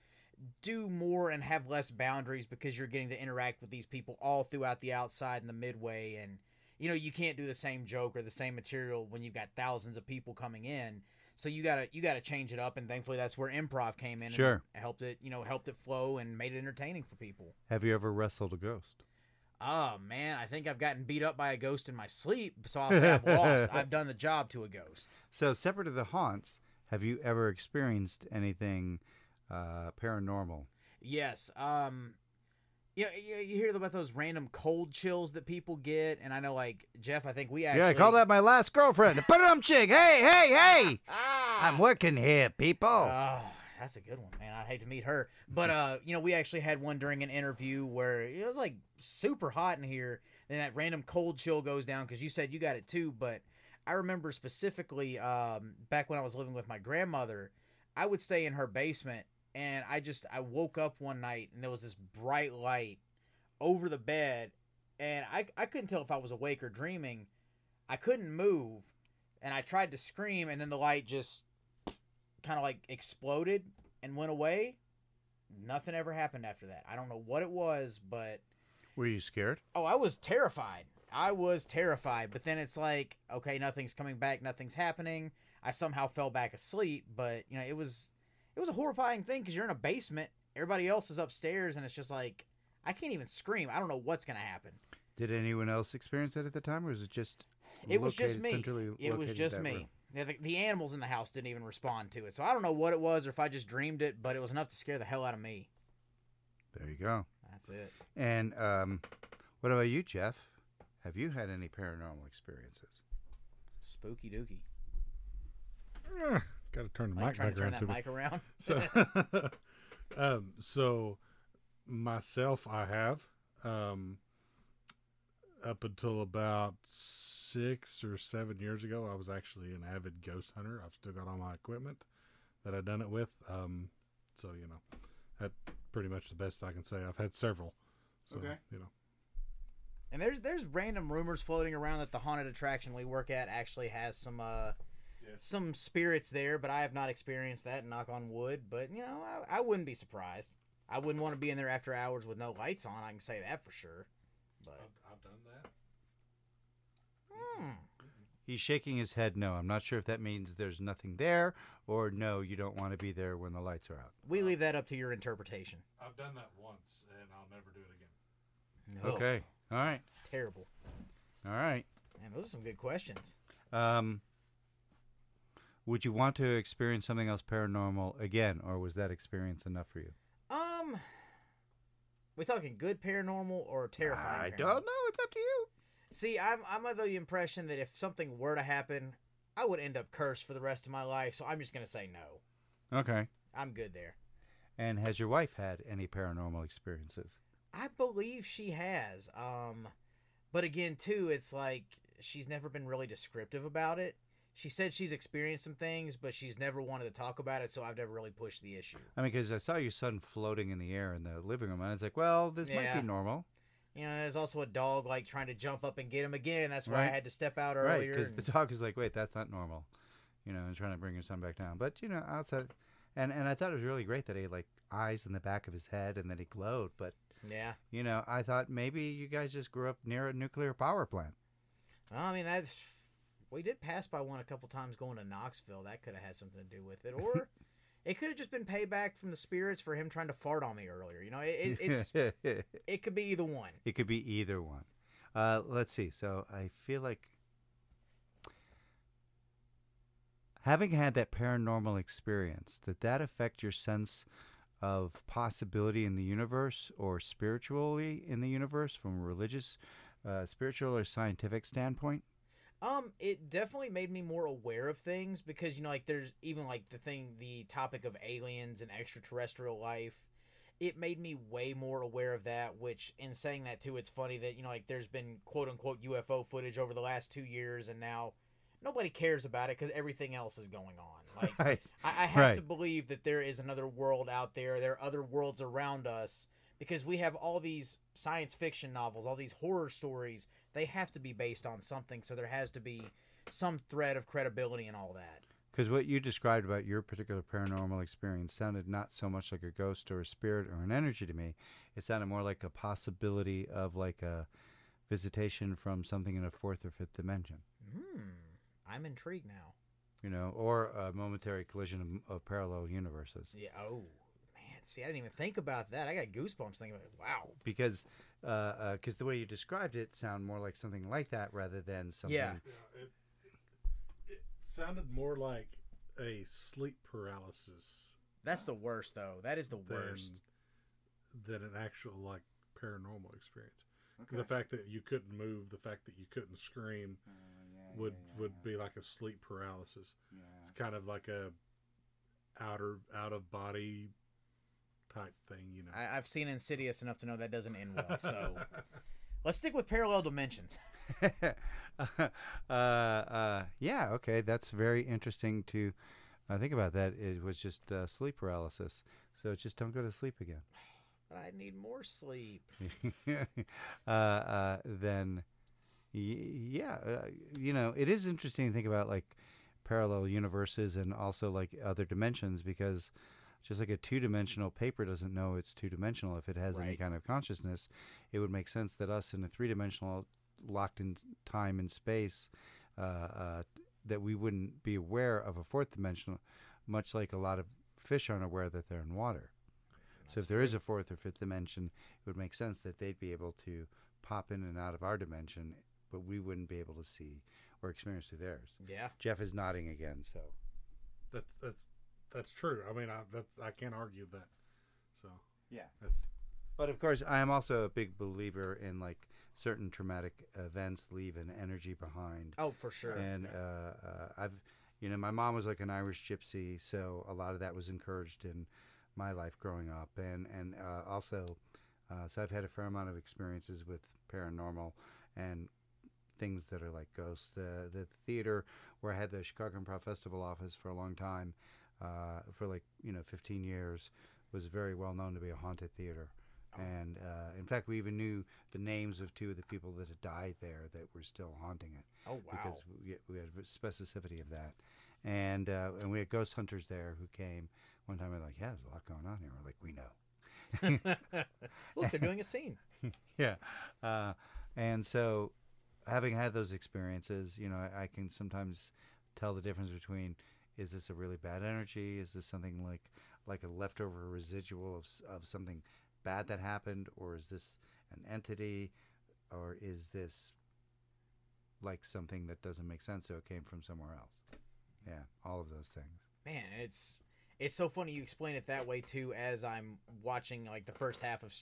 do more and have less boundaries because you're getting to interact with these people all throughout the outside and the midway and you know you can't do the same joke or the same material when you've got thousands of people coming in so you gotta you gotta change it up and thankfully that's where improv came in Sure. and helped it you know helped it flow and made it entertaining for people Have you ever wrestled a ghost? oh man i think i've gotten beat up by a ghost in my sleep so i'll say i've <laughs> lost i've done the job to a ghost So, separate of the haunts, have you ever experienced anything uh, paranormal? Yes. Um, you, know, you you hear about those random cold chills that people get, and I know, like Jeff, I think we actually Yeah, I call that my last girlfriend. Put it chick. Hey, hey, hey! Ah! <laughs> I'm working here, people. Oh, that's a good one, man. I'd hate to meet her, but uh, you know, we actually had one during an interview where it was like super hot in here, and that random cold chill goes down because you said you got it too. But I remember specifically um, back when I was living with my grandmother, I would stay in her basement, and I just I woke up one night and there was this bright light over the bed, and I I couldn't tell if I was awake or dreaming. I couldn't move, and I tried to scream, and then the light just kind of like exploded and went away. Nothing ever happened after that. I don't know what it was, but Were you scared? oh, I was terrified. I was terrified, but then it's like, okay, nothing's coming back, nothing's happening. I somehow fell back asleep, but you know, it was it was a horrifying thing because you're in a basement, everybody else is upstairs, and it's just like I can't even scream. I don't know what's gonna happen. Did anyone else experience that at the time, or was it just? It was just me. It was just me. room? Yeah, the, the animals in the house didn't even respond to it, so I don't know what it was or if I just dreamed it, but it was enough to scare the hell out of me. There you go. That's it. And um, what about you, Jeff? Have you had any paranormal experiences? Spooky dookie. Got to turn the Like mic trying back to turn around that me. mic around. <laughs> So, <laughs> um, so myself, I have um, up until about six or seven years ago, I was actually an avid ghost hunter. I've still got all my equipment that I've done it with. Um, so you know, that pretty much the best I can say. I've had several. So, Okay. You know, And there's there's random rumors floating around that the haunted attraction we work at actually has some uh some spirits there, but I have not experienced that. Knock on wood. But you know, I, I wouldn't be surprised. I wouldn't want to be in there after hours with no lights on. I can say that for sure. But I've, I've done that. hmm, He's shaking his head no. I'm not sure if that means there's nothing there or no, you don't want to be there when the lights are out. We leave that up to your interpretation. I've done that once, and I'll never do it again. Ugh, Okay. All right. terrible. All right. Man, those are some good questions. Um, would you want to experience something else paranormal again, or was that experience enough for you? Um, we talking good paranormal or terrifying? I paranormal? don't know. It's up to you. See, I'm I'm of the impression that if something were to happen, I would end up cursed for the rest of my life. So I'm just gonna say no. Okay. I'm good there. And has your wife had any paranormal experiences? I believe she has. Um, but again, too, it's like she's never been really descriptive about it. She said she's experienced some things, but she's never wanted to talk about it, so I've never really pushed the issue. I mean, because I saw your son floating in the air in the living room, and I was like, well, this might be normal. You know, there's also a dog like trying to jump up and get him again. That's why I had to step out earlier. Right, because and- the dog is like, wait, that's not normal, you know, and trying to bring your son back down. But you know, outside, and and I thought it was really great that he had like eyes in the back of his head and that he glowed. But yeah. you know, I thought maybe you guys just grew up near a nuclear power plant. Well, I mean, that's we did pass by one a couple times going to Knoxville. That could have had something to do with it, or <laughs> it could have just been payback from the spirits for him trying to fart on me earlier. You know, it, it, it's <laughs> it could be either one. it could be either one. Uh, let's see. So I feel like having had that paranormal experience, did that affect your sense of possibility in the universe or spiritually in the universe from a religious, uh, spiritual, or scientific standpoint? Um, it definitely made me more aware of things because you know, like there's even like the thing, the topic of aliens and extraterrestrial life. It made me way more aware of that. Which, in saying that too, it's funny that you know, like there's been quote unquote UFO footage over the last two years, and now nobody cares about it because everything else is going on. <laughs> Like Right. I, I have to believe that there is another world out there. There are other worlds around us because we have all these science fiction novels, all these horror stories. They have to be based on something, so there has to be some thread of credibility and all that. Because what you described about your particular paranormal experience sounded not so much like a ghost or a spirit or an energy to me. It sounded more like a possibility of like a visitation from something in a fourth or fifth dimension, Hmm, I'm intrigued now. you know, or a momentary collision of, of parallel universes. Yeah. Oh man, see, I didn't even think about that. I got goosebumps thinking about it. Wow. Because, because uh, 'cause the way you described it sound more like something like that rather than something. Yeah. Yeah, it, it sounded more like a sleep paralysis That's the worst, though. That is the than, worst. than an actual like paranormal experience. The fact that you couldn't move, the fact that you couldn't scream, would would be like a sleep paralysis. It's kind of like a outer out of body type thing, you know. I, I've seen Insidious enough to know that doesn't end well. So <laughs> let's stick with parallel dimensions. <laughs> <laughs> uh, uh, yeah, okay, that's very interesting to uh, think about. That it was just uh, sleep paralysis, so just don't go to sleep again. <sighs> But I need more sleep. uh, uh, then, y- yeah, uh, you know, it is interesting to think about like parallel universes and also like other dimensions because just like a two-dimensional paper doesn't know it's two-dimensional if it has any kind of consciousness it would make sense that us in a three-dimensional locked in time and space uh, uh, that we wouldn't be aware of a fourth dimensional much like a lot of fish aren't aware that they're in water so if there is a fourth or fifth dimension, it would make sense that they'd be able to pop in and out of our dimension, but we wouldn't be able to see or experience through theirs. Yeah. Jeff is nodding again, so That's that's that's true. I mean, I that's I can't argue that. So yeah. that's But of course, I am also a big believer in like certain traumatic events leave an energy behind. Oh, for sure. And uh, uh, I've, you know, my mom was like an Irish gypsy, so a lot of that was encouraged in my life growing up, and and uh, also, uh, so I've had a fair amount of experiences with paranormal and things that are like ghosts. The the theater where I had the Chicago Improv Festival office for a long time, uh, for like you know 15 years, was very well known to be a haunted theater. And uh, in fact, we even knew the names of two of the people that had died there that were still haunting it oh, wow. because we, we had specificity of that. And uh, and we had ghost hunters there who came one time. We're like, yeah, there's a lot going on here. We're like, we know. <laughs> Look, they're doing a scene. <laughs> yeah. Uh, and so having had those experiences, you know, I, I can sometimes tell the difference between is this a really bad energy? Is this something like like a leftover residual of of something bad that happened, or is this an entity, or is this like something that doesn't make sense, so it came from somewhere else? Yeah, all of those things. Man, it's it's so funny you explain it that way too. As I'm watching like the first half of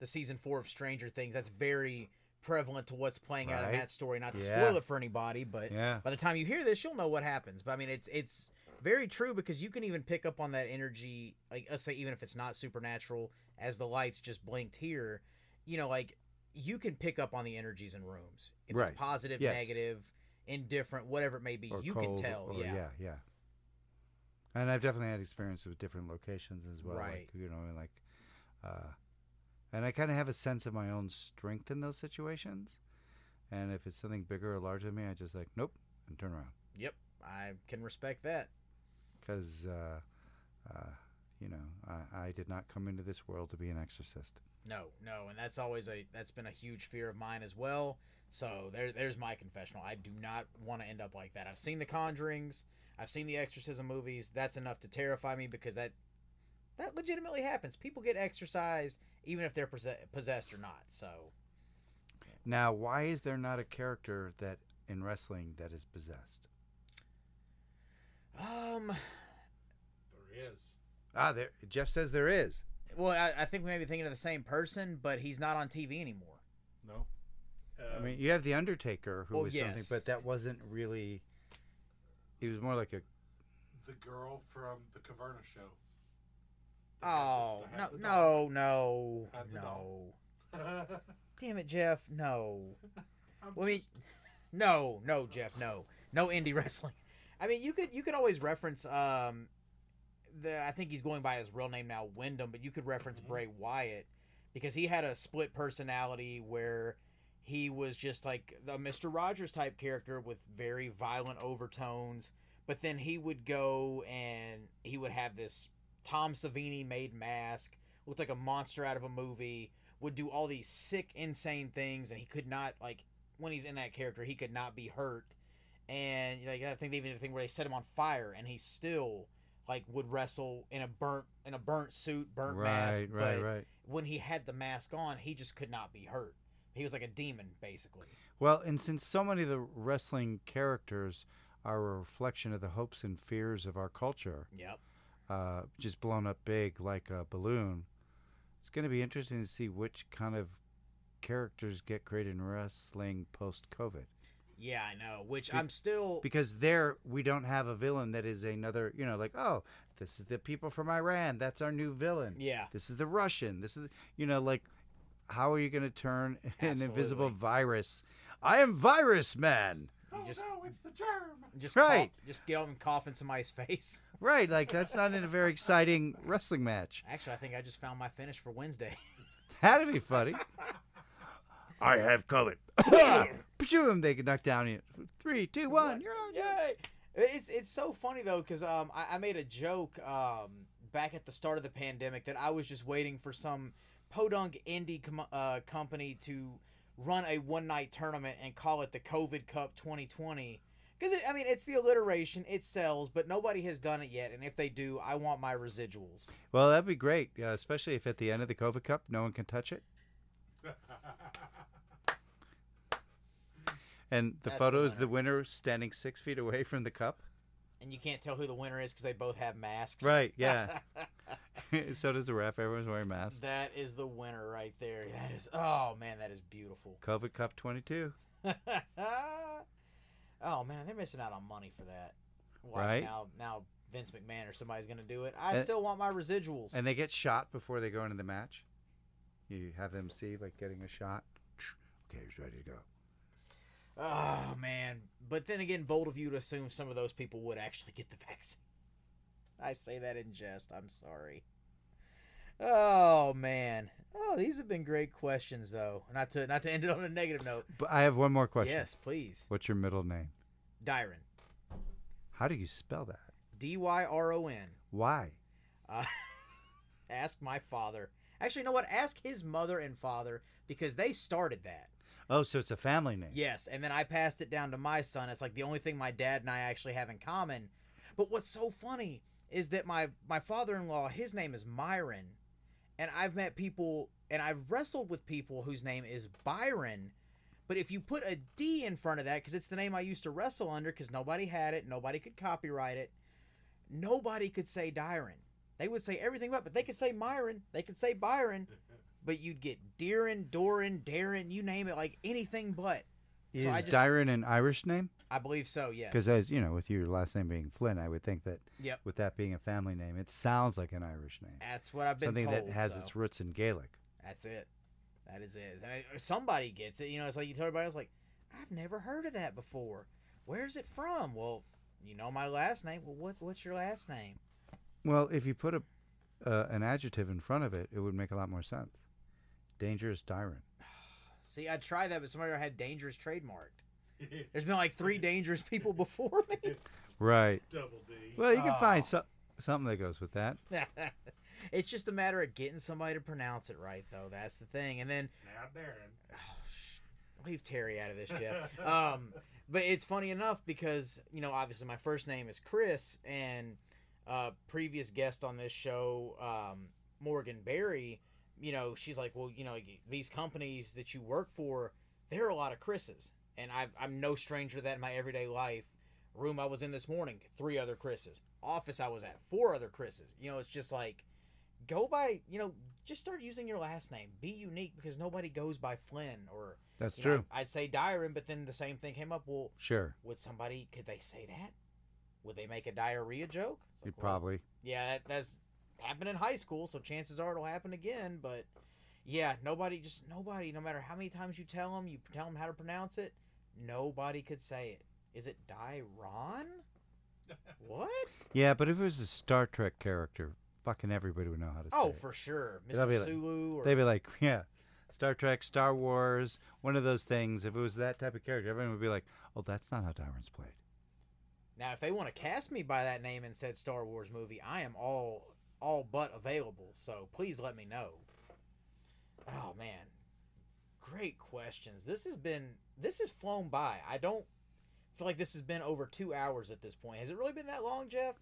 the season four of Stranger Things, that's very prevalent to what's playing out in that story. Not to Yeah. spoil it for anybody, but Yeah. by the time you hear this, you'll know what happens. But I mean, it's it's very true because you can even pick up on that energy. Like let's say even if it's not supernatural, as the lights just blinked here, you know, like you can pick up on the energies in rooms. If Right. it's positive, Yes. negative, indifferent, whatever it may be, or you cold, can tell. or- yeah. yeah, yeah. And I've definitely had experience with different locations as well. Right. Like, you know, like, uh, and I kind of have a sense of my own strength in those situations. And if it's something bigger or larger than me, I just like, nope, and turn around. Yep, I can respect that. Because, uh, uh, you know, I, I did not come into this world to be an exorcist. No, no, and that's always a that's been a huge fear of mine as well. So there, there's my confessional. I do not want to end up like that. I've seen the Conjurings, I've seen the Exorcism movies. That's enough to terrify me because that that legitimately happens. People get exorcised even if they're possessed or not. So Now, why is there not a character that in wrestling that is possessed? um, There is. Ah, there. Jeff says there is. well, I, I think we may be thinking of the same person, but he's not on TV anymore. No. I mean, you have the Undertaker, who well, was something, but that wasn't really. He was more like a. the girl from the Caverna show. Oh no, no, no, no! <laughs> Damn it, Jeff! No. Well, I mean, no, no, Jeff, no, no indie <laughs> wrestling. I mean, you could you could always reference um, the I think he's going by his real name now, Windham, but you could reference Mhm. Bray Wyatt because he had a split personality where he was just like the Mister Rogers type character with very violent overtones, but then he would go and he would have this Tom Savini made mask, looked like a monster out of a movie, would do all these sick, insane things, and he could not like when he's in that character, he could not be hurt. And like I think they even did a thing where they set him on fire, and he still like would wrestle in a burnt in a burnt suit, burnt mask. right, right, but right. when he had the mask on, he just could not be hurt. He was like a demon, basically. Well, and since so many of the wrestling characters are a reflection of the hopes and fears of our culture, Yep. Uh, just blown up big like a balloon, it's going to be interesting to see which kind of characters get created in wrestling post COVID. Yeah, I know. Which Be- I'm still. Because there, we don't have a villain that is another, you know, like, oh, this is the people from Iran. That's our new villain. yeah. This is the Russian. This is, you know, like, how are you going to turn an invisible virus? I am Virus Man. You just Oh, no, it's the germ. just Right. cough- just get him coughing somebody's <laughs> face. Right. Like, that's not in a very exciting wrestling match. Actually, I think I just found my finish for Wednesday. <laughs> That'd be funny. I have COVID. Boom! <coughs> They can knock down you. Three, two, one. You're on. Yay! It's it's so funny though because um I, I made a joke um back at the start of the pandemic that I was just waiting for some podunk indie com- uh, company to run a one night tournament and call it the COVID Cup 2020 because I mean it's the alliteration it sells but nobody has done it yet and if they do I want my residuals. Well, that'd be great, uh, especially if at the end of the COVID Cup, no one can touch it. <laughs> And the That's photo the is the winner standing six feet away from the cup. And you can't tell who the winner is because they both have masks. Right, yeah. <laughs> <laughs> so does the ref. Everyone's wearing masks. that is the winner right there. That is oh man, that is beautiful. COVID Cup 22. <laughs> oh man, they're missing out on money for that. Watch Right. now, now Vince McMahon or somebody's gonna do it. I And- still want my residuals. And they get shot before they go into the match. You have them see, like, getting a shot. Okay, he's ready to go. oh man, but then again, bold of you to assume some of those people would actually get the vaccine. I say that in jest. I'm sorry. Oh man. Oh, these have been great questions though. Not to not to end it on a negative note. But I have one more question. Yes, please. What's your middle name? Dyron. How do you spell that? D Y R O N. Why? Uh, <laughs> ask my father. Actually, you know what? Ask his mother and father because they started that. Oh, so it's a family name. Yes, and then I passed it down to my son. It's like the only thing my dad and I actually have in common. But what's so funny is that my my father-in-law, his name is Myron, and I've met people and I've wrestled with people whose name is Byron. But if you put a D in front of that, because it's the name I used to wrestle under, because nobody had it, nobody could copyright it, nobody could say Dyron. They would say everything but, but they could say Myron, they could say Byron, <laughs> but you'd get Deerin, Doran, Darren, you name it, like anything but. Is So just- Dyron an Irish name? I believe so, yes. Because as you know, with your last name being Flynn, I would think that Yep. with that being a family name, it sounds like an Irish name. That's what I've been Something told. that has so its roots in Gaelic. That's it. That is it. I somebody gets it. You know, it's like you tell everybody else, like, I've never heard of that before. Where's it from? Well, you know my last name. Well, what what's your last name? Well, if you put a uh, an adjective in front of it, it would make a lot more sense. Dangerous Dyron. <sighs> See, I tried that, but somebody had dangerous trademarked. There's been like three dangerous people before me. Right. Double D. Well, you can Oh. find so- something that goes with that. <laughs> it's just a matter of getting somebody to pronounce it right, though. That's the thing. And then Now, Darren. oh, sh- leave Terry out of this, Jeff. <laughs> um, but it's funny enough because you know, obviously, my first name is Chris, and uh, previous guest on this show, um, Morgan Berry. You know, she's like, well, you know, these companies that you work for, there are a lot of Chris's, and I've, I'm no stranger to that in my everyday life. Room I was in this morning, three other Chris's. Office I was at, four other Chris's. You know, it's just like, go by, you know, just start using your last name. Be unique because nobody goes by Flynn or That's true. know, I'd say Dyron, but then the same thing came up. Well, Sure. would somebody could they say that? Would they make a diarrhea joke? Like, well, probably. yeah, that, that's happened in high school, so chances are it'll happen again. But yeah, nobody, just nobody, no matter how many times you tell them, you tell them how to pronounce it, nobody could say it. Is it Dyron? <laughs> what? Yeah, but if it was a Star Trek character, fucking everybody would know how to oh, say Oh, it. for sure, That'd be Mr. like- Or, They'd be like, <laughs> yeah, Star Trek, Star Wars, one of those things. If it was that type of character, everyone would be like, oh, that's not how Dyron's played. Now, if they want to cast me by that name and said Star Wars movie, I am all all but available. So please let me know. Oh man, great questions. This has been this has flown by. I don't feel like this has been over two hours at this point. Has it really been that long, Jeff?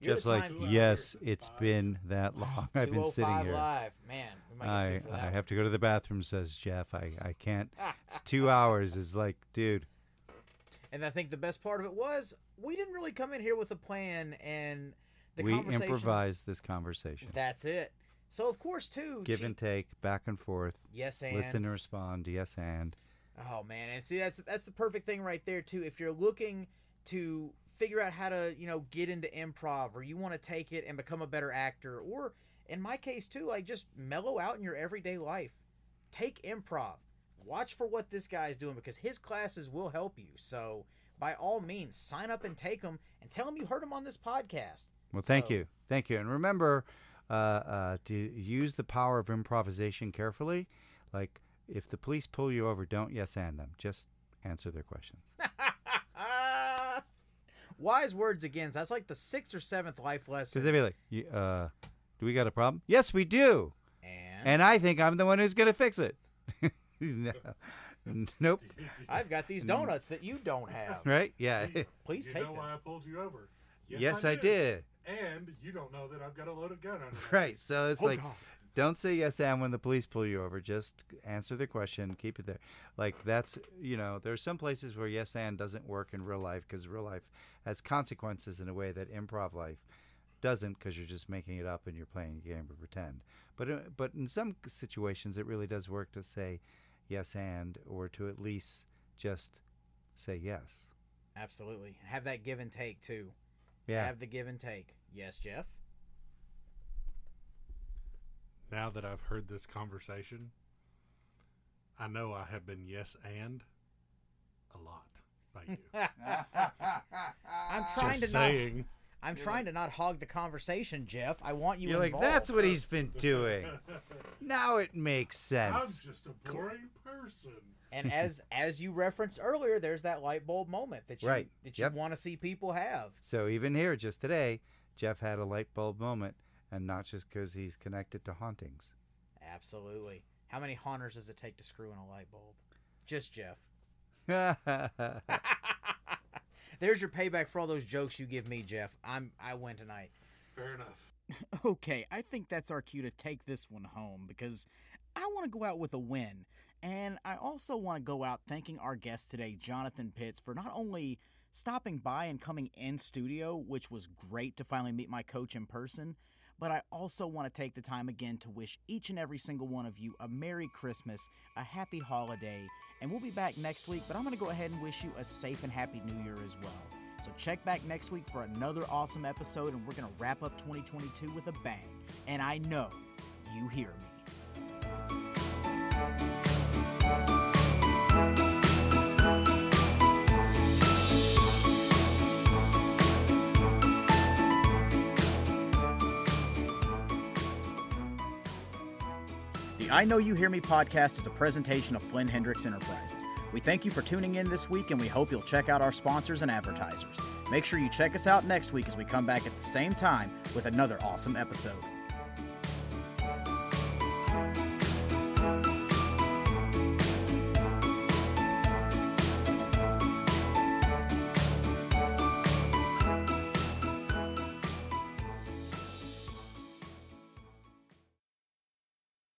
You're Jeff's like, yes, it's been that long. <laughs> I've been sitting oh here. live, man. We might I, I have to go to the bathroom, says Jeff. I, I can't. <laughs> It's two hours. Is like, dude, And I think the best part of it was we didn't really come in here with a plan, and the we conversation. improvised this conversation. That's it. So of course, too. Give she- and take, back and forth. yes, and Listen and respond. Yes, and. Oh man, and see that's that's the perfect thing right there too. If you're looking to figure out how to, you know, get into improv or you want to take it and become a better actor or in my case too, like just mellow out in your everyday life. Take improv. Watch for what this guy's doing because his classes will help you. So, by all means, sign up and take them and tell him you heard him on this podcast. Well, thank So- you, thank you, and remember uh, uh, to use the power of improvisation carefully. Like, if the police pull you over, don't yes and them. Just answer their questions. <laughs> Wise words again. That's like the sixth or seventh life lesson. Because they'd be like, uh, "Do we got a problem?" Yes, we do, and and I think I'm the one who's going to fix it. <laughs> no. Nope. I've got these donuts that you don't have. Right? Yeah. Please you take know them. why I pulled you over? yes, I did. And you don't know that I've got a loaded gun on me. Right. So it's Oh, like, God. don't say yes and when the police pull you over. Just answer the question. Keep it there. Like that's you know there are some places where yes and doesn't work in real life because real life has consequences in a way that improv life doesn't because you're just making it up and you're playing a game of pretend. But uh, but in some situations it really does work to say yes and or to at least just say yes. Absolutely. Have that give and take too. Yeah. Have the give and take. Yes, Jeff. Now that I've heard this conversation, I know I have been yes and a lot by you. <laughs> I'm trying Just to not. I'm trying to not hog the conversation, Jeff. I want you You're like involved. that's what he's been doing. <laughs> now it makes sense. I'm sense. just a boring person. And as <laughs> as you referenced earlier, there's that light bulb moment that you Right. that you Yep. want to see people have. So even here, just today, Jeff had a light bulb moment, and not just because he's connected to hauntings. Absolutely. How many haunters does it take to screw in a light bulb? Just Jeff. <laughs> <laughs> There's your payback for all those jokes you give me, Jeff. I'm I win tonight. Fair enough. Okay, I think that's our cue to take this one home because I want to go out with a win. And I also want to go out thanking our guest today, Jonathan Pitts, for not only stopping by and coming in studio, which was great to finally meet my coach in person, but I also want to take the time again to wish each and every single one of you a Merry Christmas, a happy holiday, and we'll be back next week. But I'm going to go ahead and wish you a safe and happy new year as well. So check back next week for another awesome episode, and we're going to wrap up 2022 with a bang. And I know you hear me. I Know You Hear Me podcast is a presentation of Flynn Hendrix Enterprises. We thank you for tuning in this week and we hope you'll check out our sponsors and advertisers. Make sure you check us out next week as we come back at the same time with another awesome episode.